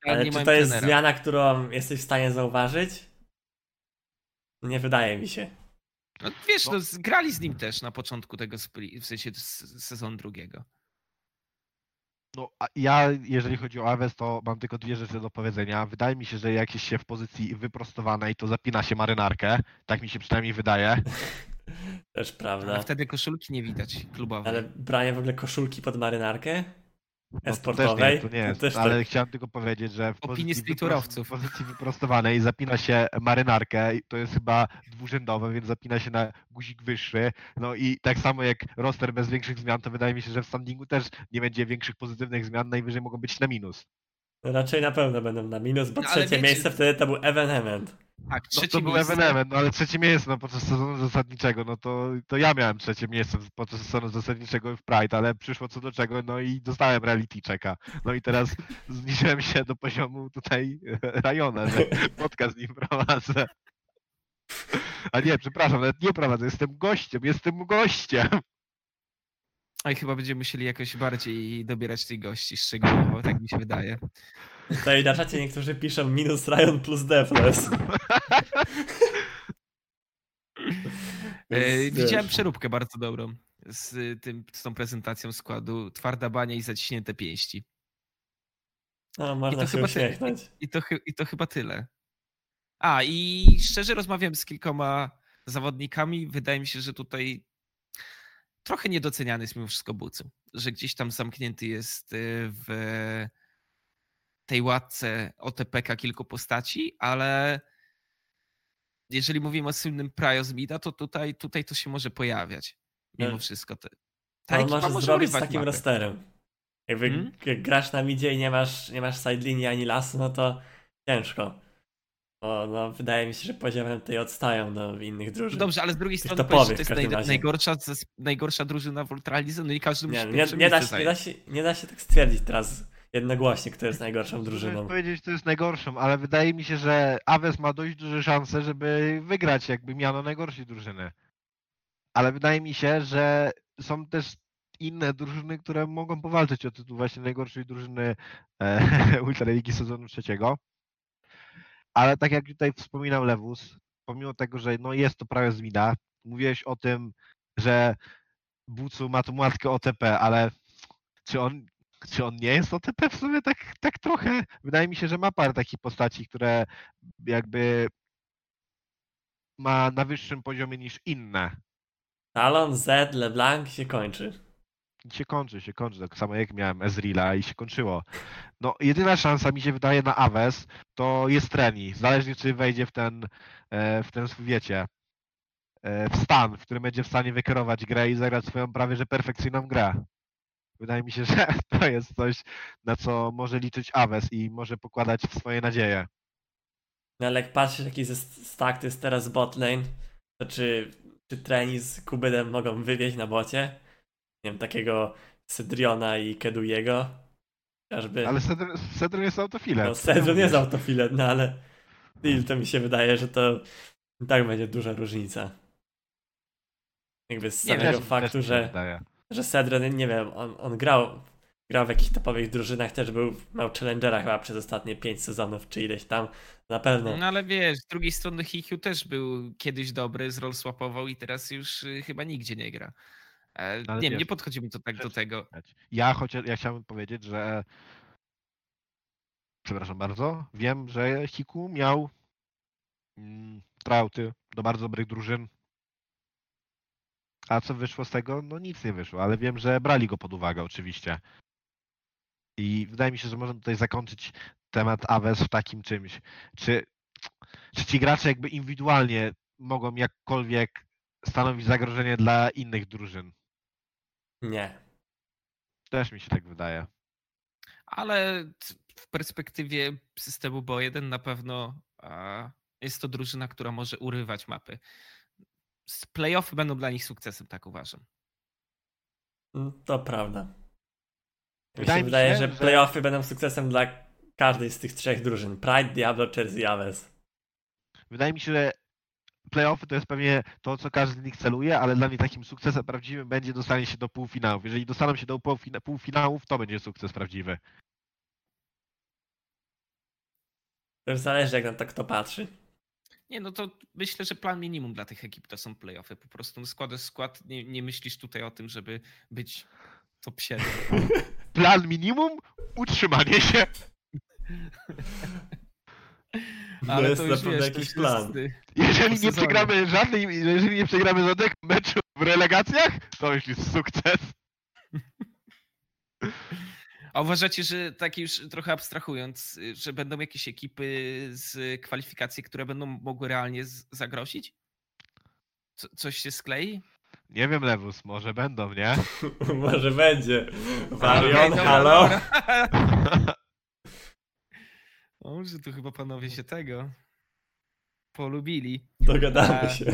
S3: Ale
S1: czy to jest zmiana, którą jesteś w stanie zauważyć? Nie wydaje mi się.
S3: No, wiesz,
S2: No.
S3: no, grali z nim też na początku tego, w sensie sezonu drugiego.
S2: No, a ja, jeżeli chodzi o Aves, to mam tylko dwie rzeczy do powiedzenia. Wydaje mi się, że jak jest się w pozycji wyprostowanej, to zapina się marynarkę. Tak mi się przynajmniej wydaje.
S1: Też prawda.
S3: wtedy koszulki nie widać klubowej.
S1: Ale branie w ogóle koszulki pod marynarkę?
S2: No, to też
S1: Esportowej?
S2: nie, to nie jest,
S1: też
S2: ale
S1: tak.
S2: chciałem tylko powiedzieć, że w
S3: Opinii spliturowców.
S2: w pozycji wyprostowanej zapina się marynarkę i to jest chyba dwurzędowe, więc zapina się na guzik wyższy. No i tak samo jak roster bez większych zmian, to wydaje mi się, że w standingu też nie będzie większych pozytywnych zmian, najwyżej mogą być na minus.
S1: Raczej na pewno będą na minus, bo
S3: No,
S1: trzecie
S3: wiecie-
S1: miejsce wtedy to był evenement.
S3: Tak,
S2: No
S3: trzecie
S2: to był
S3: miejsce.
S2: evenement, no ale trzecie miejsce no, podczas sezonu zasadniczego, no to, to ja miałem trzecie miejsce podczas sezonu zasadniczego w Pride, ale przyszło co do czego, no i dostałem reality checka. No i teraz zniżyłem się do poziomu tutaj Rajona, że podcast z nim prowadzę. A nie, przepraszam, nawet nie prowadzę, jestem gościem, jestem gościem.
S3: Oj, chyba będziemy musieli jakoś bardziej dobierać tych gości szczegółowo, tak mi się wydaje.
S1: Tutaj na czacie niektórzy piszą minus Ryan plus Defless.
S3: E, widziałem przeróbkę bardzo dobrą z, tym, z tą prezentacją składu. Twarda bania i zaciśnięte pięści.
S1: No, można
S3: to
S1: się
S3: chyba te-
S1: uśmiechnąć.
S3: I to, I to chyba tyle. A, i szczerze rozmawiałem z kilkoma zawodnikami. Wydaje mi się, że tutaj trochę niedoceniany jest mimo wszystko Bucu. Że gdzieś tam zamknięty jest y, w tej łatce OTPK kilku postaci, ale jeżeli mówimy o słynnym Prio z Mida, to tutaj, tutaj to się może pojawiać. Mimo
S1: Tak.
S3: wszystko.
S1: On
S3: ekipa
S1: może zrobić z takim
S3: mapę.
S1: rosterem. Jakby
S3: Hmm?
S1: jak grasz na midzie i nie masz, nie masz sidelinii ani lasu, no to ciężko. Bo no, wydaje mi się, że poziomem tej odstają do innych drużyn.
S3: Dobrze, ale z drugiej strony że to
S1: w
S3: jest naj, najgorsza, najgorsza drużyna w Ultralize, no i każdy musi
S1: Nie, nie, da się, nie, da się, nie da się tak stwierdzić teraz jednogłośnie, kto jest najgorszą drużyną.
S2: powiedzieć, że to jest najgorszą, ale wydaje mi się, że Aves ma dość duże szanse, żeby wygrać jakby miano najgorszej drużyny. Ale wydaje mi się, że są też inne drużyny, które mogą powalczyć o tytuł właśnie najgorszej drużyny e, Ultraligi sezonu trzeciego. Ale tak jak tutaj wspominał Lewus, pomimo tego, że no jest to prawie zmina, mówiłeś o tym, że Bucu ma tą łatkę OTP, ale czy on, czy on nie jest OTP w sumie tak, tak trochę? Wydaje mi się, że ma parę takich postaci, które jakby ma na wyższym poziomie niż inne.
S1: Talon, Z, LeBlanc się kończy.
S2: I się kończy, się kończy, tak samo jak miałem Ezreala i się kończyło. No, jedyna szansa mi się wydaje na Aves to jest Treni. Zależnie czy wejdzie w ten, e, w ten wiecie, e, w stan, w którym będzie w stanie wykierować grę i zagrać swoją prawie że perfekcyjną grę. Wydaje mi się, że to jest coś, na co może liczyć Aves i może pokładać swoje nadzieje.
S1: No ale jak patrzysz jaki stack to jest teraz botlane, to czy, czy Treni z Kubydem mogą wywieźć na bocie? Nie wiem, takiego Cedriona i Kedujego. Chociażby.
S2: Ale Cedr, Cedr jest autofilem.
S1: No, Cedron jest autofilet, no ale Steel to mi się wydaje, że to tak będzie duża różnica. Jakby z
S3: Nie
S1: samego
S2: też
S1: faktu, że. Że Cedron, nie wiem, on, on grał, grał w jakichś topowych drużynach, też był, miał Challengera chyba przez ostatnie 5 sezonów, czy ileś tam, na pewno.
S3: No ale wiesz, z drugiej strony Hikiu też był kiedyś dobry, zroll swapował i teraz już y, chyba nigdzie nie gra. E,
S2: Ale
S3: nie wiem, nie podchodzi mi to tak do tego.
S2: Ja chociaż ja chciałbym powiedzieć, że przepraszam bardzo, wiem, że Hiku miał mm, trauty do bardzo dobrych drużyn. A co wyszło z tego? No nic nie wyszło, ale wiem, że brali go pod uwagę oczywiście. I wydaje mi się, że można tutaj zakończyć temat Aves w takim czymś. Czy, czy ci gracze jakby indywidualnie mogą jakkolwiek stanowić zagrożenie dla innych drużyn?
S1: Nie.
S2: Też mi się tak wydaje.
S3: Ale w perspektywie systemu BO1 na pewno jest to drużyna, która może urywać mapy. Playoffy będą dla nich sukcesem, tak uważam.
S1: Mm, To prawda. Mi
S2: Wydaje
S1: się
S2: mi
S1: wydaje,
S2: się,
S1: że
S2: że-
S1: playoffy będą sukcesem dla każdej z tych trzech drużyn. Pride, Diablo, Chelsea, Aves.
S2: Wydaje mi się, że playoffy to jest pewnie to, co każdy z nich celuje, ale dla mnie takim sukcesem prawdziwym będzie dostanie się do półfinałów. Jeżeli dostaną się do półfina- półfinałów, to będzie sukces prawdziwy.
S1: To już zależy jak na to kto patrzy.
S3: Nie, no to myślę, że plan minimum dla tych ekip to są playoffy. Po prostu no składasz skład, nie, nie myślisz tutaj o tym, żeby być top 7.
S2: Plan minimum? Utrzymanie się.
S1: To jest na pewno
S3: to
S1: jakiś plan.
S2: Jeżeli nie przegramy żadnej, jeżeli nie przegramy żadnych meczów w relegacjach, to już jest sukces.
S3: A uważacie, że tak już trochę abstrahując, y, że będą jakieś ekipy z kwalifikacji, które będą mogły realnie zagrozić? Co, coś się sklei?
S2: Nie wiem, Lewus, może będą, nie?
S1: Może będzie.
S3: Dobra,
S1: halo?
S3: O, że tu chyba panowie się tego polubili.
S1: Dogadamy
S3: A-
S1: się.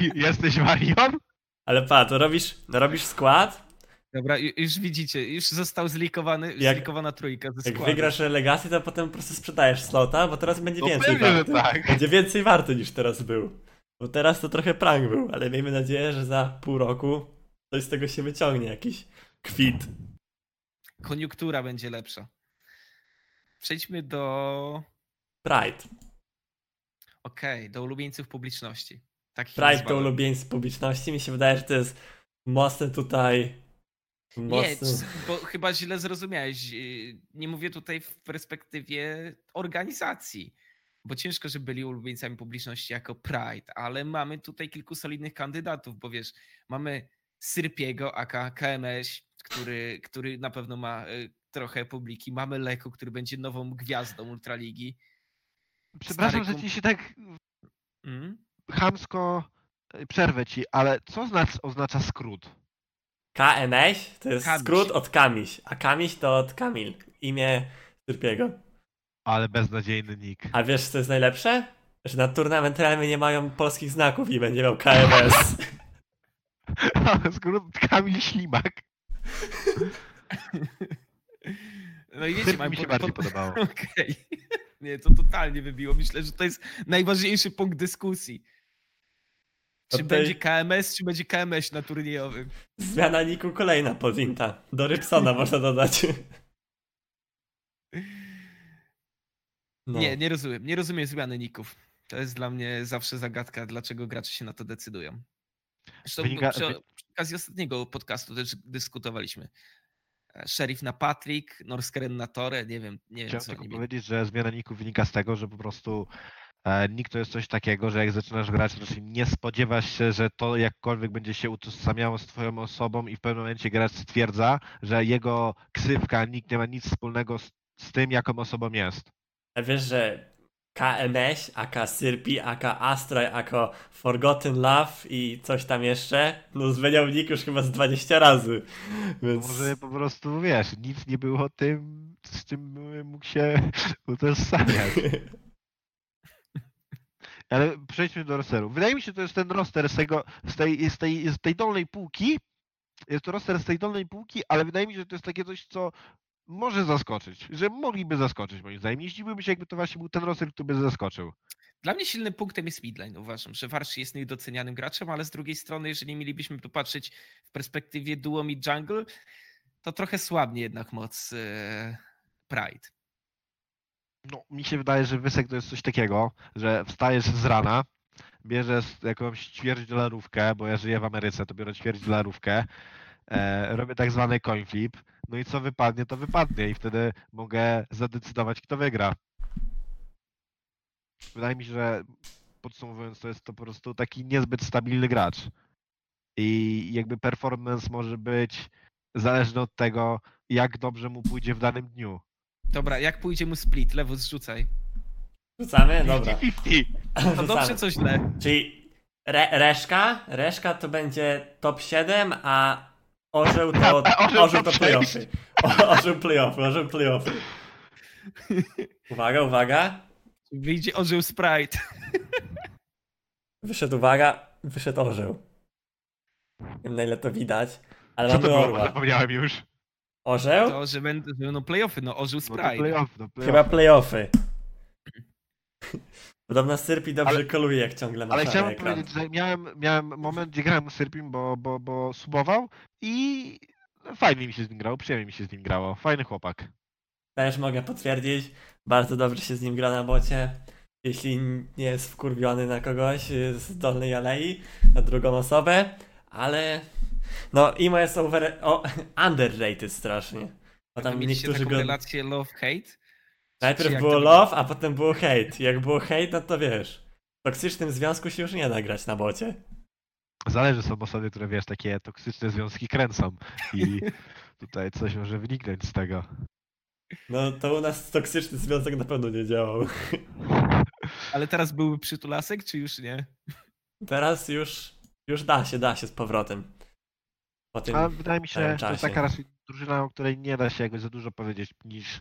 S2: Jesteś Marion?
S1: Ale pa, to robisz, robisz skład,
S3: Dobra, ju- już widzicie, już został zlikowany,
S1: Jak-
S3: zlikowana trójka ze
S1: jak wygrasz relegację, to potem po prostu sprzedajesz slota, bo teraz będzie
S2: No
S1: więcej
S2: pewnie,
S1: warty.
S2: tak.
S1: Będzie więcej warty niż teraz był. Bo teraz to trochę prank był, ale miejmy nadzieję, że za pół roku coś z tego się wyciągnie, jakiś kwit.
S3: Koniunktura będzie lepsza. Przejdźmy do...
S1: Pride.
S3: Okej, do ulubieńców publiczności. Takich
S1: Pride
S3: nazwałem.
S1: ulubieńcy publiczności. Mi się wydaje, że to jest mocne tutaj.
S3: Nie, bo chyba źle zrozumiałeś. Yy, Nie mówię tutaj w perspektywie organizacji, bo ciężko, żeby byli ulubieńcami publiczności jako Pride, ale mamy tutaj kilku solidnych kandydatów, bo wiesz, mamy Syrpiego, aka KMS, który, który na pewno ma y, trochę publiki, mamy Leko, który będzie nową gwiazdą Ultraligi.
S2: Przepraszam,
S3: Stary
S2: że ci się tak
S3: Mm?
S2: chamsko e, przerwę ci, ale co znac- oznacza skrót?
S1: KMS to jest
S3: Kamiś.
S1: skrót od Kamiś, a Kamiś to od Kamil. Imię Syrpiego.
S2: Ale beznadziejny nick.
S1: A wiesz, co jest najlepsze? Że na turnament realnie nie mają polskich znaków i będzie miał KMS.
S2: Skrót Kamil Ślimak.
S3: No i wiecie,
S2: mi się
S3: po-
S2: bardziej
S3: po-
S2: podobało.
S3: Okej. Nie, to totalnie wybiło. Myślę, że to jest najważniejszy punkt dyskusji. Czy będzie KMS, czy będzie KMS na turniejowym?
S1: Zmiana niku kolejna podwinta. Do Rybsona można dodać. No.
S3: Nie, nie rozumiem. Nie rozumiem zmiany ników. To jest dla mnie zawsze zagadka, dlaczego gracze się na to decydują. Zresztą
S2: Wynika-
S3: przy, przy okazji ostatniego podcastu też dyskutowaliśmy. E, Sheriff na Patrick, Norskeren na Torę, nie wiem, nie wiem
S2: Chciałem
S3: co
S2: tylko powiedzieć, że zmiana niku wynika z tego, że po prostu e, nick to jest coś takiego, że jak zaczynasz grać, to raczej nie spodziewasz się, że to jakkolwiek będzie się utożsamiało z twoją osobą i w pewnym momencie gracz stwierdza, że jego ksywka, nick nie ma nic wspólnego z, z tym, jaką osobą jest.
S1: A wiesz, że KMS, aka Syrpi, aka Astray, aka Forgotten Love i coś tam jeszcze, no zmieniał nick już chyba z 20 razy. Więc...
S2: Może po prostu, wiesz, nic nie było tym, z czym mógł się utożsamiać. Ale przejdźmy do rosteru. Wydaje mi się, że to jest ten roster z, tego, z, tej, z, tej, z tej dolnej półki. Jest to roster z tej dolnej półki, ale wydaje mi się, że to jest takie coś, co może zaskoczyć. Że mogliby zaskoczyć, moim zdaniem. Nie zdziwiłbym się, jakby to właśnie był ten roster, który by zaskoczył.
S3: Dla mnie silnym punktem jest midline. Uważam, że Warszy jest niedocenianym graczem, ale z drugiej strony, jeżeli mielibyśmy popatrzeć w perspektywie duo mid jungle, to trochę słabnie jednak moc e, Pride.
S2: No, mi się wydaje, że Wysek to jest coś takiego, że wstajesz z rana, bierzesz jakąś ćwierćdolarówkę, bo ja żyję w Ameryce, to biorę ćwierćdolarówkę, e, robię tak zwany coin flip, no i co wypadnie, to wypadnie i wtedy mogę zadecydować, kto wygra. Wydaje mi się, że podsumowując, to jest to po prostu taki niezbyt stabilny gracz. I jakby performance może być zależny od tego, jak dobrze mu pójdzie w danym dniu.
S3: Dobra, jak pójdzie mu split? Lewo zrzucaj.
S1: Rzucamy? Dobra.
S2: 50-50.
S3: To
S1: Rzucamy.
S3: dobrze, co źle.
S1: Czyli re, reszka, reszka to będzie top 7, a orzeł to,
S2: A orzeł
S1: orzeł
S2: top
S1: to playoffy. O, orzeł playoffy, orzeł playoffy. Uwaga, uwaga.
S3: Wyjdzie orzeł Sprite.
S1: Wyszedł uwaga, wyszedł orzeł. Nie wiem na ile to widać, ale
S2: Co to
S1: mamy
S2: było?
S1: orła.
S2: Zapomniałem już.
S1: Orzeł?
S3: To, że będą że będą playoffy, no orzeł
S2: No
S3: Sprite.
S2: playoff, no playoff.
S1: Chyba playoffy. Podobno Syrpi dobrze
S2: Ale-
S1: koluje jak ciągle na
S2: Ale chciałem
S1: ekran.
S2: powiedzieć, że miałem, miałem moment, gdzie grałem z Syrpim, bo, bo, bo subował i fajnie mi się z nim grało, przyjemnie mi się z nim grało. Fajny chłopak.
S1: Też mogę potwierdzić. Bardzo dobrze się z nim gra na bocie. Jeśli nie jest wkurwiony na kogoś z dolnej alei, na drugą osobę, ale no Imo jest over, o, underrated strasznie. Bo tam
S3: Mieliście
S1: niektórzy
S3: taką
S1: go...
S3: relację love-hate?
S1: Najpierw było
S3: to
S1: love, a potem było hate. Jak było hate, no to wiesz. W toksycznym związku się już nie da grać na bocie.
S2: Zależy, są osoby, które wiesz, takie toksyczne związki kręcą i tutaj coś może wyniknąć z tego.
S1: No to u nas toksyczny związek na pewno nie działał.
S3: Ale teraz byłby przytulasek, czy już nie?
S1: Teraz już, już da się, da się z powrotem. Tym
S2: A wydaje mi się, że to jest taka raczej drużyna, o której nie da się jakoś za dużo powiedzieć niż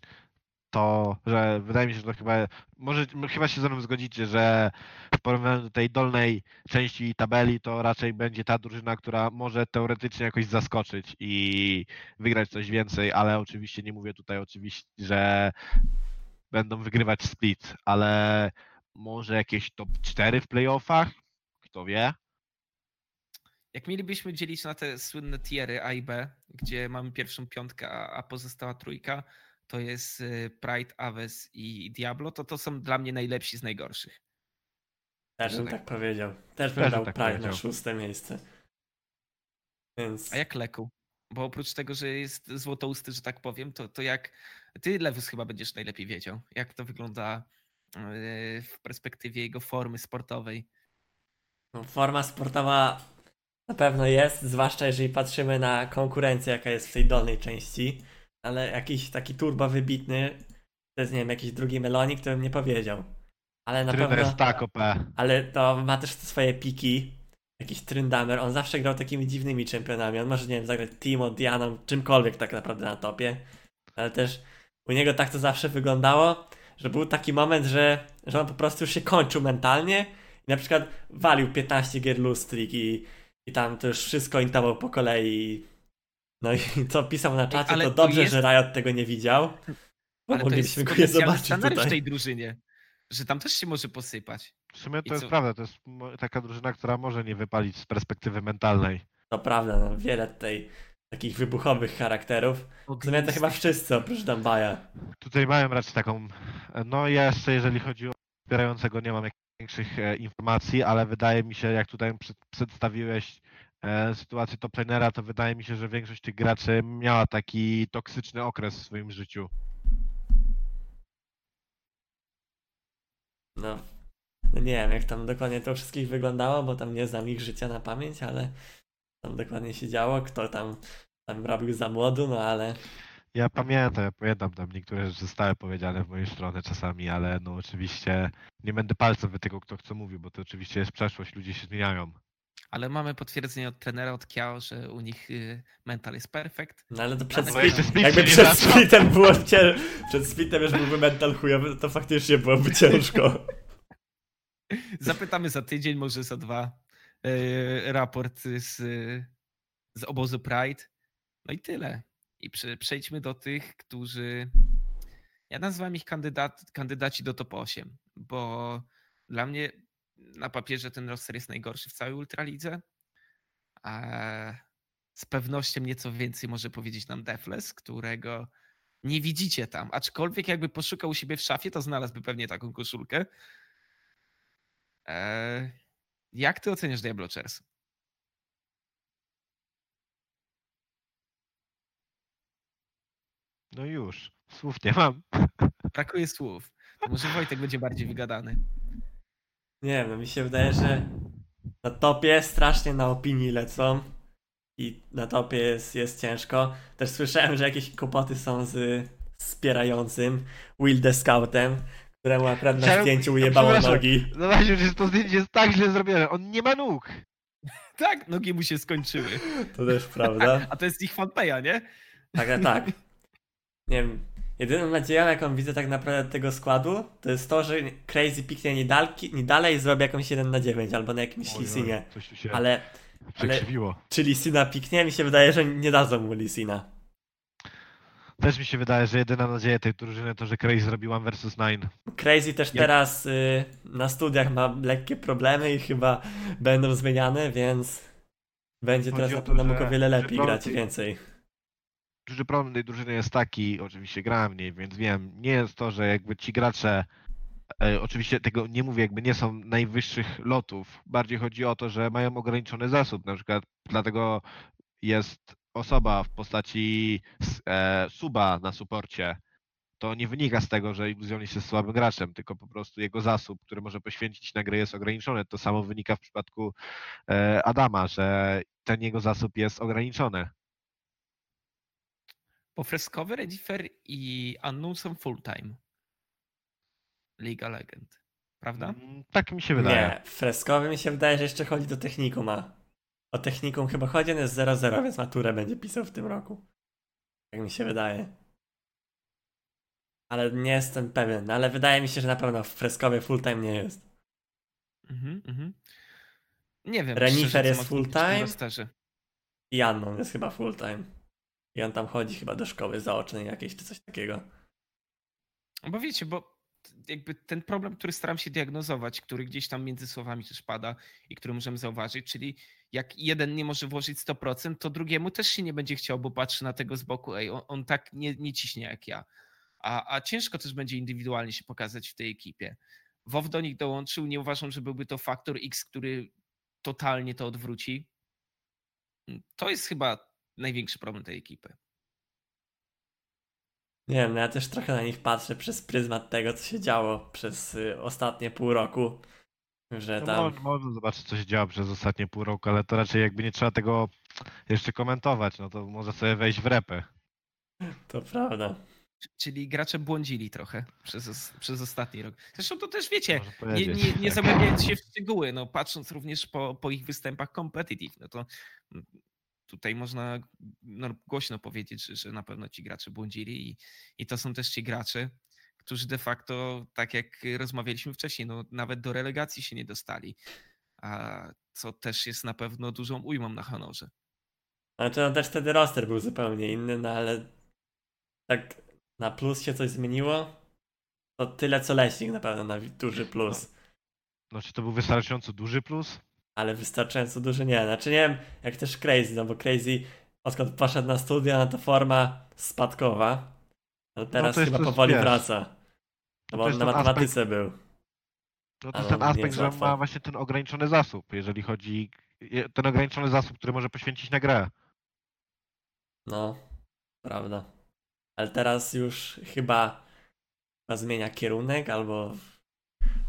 S2: to, że wydaje mi się, że to chyba, może chyba się ze mną zgodzicie, że w porównaniu do tej dolnej części tabeli, to raczej będzie ta drużyna, która może teoretycznie jakoś zaskoczyć i wygrać coś więcej, ale oczywiście nie mówię tutaj oczywiście, że będą wygrywać split, ale może jakieś top 4 w playoffach, kto wie.
S3: Jak mielibyśmy dzielić na te słynne tiery A i B, gdzie mamy pierwszą piątkę, a, pozostała trójka, to jest y, Pride, Aves i Diablo, to to są dla mnie najlepsi z najgorszych.
S1: Też bym
S3: Tak.
S1: tak powiedział. Też bym
S2: Też
S1: dał
S2: tak
S1: Pride na
S2: powiedział.
S1: szóste miejsce. Więc
S3: A jak Leku? Bo oprócz tego, że jest złotousty, że tak powiem, to, to jak ty, Lewus, chyba będziesz najlepiej wiedział, jak to wygląda yy, w perspektywie jego formy sportowej.
S1: no, forma sportowa na pewno jest, zwłaszcza jeżeli patrzymy na konkurencję, jaka jest w tej dolnej części. Ale jakiś taki turbo wybitny, to jest nie wiem, jakiś drugi melonik, to bym nie powiedział. Ale na pewno.
S2: jest tak OP.
S1: Ale to ma też swoje piki. Jakiś Tryndamer, on zawsze grał takimi dziwnymi czempionami. On może, nie wiem, zagrać Timo, Dianą, czymkolwiek tak naprawdę na topie. Ale też u niego tak to zawsze wyglądało, że był taki moment, że, że on po prostu już się kończył mentalnie i na przykład walił 15 gier lustrik i, i tam to już wszystko intował po kolei. No i co pisał na czacie,
S3: ale
S1: to
S3: to
S1: dobrze,
S3: jest-
S1: że Riot tego nie widział. Bo
S3: Ale
S1: moglibyśmy go nie zobaczyć
S3: scenaryusz w
S1: tutaj.
S3: tej drużynie, że tam też się może posypać.
S2: W sumie
S3: I
S2: to jest
S3: co?
S2: prawda, to jest taka drużyna, która może nie wypalić z perspektywy mentalnej.
S1: To prawda, no, wiele tutaj takich wybuchowych charakterów. W sumie to chyba wszyscy oprócz Dambaja.
S2: Tutaj mają raczej taką. No ja jeszcze jeżeli chodzi o wspierającego nie mam jakichś większych e, informacji, ale wydaje mi się, jak tutaj przed, przedstawiłeś e, sytuację toplanera, to wydaje mi się, że większość tych graczy miała taki toksyczny okres w swoim życiu.
S1: No, no nie wiem, jak tam dokładnie to wszystkich wyglądało, bo tam nie znam ich życia na pamięć, ale tam dokładnie się działo, kto tam, tam robił za młodu, no ale
S2: Ja pamiętam, ja pamiętam tam niektóre rzeczy zostały powiedziane w mojej stronę czasami, ale no oczywiście nie będę palcem wytykał kto co mówił, bo to oczywiście jest przeszłość, ludzie się zmieniają.
S3: Ale mamy potwierdzenie od trenera, od Kiao, że u nich y, mental jest perfekt.
S1: no ale to przed
S3: No
S2: No jeszcze
S1: split,
S2: split
S1: jakby przed splitem było cię, przed splitem już byłby mental chujowy, to faktycznie byłoby ciężko.
S3: Zapytamy za tydzień, może za dwa, y, raport z, z obozu Pride. No i tyle. I prze, przejdźmy do tych, którzy. Ja nazywam ich kandydat, kandydaci do top 8, bo dla mnie na papierze ten roster jest najgorszy w całej Ultralidze. Z pewnością nieco więcej może powiedzieć nam Defles, którego nie widzicie tam. Aczkolwiek jakby poszukał u siebie w szafie, to znalazłby pewnie taką koszulkę. Eee, jak ty oceniasz Diablo Chairs?
S2: No już, słów nie mam.
S3: Brakuje słów. To może Wojtek będzie bardziej wygadany.
S1: Nie wiem, no mi się wydaje, że na topie strasznie na opinii lecą i na topie jest, jest ciężko. Też słyszałem, że jakieś kłopoty są z wspierającym Will the Scoutem, któremu akurat na zdjęciu ujebało
S2: przepraszam.
S1: nogi.
S2: Zobaczcie, że to zdjęcie jest tak źle zrobione, on nie ma nóg.
S3: Tak, nogi mu się skończyły.
S1: To też prawda.
S3: A to jest ich fanpaya, nie?
S1: Tak, tak, tak. Nie wiem. Jedyną nadzieją, jaką widzę tak naprawdę tego składu, to jest to, że Crazy piknie nie, dalki, nie dalej i zrobi jakąś 1 na 9 albo na jakimś Lisinie. Ale
S2: przekrzywiło.
S1: czy Lisina piknie? Mi się wydaje, że nie dadzą mu Lisina.
S2: Też mi się wydaje, że jedyna nadzieja tej drużyny to, że Crazy zrobił One vs 9.
S1: Crazy też teraz y, na studiach ma lekkie problemy i chyba będą zmieniane, więc będzie
S2: Chodzi
S1: teraz na pewno mógł o wiele lepiej grać więcej.
S2: Duży problem tej drużyny jest taki, oczywiście grałem w niej, więc wiem, nie jest to, że jakby ci gracze, e, oczywiście tego nie mówię, jakby nie są najwyższych lotów, bardziej chodzi o to, że mają ograniczony zasób, na przykład dlatego jest osoba w postaci e, suba na suporcie, to nie wynika z tego, że Illusionist jest słabym graczem, tylko po prostu jego zasób, który może poświęcić na grę jest ograniczony. To samo wynika w przypadku e, Adama, że ten jego zasób jest ograniczony.
S3: Bo freskowy Redifer i Unknown są full time. Liga Legend. Prawda?
S2: Mm, Tak mi się wydaje.
S1: Nie, freskowy mi się wydaje, że jeszcze chodzi do technikuma. O technikum chyba chodzi, on jest 0-0, więc maturę będzie pisał w tym roku. Tak mi się wydaje. ale nie jestem pewien. Ale wydaje mi się, że na pewno w freskowie full time nie jest.
S3: Mhm, mhm. Nie wiem.
S1: Renifer jest
S3: można
S1: full
S3: powiedzieć o tym
S1: time?
S3: rosterze.
S1: I Annon jest chyba full time. I on tam chodzi chyba do szkoły zaocznej jakiejś czy coś takiego.
S3: Bo wiecie, bo jakby ten problem, który staram się diagnozować, który gdzieś tam między słowami też pada i który możemy zauważyć, czyli jak jeden nie może włożyć 100%, to drugiemu też się nie będzie chciał, bo patrzy na tego z boku, ej, on, on tak nie, nie ciśnie jak ja. A, a ciężko też będzie indywidualnie się pokazać w tej ekipie. WoW do nich dołączył, nie uważam, że byłby to faktor X, który totalnie to odwróci. To jest chyba największy problem tej ekipy.
S1: Nie wiem, no ja też trochę na nich patrzę przez pryzmat tego, co się działo przez y, ostatnie pół roku. Że
S2: No,
S1: tam.
S2: mo- można zobaczyć, co się działo przez ostatnie pół roku, ale to raczej jakby nie trzeba tego jeszcze komentować, no to może sobie wejść w repy.
S1: To prawda.
S3: Czyli gracze błądzili trochę przez, przez ostatni rok. Zresztą to też wiecie, nie, nie, nie
S2: Tak.
S3: zagłębiając się w szczegóły, no patrząc również po, po ich występach competitive, no to mm, tutaj można no, głośno powiedzieć, że, że na pewno ci gracze błądzili i, i to są też ci gracze, którzy de facto, tak jak rozmawialiśmy wcześniej, no nawet do relegacji się nie dostali, a co też jest na pewno dużą ujmą na honorze.
S1: Znaczy no też wtedy roster był zupełnie inny, no ale tak na plus się coś zmieniło. To tyle co leśnik na pewno na duży plus.
S2: No czy to był wystarczająco duży plus?
S1: Ale wystarczająco duży nie. Znaczy nie wiem, jak też Crazy, no bo Crazy odkąd poszedł na studia, no to forma spadkowa. No teraz
S2: to jest
S1: chyba powoli
S2: wiesz,
S1: wraca. No
S2: to
S1: bo on na matematyce był.
S2: No to
S1: Ale
S2: jest ten aspekt, że ma właśnie ten ograniczony zasób, jeżeli chodzi. Ten ograniczony zasób, który może poświęcić na grę.
S1: No, prawda. Ale teraz już chyba, chyba zmienia kierunek, albo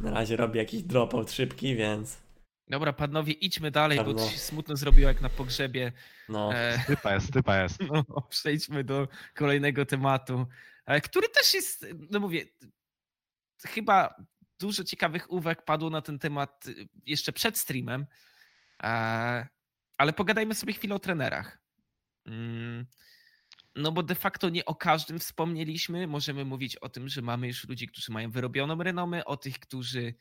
S1: na razie robi jakiś dropout szybki, więc
S3: Dobra, panowie, idźmy dalej, bo
S1: Czarno.
S3: to się smutno zrobiło jak na pogrzebie.
S1: no.
S3: E,
S2: Typa jest, typa jest.
S3: No, przejdźmy do kolejnego tematu, e, który też jest, no mówię, chyba dużo ciekawych uwag padło na ten temat y, jeszcze przed streamem, e, ale pogadajmy sobie chwilę o trenerach. Mm, No bo de facto nie o każdym wspomnieliśmy. Możemy mówić o tym, że mamy już ludzi, którzy mają wyrobioną renomę, o tych, którzy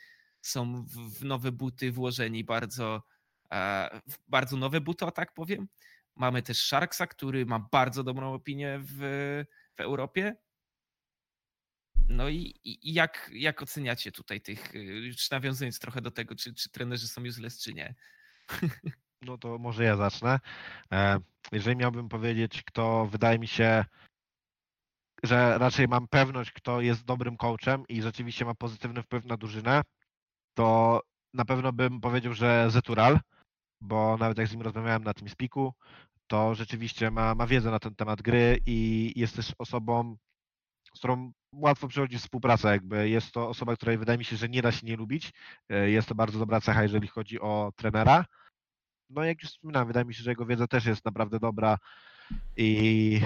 S3: są w nowe buty włożeni bardzo, e, bardzo nowe buty, o tak powiem. Mamy też Sharksa, który ma bardzo dobrą opinię w, w Europie. No i, i i jak, jak oceniacie tutaj tych, y, już nawiązując trochę do tego, czy, czy trenerzy są useless, czy nie?
S2: No to może ja zacznę. E, Jeżeli miałbym powiedzieć, kto wydaje mi się, że raczej mam pewność, kto jest dobrym coachem i rzeczywiście ma pozytywny wpływ na drużynę, to na pewno bym powiedział, że Zetural, bo nawet jak z nim rozmawiałem na tym spiku, to rzeczywiście ma, ma wiedzę na ten temat gry i jest też osobą, z którą łatwo przychodzi współpraca. Jakby jest to osoba, której wydaje mi się, że nie da się nie lubić. E, Jest to bardzo dobra cecha, jeżeli chodzi o trenera. No jak już wspominałem, wydaje mi się, że jego wiedza też jest naprawdę dobra i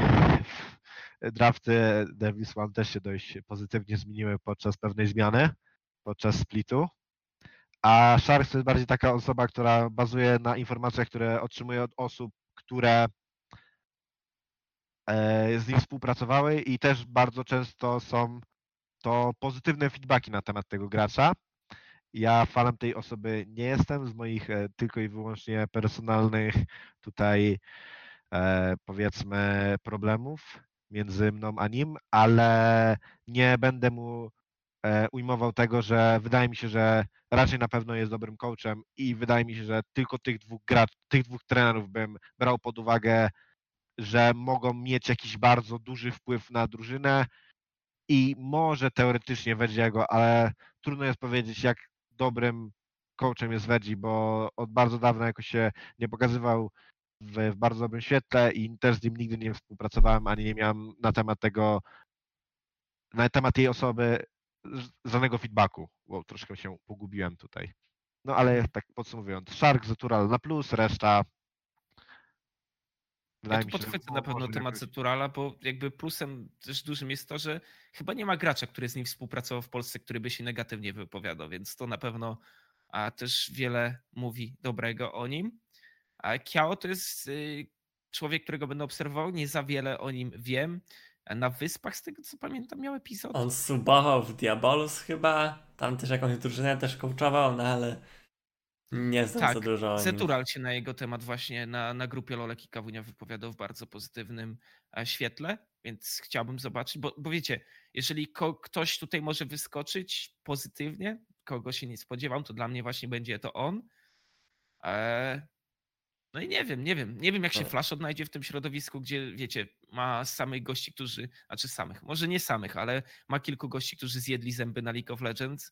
S2: drafty Davis One też się dość pozytywnie zmieniły podczas pewnej zmiany, podczas splitu. A Sharks to jest bardziej taka osoba, która bazuje na informacjach, które otrzymuje od osób, które e, z nim współpracowały i też bardzo często są to pozytywne feedbacki na temat tego gracza. Ja fanem tej osoby nie jestem z moich e, tylko i wyłącznie personalnych tutaj e, powiedzmy problemów między mną a nim, ale nie będę mu ujmował tego, że wydaje mi się, że raczej na pewno jest dobrym coachem i wydaje mi się, że tylko tych dwóch gracz, tych dwóch trenerów bym brał pod uwagę, że mogą mieć jakiś bardzo duży wpływ na drużynę i może teoretycznie Verdiego, ale trudno jest powiedzieć, jak dobrym coachem jest Verdi, bo od bardzo dawna jakoś się nie pokazywał w, w bardzo dobrym świetle i też z nim nigdy nie współpracowałem, ani nie miałem na temat tego, na temat jej osoby żadnego feedbacku, bo troszkę się pogubiłem tutaj. No ale tak podsumowując, Shark, Zetural na plus, reszta
S3: Ja
S2: wydaje że
S3: podchwycę na pewno temat
S2: jakoś-
S3: Zeturala, bo jakby plusem też dużym jest to, że chyba nie ma gracza, który z nim współpracował w Polsce, który by się negatywnie wypowiadał, więc to na pewno a, też wiele mówi dobrego o nim. A Kiao to jest y, człowiek, którego będę obserwował, nie za wiele o nim wiem. Na wyspach, z tego co pamiętam, miał epizod.
S1: On subował w Diabolus chyba, tam też jakąś drużynę też coachował, no ale nie znam
S3: Tak,
S1: za dużo o nim.
S3: Zetural się na jego temat właśnie na, na grupie Lolek i Kawunia wypowiadał w bardzo pozytywnym e, świetle, więc chciałbym zobaczyć, bo, bo wiecie, jeżeli ko- ktoś tutaj może wyskoczyć pozytywnie, kogo się nie spodziewam, to dla mnie właśnie będzie to on. E, no i nie wiem, nie wiem, nie wiem jak się
S1: No.
S3: Flash odnajdzie w tym środowisku, gdzie wiecie, ma samych gości, którzy, znaczy samych, może nie samych, ale ma kilku gości, którzy zjedli zęby na League of Legends.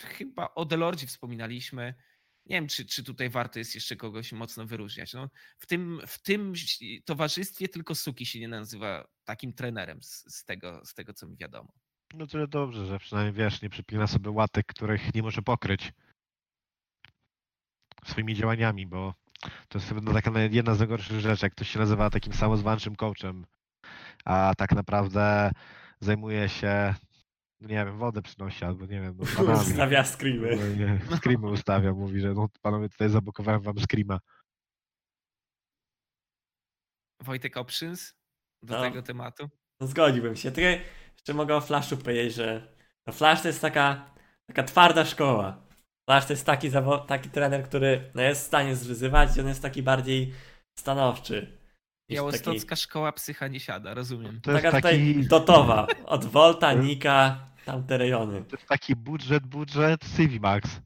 S3: Chyba o Delordzie wspominaliśmy. Nie wiem, czy, czy tutaj warto jest jeszcze kogoś mocno wyróżniać. No, w, tym, w tym towarzystwie tylko Suki się nie nazywa takim trenerem z, z, tego, z tego, co mi wiadomo.
S2: No to dobrze, że przynajmniej wiesz, nie przypina sobie łatek, których nie może pokryć swoimi działaniami, bo to jest chyba taka jedna z najgorszych rzeczy, jak ktoś się nazywa takim samozwańczym coachem, a tak naprawdę zajmuje się, no nie wiem, wodę przynosi albo nie wiem, no panami.
S1: Stawia screamy.
S2: No, nie, Screamy ustawia, mówi, że no panowie tutaj zablokowałem wam screama.
S3: Wojtek Options do
S1: No.
S3: tego tematu.
S1: No, zgodziłbym się. Tylko jeszcze mogę o Flashu powiedzieć, że no Flash to jest taka, taka twarda szkoła. Flash to jest taki, zawo- taki trener, który no, jest w stanie zwyzywać i on jest taki bardziej stanowczy. niż taki,
S3: Białostocka szkoła psycha nie siada, rozumiem.
S2: To jest
S1: taka
S2: taki,
S1: tutaj dotowa. Od Volta, Nika, tamte rejony.
S2: to jest taki budżet, budżet CV Max.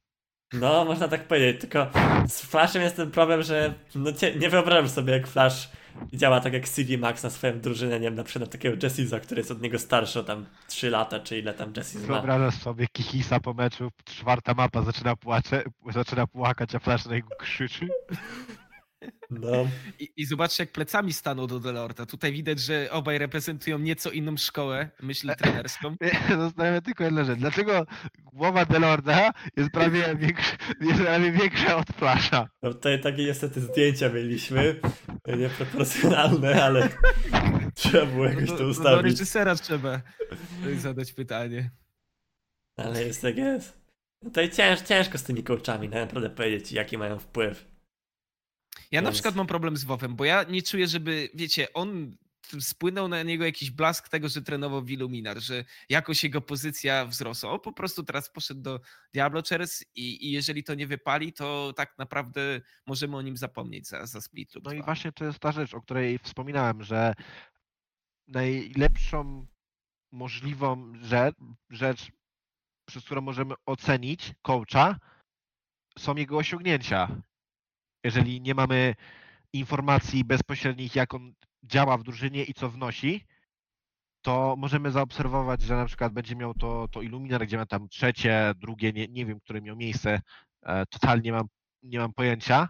S1: No, można tak powiedzieć, tylko z Flashem jest ten problem, że no, nie wyobrażam sobie, jak Flash działa tak jak CV Max na swoją drużynę, nie wiem, na przykład takiego Jessiza, który jest od niego starszy o tam 3 lata, czy ile tam Jessis ma.
S2: Wyobrażasz sobie Kihisa po meczu, czwarta mapa zaczyna, płacze, zaczyna płakać, a Flash na niego krzyczy.
S1: No,
S3: I, I zobaczcie, jak plecami stanął do Delorta. Tutaj widać, że obaj reprezentują nieco inną szkołę myśli trenerską.
S2: Zastanawiam się tylko jedną rzecz. Dlaczego głowa Delorda jest prawie, większa, jest prawie większa od Flasha?
S1: no tutaj takie niestety zdjęcia mieliśmy, nieproporcjonalne, ale trzeba było jakoś
S3: No
S1: to
S3: do, do
S1: ustawić.
S3: reżysera trzeba zadać pytanie.
S1: Ale jest jak jest. No Tutaj cięż, ciężko z tymi coachami, no, naprawdę powiedzieć, jaki mają wpływ.
S3: Ja na
S1: Więc-
S3: przykład mam problem z WoWem, bo ja nie czuję, żeby, wiecie, on spłynął na niego jakiś blask tego, że trenował w Illuminar, że jakoś jego pozycja wzrosła. On po prostu teraz poszedł do Diablo Chairs i, i jeżeli to nie wypali, to tak naprawdę możemy o nim zapomnieć za, za split lub
S2: No i właśnie to jest ta rzecz, o której wspominałem, że najlepszą możliwą rzecz, rzecz przez którą możemy ocenić coacha, są jego osiągnięcia. Jeżeli nie mamy informacji bezpośrednich, jak on działa w drużynie i co wnosi, to możemy zaobserwować, że na przykład będzie miał to, to gdzie ma tam trzecie, drugie, nie, nie wiem, które miał miejsce, e, totalnie nie mam, nie mam pojęcia,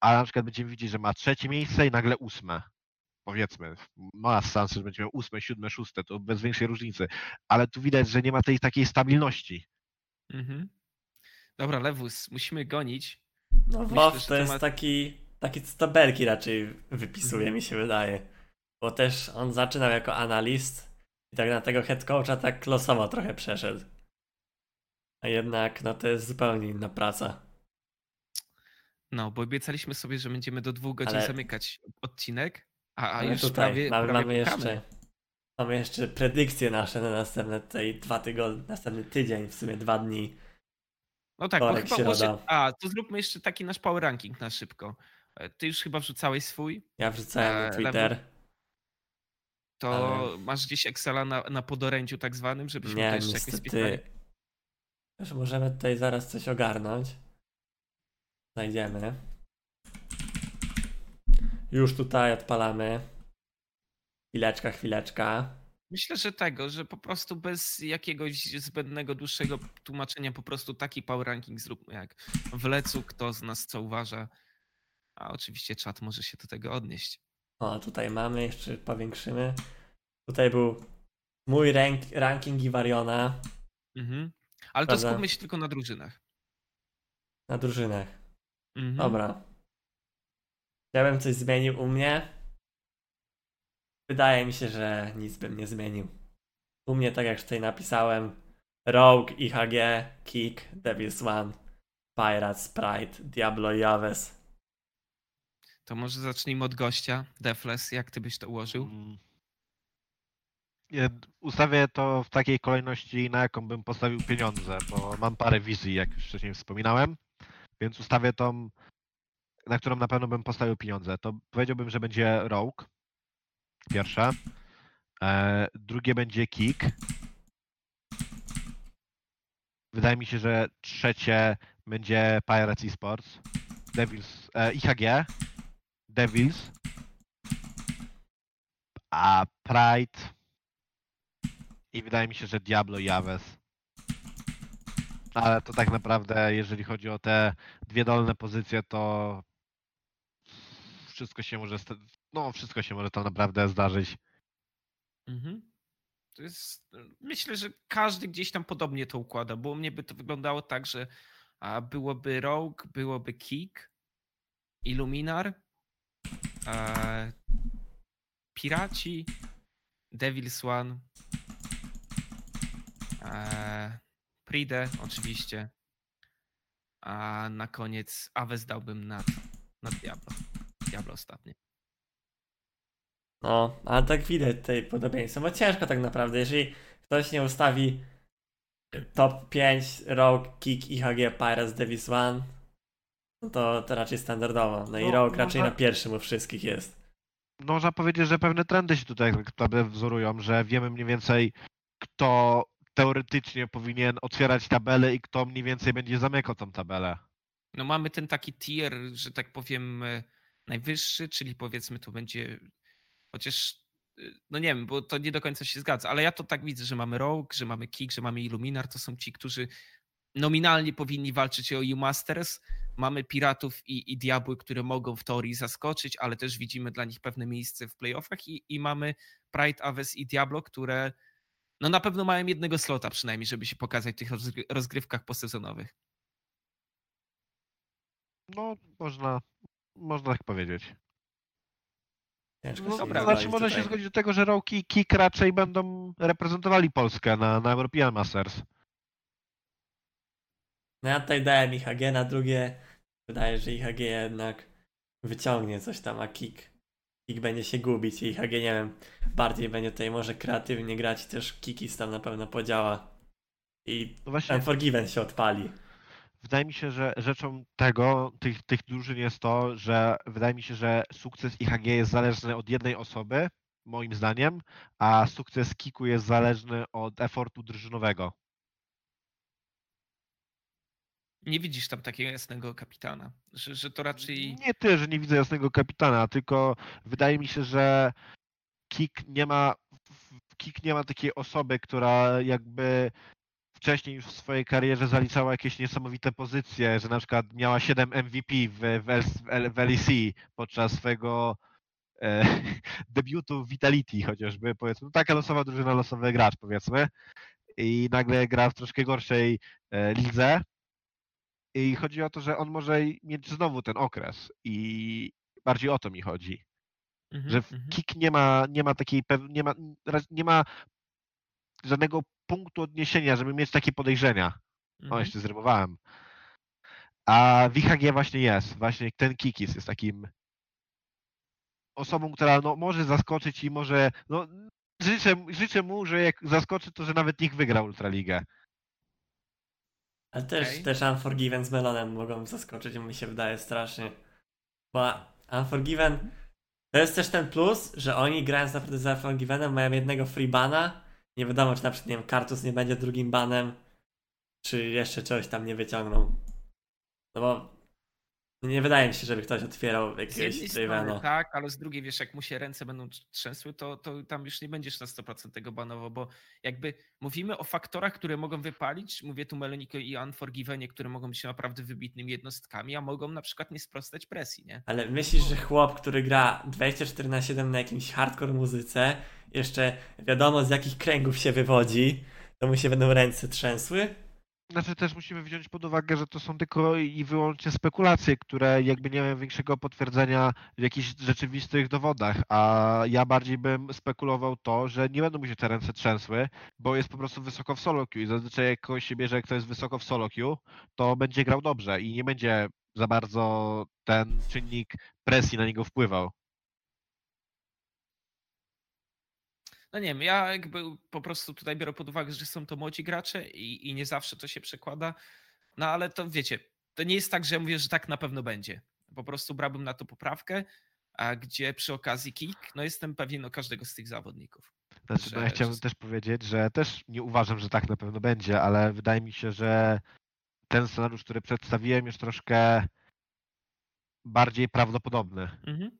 S2: ale na przykład będziemy widzieć, że ma trzecie miejsce i nagle ósme. Powiedzmy, ma szansę, że będzie miał ósme, siódme, szóste, to bez większej różnicy. Ale tu widać, że nie ma tej takiej stabilności.
S3: Mhm. Dobra, Lewus, musimy gonić.
S1: No
S3: Myślę, że
S1: to jest
S3: temat-
S1: taki, taki z tabelki raczej wypisuje,
S3: Mhm.
S1: mi się wydaje. Bo też on zaczynał jako analist i tak na tego head coacha tak losowo trochę przeszedł. A jednak, no to jest zupełnie inna praca.
S3: No, bo obiecaliśmy sobie, że będziemy do dwóch godzin
S1: Ale-
S3: zamykać odcinek, a, a
S1: Ale
S3: już
S1: tutaj
S3: prawie,
S1: mamy,
S3: prawie
S1: mamy jeszcze mamy jeszcze predykcje nasze na następne tutaj dwa tygodnie, następny tydzień, w sumie dwa dni.
S3: No tak, bo
S1: Wtorek,
S3: chyba może... A, to zróbmy jeszcze taki nasz power ranking na szybko. E, Ty już chyba wrzucałeś swój,
S1: Ja wrzucałem na
S3: Eee,
S1: Twitter.
S3: to
S1: Ale-
S3: masz gdzieś Excela na, na podorędziu tak zwanym, żebyśmy
S1: Nie,
S3: jeszcze jakoś spisali?
S1: Już możemy tutaj zaraz coś ogarnąć. Znajdziemy. Już tutaj odpalamy. Chwileczka, chwileczka.
S3: Myślę, że tego, że po prostu bez jakiegoś zbędnego, dłuższego tłumaczenia po prostu taki power ranking zróbmy jak w lecu, kto z nas co uważa. A oczywiście czat może się do tego odnieść.
S1: O, tutaj mamy, jeszcze powiększymy. Tutaj był mój rank, ranking Iwariona
S3: Mhm. Ale to
S1: Prawda.
S3: skupmy się tylko na drużynach.
S1: na drużynach.
S3: Mhm.
S1: Dobra. Ja bym coś zmienił u mnie. Wydaje mi się, że nic bym nie zmienił. U mnie, tak jak tutaj napisałem, Rogue, IHG, Kick, Devil's One, Pirates, Sprite, Diablo i Aves.
S3: To może zacznijmy od gościa. Defles, jak ty byś to ułożył?
S2: Mm. Nie, Ustawię to w takiej kolejności, na jaką bym postawił pieniądze, bo mam parę wizji, jak już wcześniej wspominałem, więc ustawię tą, na którą na pewno bym postawił pieniądze. To powiedziałbym, że będzie Rogue, pierwsze. E, drugie będzie Kick. Wydaje mi się, że trzecie będzie Pirates Esports, Devils, e, IHG, Devils, a Pride i wydaje mi się, że Diablo i. Ale to tak naprawdę, jeżeli chodzi o te dwie dolne pozycje, to wszystko się może, no wszystko się może tam naprawdę zdarzyć.
S3: Mhm. To jest, myślę, że każdy gdzieś tam podobnie to układa, bo u mnie by to wyglądało tak, że a, byłoby Rogue, byłoby Kick, Illuminar, e, Piraci, Devil's One, e, Pride oczywiście, a na koniec Aves dałbym nad, nad Diablo. Diablo ostatnie.
S1: No, ale tak widać tutaj podobieństwo, bo ciężko tak naprawdę, jeżeli ktoś nie ustawi top 5 Rogue, Kick, IHG, Pirates, Davis One, no to, to raczej standardowo. No i
S2: No,
S1: Rogue raczej na pierwszym u wszystkich jest.
S2: No, można powiedzieć, że pewne trendy się tutaj tak naprawdę wzorują, że wiemy mniej więcej, kto teoretycznie powinien otwierać tabelę i kto mniej więcej będzie zamykał tą tabelę.
S3: No mamy ten taki tier, że tak powiem, e, najwyższy, czyli powiedzmy to będzie chociaż, e, no nie wiem, bo to nie do końca się zgadza, ale ja to tak widzę, że mamy Rogue, że mamy Kick, że mamy Illuminar, to są ci, którzy nominalnie powinni walczyć o U-Masters. Mamy Piratów i, i Diabły, które mogą w teorii zaskoczyć, ale też widzimy dla nich pewne miejsce w playoffach i, i mamy Pride, Aves i Diablo, które no na pewno mają jednego slota przynajmniej, żeby się pokazać w tych rozgry- rozgrywkach posezonowych.
S2: No, można, można tak powiedzieć.
S1: Ciężko
S2: No,
S1: się
S3: dobra,
S2: znaczy, można się zgodzić do tego, że Roki i Kik raczej będą reprezentowali Polskę na, na European Masters.
S1: No ja tutaj dałem IHG na drugie. Wydaje, że IHG jednak wyciągnie coś tam, a Kick, Kick będzie się gubić i IHG, nie wiem, bardziej będzie tutaj może kreatywnie grać i też Kikis tam na pewno podziała. I
S2: No właśnie,
S1: Unforgiven się odpali.
S2: Wydaje mi się, że rzeczą tego, tych, tych drużyn jest to, że wydaje mi się, że sukces IHG jest zależny od jednej osoby, moim zdaniem, a sukces Kiku jest zależny od efortu drużynowego.
S3: Nie widzisz tam takiego jasnego kapitana, że, że to raczej...
S2: Nie tyle, że nie widzę jasnego kapitana, tylko wydaje mi się, że Kik nie ma Kik nie ma takiej osoby, która jakby wcześniej już w swojej karierze zaliczała jakieś niesamowite pozycje, że na przykład miała 7 MVP w, w, L- w LEC podczas swojego e, debiutu w Vitality chociażby, powiedzmy. Taka losowa drużyna, losowy gracz powiedzmy. I nagle gra w troszkę gorszej e, lidze. I chodzi o to, że on może mieć znowu ten okres i bardziej o to mi chodzi.
S3: Mhm,
S2: Że w
S3: mhm.
S2: Kik nie ma, nie ma takiej nie ma, nie ma żadnego punktu odniesienia, żeby mieć takie podejrzenia. O,
S3: Mhm.
S2: jeszcze zrymowałem. A w IHG właśnie jest. Właśnie ten Kikis jest takim osobą, która no, może zaskoczyć i może. No, życzę, życzę mu, że jak zaskoczy, to że nawet niech wygra Ultraligę.
S1: Ale też,
S3: Okej.
S1: też Unforgiven z Melonem mogą zaskoczyć, mi się wydaje strasznie. Bo Unforgiven to jest też ten plus, że oni grając naprawdę z Unforgivenem mają jednego free bana. Nie wiadomo, czy na przykład, nie wiem, Kartus nie będzie drugim banem, czy jeszcze czegoś tam nie wyciągną. No bo nie wydaje mi się, żeby ktoś otwierał
S3: jednej strony tak, ale z drugiej wiesz, jak mu się ręce będą trzęsły, to, to tam już nie będziesz na 100% tego banowo, bo jakby mówimy o faktorach, które mogą wypalić, mówię tu Meloniko i Unforgivenie, które mogą być naprawdę wybitnymi jednostkami, a mogą na przykład nie sprostać presji, nie?
S1: Ale myślisz, że chłop, który gra 24 na 7 na jakimś hardcore muzyce, jeszcze wiadomo z jakich kręgów się wywodzi, to mu się będą ręce trzęsły?
S2: Znaczy też musimy wziąć pod uwagę, że to są tylko i wyłącznie spekulacje, które jakby nie mają większego potwierdzenia w jakichś rzeczywistych dowodach, a ja bardziej bym spekulował to, że nie będą mu się te ręce trzęsły, bo jest po prostu wysoko w solo queue i zazwyczaj jak kogoś się bierze, kto jest wysoko w solo queue, to będzie grał dobrze i nie będzie za bardzo ten czynnik presji na niego wpływał.
S3: No nie wiem, ja jakby po prostu tutaj biorę pod uwagę, że są to młodzi gracze i, i nie zawsze to się przekłada. No ale to wiecie, to nie jest tak, że ja mówię, że tak na pewno będzie. Po prostu brałbym na to poprawkę, a gdzie przy okazji kick, no jestem pewien o każdego z tych zawodników.
S2: Znaczy, no ja
S3: Że-
S2: chciałbym
S3: że-
S2: też powiedzieć, że też nie uważam, że tak na pewno będzie, ale wydaje mi się, że ten scenariusz, który przedstawiłem, jest troszkę bardziej prawdopodobny.
S3: Mhm.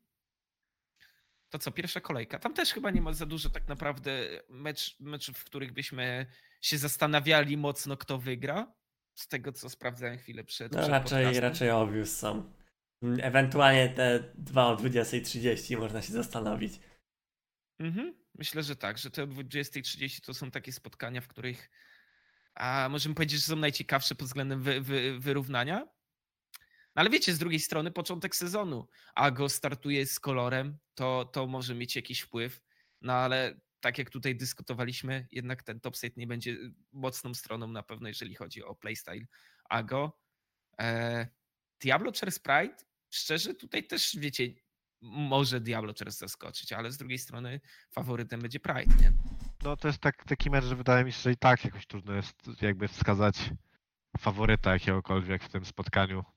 S3: To co, pierwsza kolejka. Tam też chyba nie ma za dużo tak naprawdę mecz, meczów, w których byśmy się zastanawiali mocno, kto wygra. Z tego, co sprawdzałem chwilę przed,
S1: No
S3: przed
S1: raczej,
S3: podcastem.
S1: raczej obvious są. Mm, Ewentualnie te dwa o 20.30 można się zastanowić.
S3: Mhm. Myślę, że tak, że te o 20.30 to są takie spotkania, w których a możemy powiedzieć, że są najciekawsze pod względem wy, wy, wyrównania. No ale wiecie, z drugiej strony początek sezonu, a go startuje z kolorem, to, to może mieć jakiś wpływ. No ale tak jak tutaj dyskutowaliśmy, jednak ten topset nie będzie mocną stroną na pewno, jeżeli chodzi o playstyle Ago. E, Diablo Chess Pride, szczerze, tutaj też wiecie, może Diablo Chess zaskoczyć, ale z drugiej strony faworytem będzie Pride, nie?
S2: No to jest tak, taki mecz, że wydaje mi się, że i tak jakoś trudno jest jakby wskazać faworyta jakiegokolwiek w tym spotkaniu.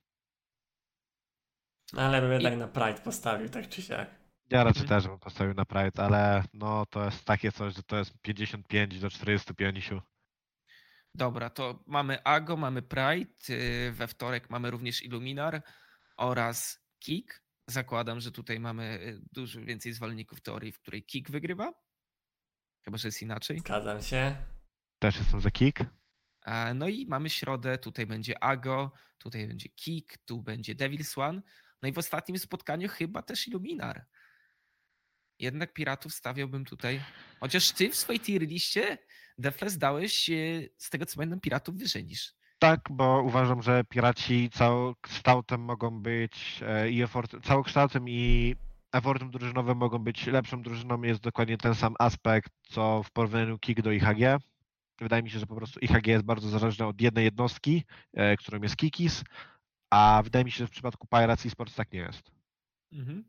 S1: Ale bym
S3: I-
S1: jednak na Pride postawił, tak czy siak.
S2: Ja raczej
S3: Mhm.
S2: też bym postawił na Pride, ale no to jest takie coś, że to jest 55 do 45.
S3: Dobra, to mamy Ago, mamy Pride, yy, we wtorek mamy również Illuminar oraz Kik. Zakładam, że tutaj mamy y, dużo więcej zwolenników teorii, w której Kik wygrywa. Chyba, że jest inaczej.
S1: Zgadzam się.
S2: Też jestem za kick.
S3: E, No i mamy środę, tutaj będzie Ago, tutaj będzie Kik, tu będzie Devil's One. No i w ostatnim spotkaniu chyba też Illuminar. Jednak piratów stawiałbym tutaj. Chociaż ty w swojej tier liście Defles dałeś e, z tego co pamiętam piratów wyżej niż.
S2: Tak, bo uważam, że piraci całokształtem mogą być e, i całokształtem i efortem drużynowym mogą być lepszą drużyną. Jest dokładnie ten sam aspekt, co w porównaniu KIK do IHG. Wydaje mi się, że po prostu IHG jest bardzo zależne od jednej jednostki, e, którą jest Kikis, a wydaje mi się, że w przypadku Pirates Esports tak nie jest.
S3: Mhm.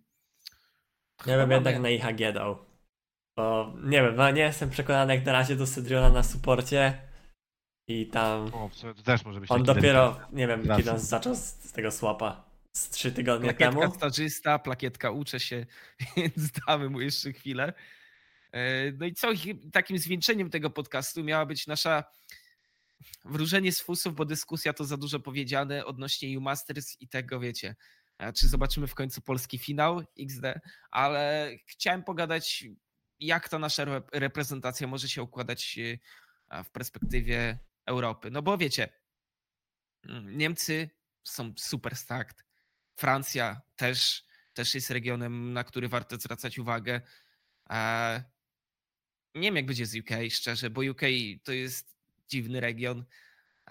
S1: Ja bym jednak na IHG dał. Bo nie wiem, no nie jestem przekonany jak na razie do Cydriona na suporcie. I tam
S2: O, też może być
S1: on dopiero,
S2: delikatny.
S1: nie wiem, kiedy on zaczął z, z tego swapa. Z trzy tygodnie
S3: Plakietka
S1: temu.
S3: stażysta, plakietka uczę się, więc damy mu jeszcze chwilę. E, No i co, takim zwieńczeniem tego podcastu miała być nasza wróżenie z fusów, bo dyskusja to za dużo powiedziane odnośnie U Masters i tego, wiecie, e, czy zobaczymy w końcu polski finał XD, ale chciałem pogadać, jak ta nasza re- reprezentacja może się układać e, w perspektywie Europy. No bo wiecie, mm, Niemcy są super stacked, Francja też, też jest regionem, na który warto zwracać uwagę. E, Nie wiem, jak będzie z UK, szczerze, bo UK to jest dziwny region.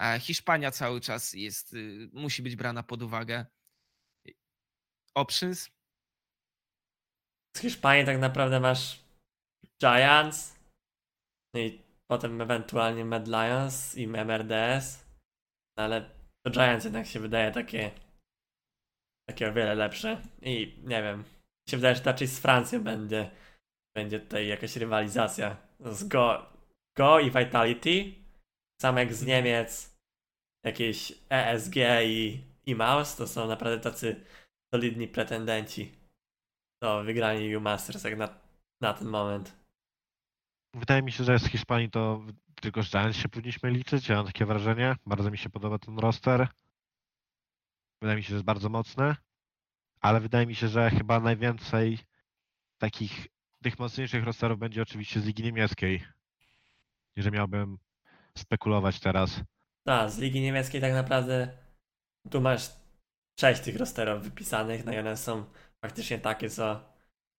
S3: E, Hiszpania cały czas jest, y, musi być brana pod uwagę. Options?
S1: Z Hiszpanii tak naprawdę masz Giants. No i potem ewentualnie Mad Lions i MRDS. No ale to Giants jednak się wydaje takie takie o wiele lepsze. I nie wiem. Się wydaje, że raczej z Francją będzie będzie tutaj jakaś rywalizacja z Go, Go i Vitality. Sam jak z Niemiec jakieś ESG i, i Maus to są naprawdę tacy solidni pretendenci do wygrania U Masters jak na, na ten moment.
S2: Wydaje mi się, że z Hiszpanii to tylko z Giants się powinniśmy liczyć. Ja mam takie wrażenie. Bardzo mi się podoba ten roster. Wydaje mi się, że jest bardzo mocny. Ale wydaje mi się, że chyba najwięcej takich tych mocniejszych rosterów będzie oczywiście z Ligi Niemieckiej. Jeżeli miałbym spekulować teraz.
S1: Tak, z Ligi Niemieckiej tak naprawdę tu masz sześć tych rosterów wypisanych, no i one są faktycznie takie, co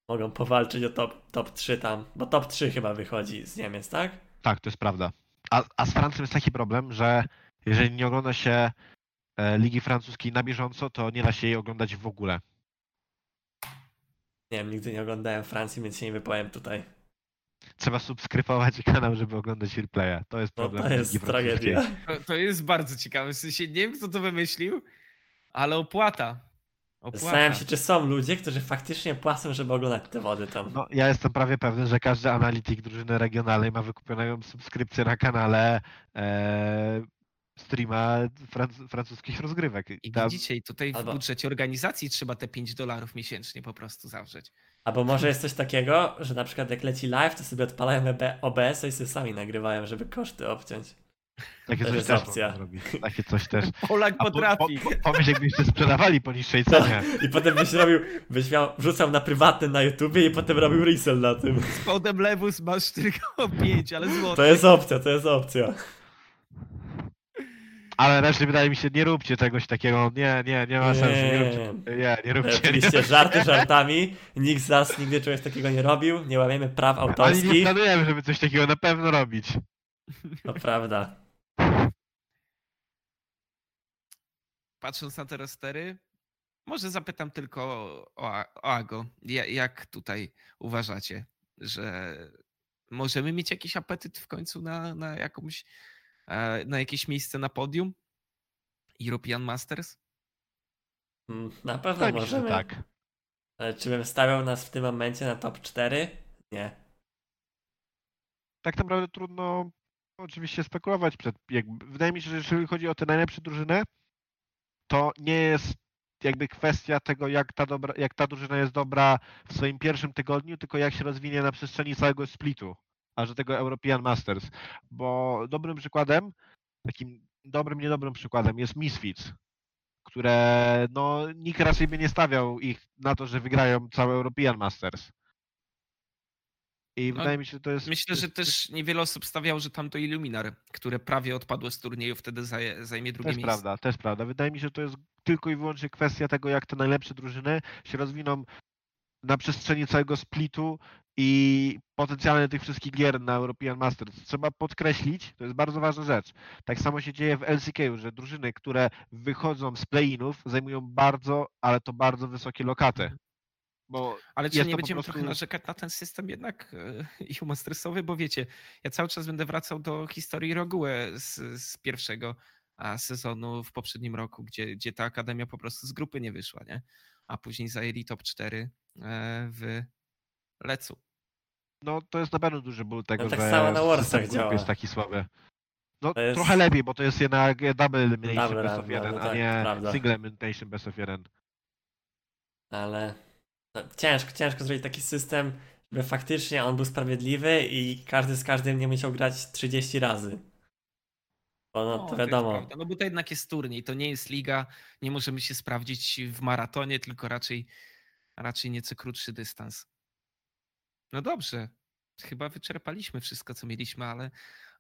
S1: mogą powalczyć o top, top 3 tam, bo top 3 chyba wychodzi z Niemiec, tak?
S2: Tak, to jest prawda. A, a z Francją jest taki problem, że jeżeli nie ogląda się e, Ligi Francuskiej na bieżąco, to nie da się jej oglądać w ogóle.
S1: Nie wiem, nigdy nie oglądałem Francji, więc się nie wypowiem tutaj.
S2: Trzeba subskrybować kanał, żeby oglądać replaya. To jest
S1: No
S2: problem
S1: to jest tragedia.
S3: To, to jest bardzo ciekawe. W sensie nie wiem, kto to wymyślił, Ale opłata. opłata.
S1: Zastanawiam się, czy są ludzie, którzy faktycznie płacą, żeby oglądać te wody tam.
S2: No, ja jestem prawie pewny, że każdy analityk drużyny regionalnej ma wykupioną subskrypcję na kanale e, streama franc- francuskich rozgrywek.
S3: I
S2: Tam-
S3: widzicie, i tutaj w
S1: Albo-
S3: budżecie organizacji trzeba te 5 dolarów miesięcznie po prostu zawrzeć.
S1: Albo może jest coś takiego, że na przykład jak leci live, to sobie odpalają EB OBS i sobie sami nagrywają, żeby koszty obciąć.
S2: Takie
S1: to
S2: coś
S1: jest
S2: też. Takie coś też.
S3: Polak
S2: A
S3: potrafi.
S2: Po, po, pomyśl, jakbyście sprzedawali po niższej
S1: No,
S2: cenie.
S1: I potem byś robił, byś miał, wrzucał na prywatny na YouTubie i potem robił resell na tym.
S3: Z kodem lewus masz tylko 5, ale złoto.
S1: To jest opcja, to jest opcja.
S2: Ale raczej wydaje mi się, nie róbcie czegoś takiego. Nie, nie, nie ma
S1: Nie.
S2: sensu. Nie róbcie. Nie, nie róbcie.
S1: Oczywiście żarty żartami, nikt z nas nigdy czegoś takiego nie robił, nie łamiemy praw
S2: Ale nie
S1: autorskich,
S2: planujemy, żeby coś takiego na pewno robić.
S1: to prawda.
S3: Patrząc na te rostery, może zapytam tylko o, o Ago. Ja- Jak tutaj uważacie, że możemy mieć jakiś apetyt w końcu na, na jakąś, na jakieś miejsce na podium? European Masters?
S1: Mm, Na pewno
S2: że
S1: możemy.
S2: tak.
S1: Ale czy bym stawiał nas w tym momencie na top 4? Nie.
S2: Tak naprawdę trudno oczywiście spekulować. Przed, jakby, wydaje mi się, że jeżeli chodzi o te najlepsze drużyny, to nie jest jakby kwestia tego, jak ta, dobra, jak ta drużyna jest dobra w swoim pierwszym tygodniu, tylko jak się rozwinie na przestrzeni całego splitu, aż do tego European Masters. Bo dobrym przykładem, takim dobrym, niedobrym przykładem jest Misfits, które no, nikt raczej by nie stawiał ich na to, że wygrają cały European Masters. I
S3: No,
S2: wydaje mi się, że to jest...
S3: Myślę, że też niewiele osób stawiało, że tamto Illuminar, które prawie odpadło z turnieju, wtedy zajmie drugie
S2: Też
S3: miejsce.
S2: prawda, też prawda. Wydaje mi się, że to jest tylko i wyłącznie kwestia tego, jak te najlepsze drużyny się rozwiną na przestrzeni całego splitu i potencjalnie tych wszystkich gier na European Masters. Trzeba podkreślić, to jest bardzo ważna rzecz. Tak samo się dzieje w LCK, że drużyny, które wychodzą z play-inów, zajmują bardzo, ale to bardzo wysokie lokaty. Bo
S3: Ale czy nie będziemy
S2: prostu-
S3: trochę narzekać na ten system jednak e, Mastersowy, bo wiecie, ja cały czas będę wracał do historii Rogue z, z pierwszego sezonu w poprzednim roku, gdzie, gdzie ta akademia po prostu z grupy nie wyszła, nie? A później zajęli top 4 e, w Lecu.
S2: no, to jest na pewno duży ból tego,
S1: No tak
S2: że
S1: samo na Warsach działa.
S2: jest taki słaby. No
S1: To jest-
S2: trochę lepiej, bo to jest jednak double elimination
S1: Double
S2: best of
S1: no,
S2: jeden,
S1: no
S2: a
S1: tak,
S2: nie
S1: prawda.
S2: single elimination best of jeden.
S1: Ale no, ciężko, ciężko zrobić taki system, żeby faktycznie on był sprawiedliwy i każdy z każdym nie musiał grać 30 razy. Bo no to
S3: jest
S1: wiadomo.
S3: prawda, no bo to jednak jest turniej, to nie jest liga, nie możemy się sprawdzić w maratonie, tylko raczej, raczej nieco krótszy dystans. No dobrze, chyba wyczerpaliśmy wszystko, co mieliśmy, ale,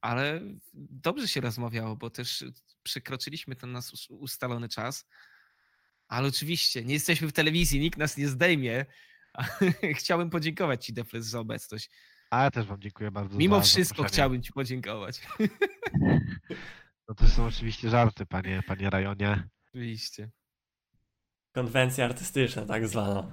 S3: ale dobrze się rozmawiało, bo też przekroczyliśmy ten nasz us- ustalony czas. Ale oczywiście, nie jesteśmy w telewizji, nikt nas nie zdejmie. Chciałbym podziękować Ci, Defles, za obecność.
S2: A ja też wam dziękuję bardzo
S3: Mimo
S2: za
S3: wszystko
S2: zaproszenie.
S3: chciałbym Ci podziękować.
S2: No to są oczywiście żarty, panie, panie Rajonie.
S3: Oczywiście.
S1: Konwencja artystyczna, tak zwana.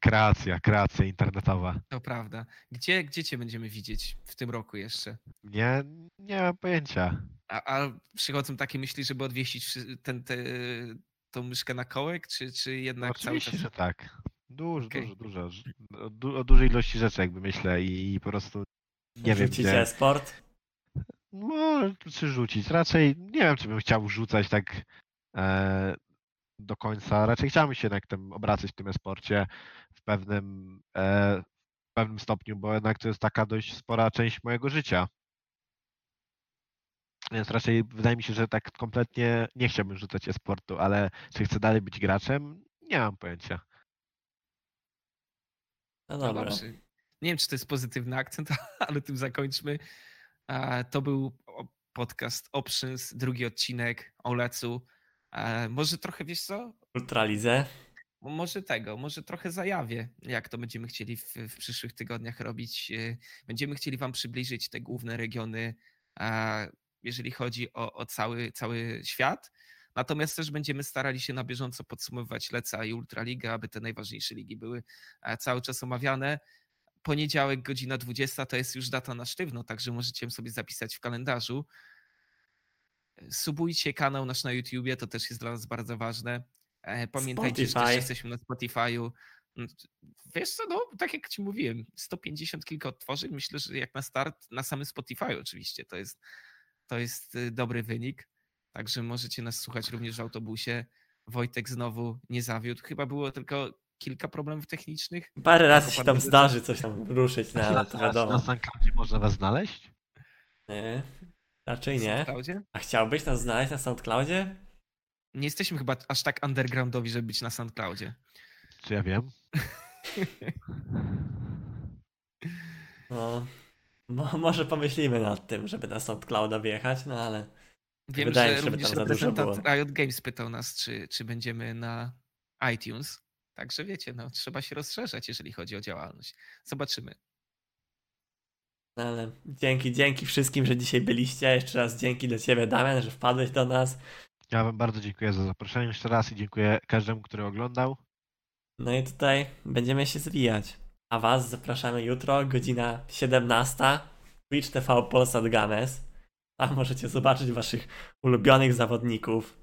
S2: Kreacja, kreacja internetowa.
S3: To prawda. Gdzie, gdzie Cię będziemy widzieć w tym roku jeszcze?
S2: Nie, nie mam pojęcia.
S3: A, a przychodzą takie myśli, żeby odwiesić wszy- ten, te, tą myszkę na kołek, czy, czy jednak cały
S2: Oczywiście,
S3: czas...
S2: że tak. Dużo,
S3: Okej.
S2: dużo, dużo. Ż- O, du- o dużej ilości rzeczy jakby myślę i, i po prostu nie wiem
S1: Rzucicie
S2: gdzie.
S1: sport.
S2: No, czy rzucić? Raczej nie wiem, czy bym chciał rzucać tak e, do końca. Raczej chciałbym się jednak tym obracać w tym esporcie w pewnym, e, w pewnym stopniu, bo jednak to jest taka dość spora część mojego życia. Więc raczej wydaje mi się, że tak kompletnie nie chciałbym rzucać e-sportu, ale czy chcę dalej być graczem? Nie mam pojęcia.
S1: No
S3: No
S1: dobra.
S3: dobrze. Nie wiem, czy to jest pozytywny akcent, ale tym zakończmy. E, To był podcast Options, drugi odcinek o Lecu. E, Może trochę, wiesz co?
S1: Ultralidze.
S3: Mo- Może tego, może trochę zajawię, jak to będziemy chcieli w, w przyszłych tygodniach robić. E, Będziemy chcieli Wam przybliżyć te główne regiony, e, jeżeli chodzi o, o cały, cały świat. Natomiast też będziemy starali się na bieżąco podsumowywać Leca i Ultraliga, aby te najważniejsze ligi były cały czas omawiane. Poniedziałek, godzina 20 to jest już data na sztywno, także możecie sobie zapisać w kalendarzu. Subujcie kanał nasz na YouTubie, to też jest dla nas bardzo ważne. E, Pamiętajcie, że
S1: Spotify.
S3: też jesteśmy na Spotify'u. Mm, Wiesz co, no tak jak ci mówiłem, 150 kilka odtworzeń, myślę, że jak na start, na samym Spotify oczywiście, to jest, to jest y, dobry wynik. Także możecie nas słuchać również w autobusie. Wojtek znowu nie zawiódł. Chyba było tylko kilka problemów technicznych.
S1: Parę razy się tam zdarzy coś tam ruszyć, no ale to
S2: Na
S1: wiadomo.
S2: SoundCloudzie można was znaleźć?
S1: Nie, raczej nie.
S3: SoundCloudzie.
S1: A chciałbyś nas znaleźć na SoundCloudzie?
S3: Nie jesteśmy chyba aż tak undergroundowi, żeby być na SoundCloudzie.
S2: Czy ja wiem?
S1: No, mo, może pomyślimy nad tym, żeby na SoundClouda wjechać, no ale
S3: Wiem,
S1: Wydaje mi
S3: że
S1: się,
S3: również
S1: tam za dużo było.
S3: Riot Games pytał nas, czy, czy będziemy na iTunes. Także wiecie, no, trzeba się rozszerzać, jeżeli chodzi o działalność. Zobaczymy.
S1: No ale dzięki, dzięki wszystkim, że dzisiaj byliście. Jeszcze raz dzięki dla Ciebie, Damian, że wpadłeś do nas.
S2: Ja wam bardzo dziękuję za zaproszenie jeszcze raz i dziękuję każdemu, który oglądał.
S1: No i tutaj będziemy się zwijać. A Was zapraszamy jutro, godzina 17. Twitch TV Polsat Games. Tam możecie zobaczyć Waszych ulubionych zawodników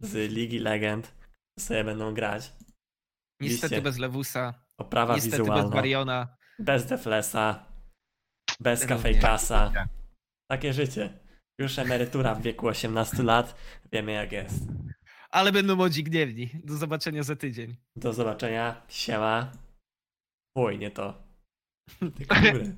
S1: z Ligi Legend, którzy sobie będą grać.
S3: Niestety
S1: Liście.
S3: bez Lewusa,
S1: Oprawa
S3: niestety bez
S1: wizualna,
S3: Mariona.
S1: bez Deflesa, bez
S3: Również.
S1: Kafejkasa. Takie życie. Już emerytura w wieku 18 lat. Wiemy jak jest.
S3: Ale będą młodzi gniewni. Do zobaczenia za tydzień.
S1: Do zobaczenia. Siema. Oj, nie to. Tylko góry.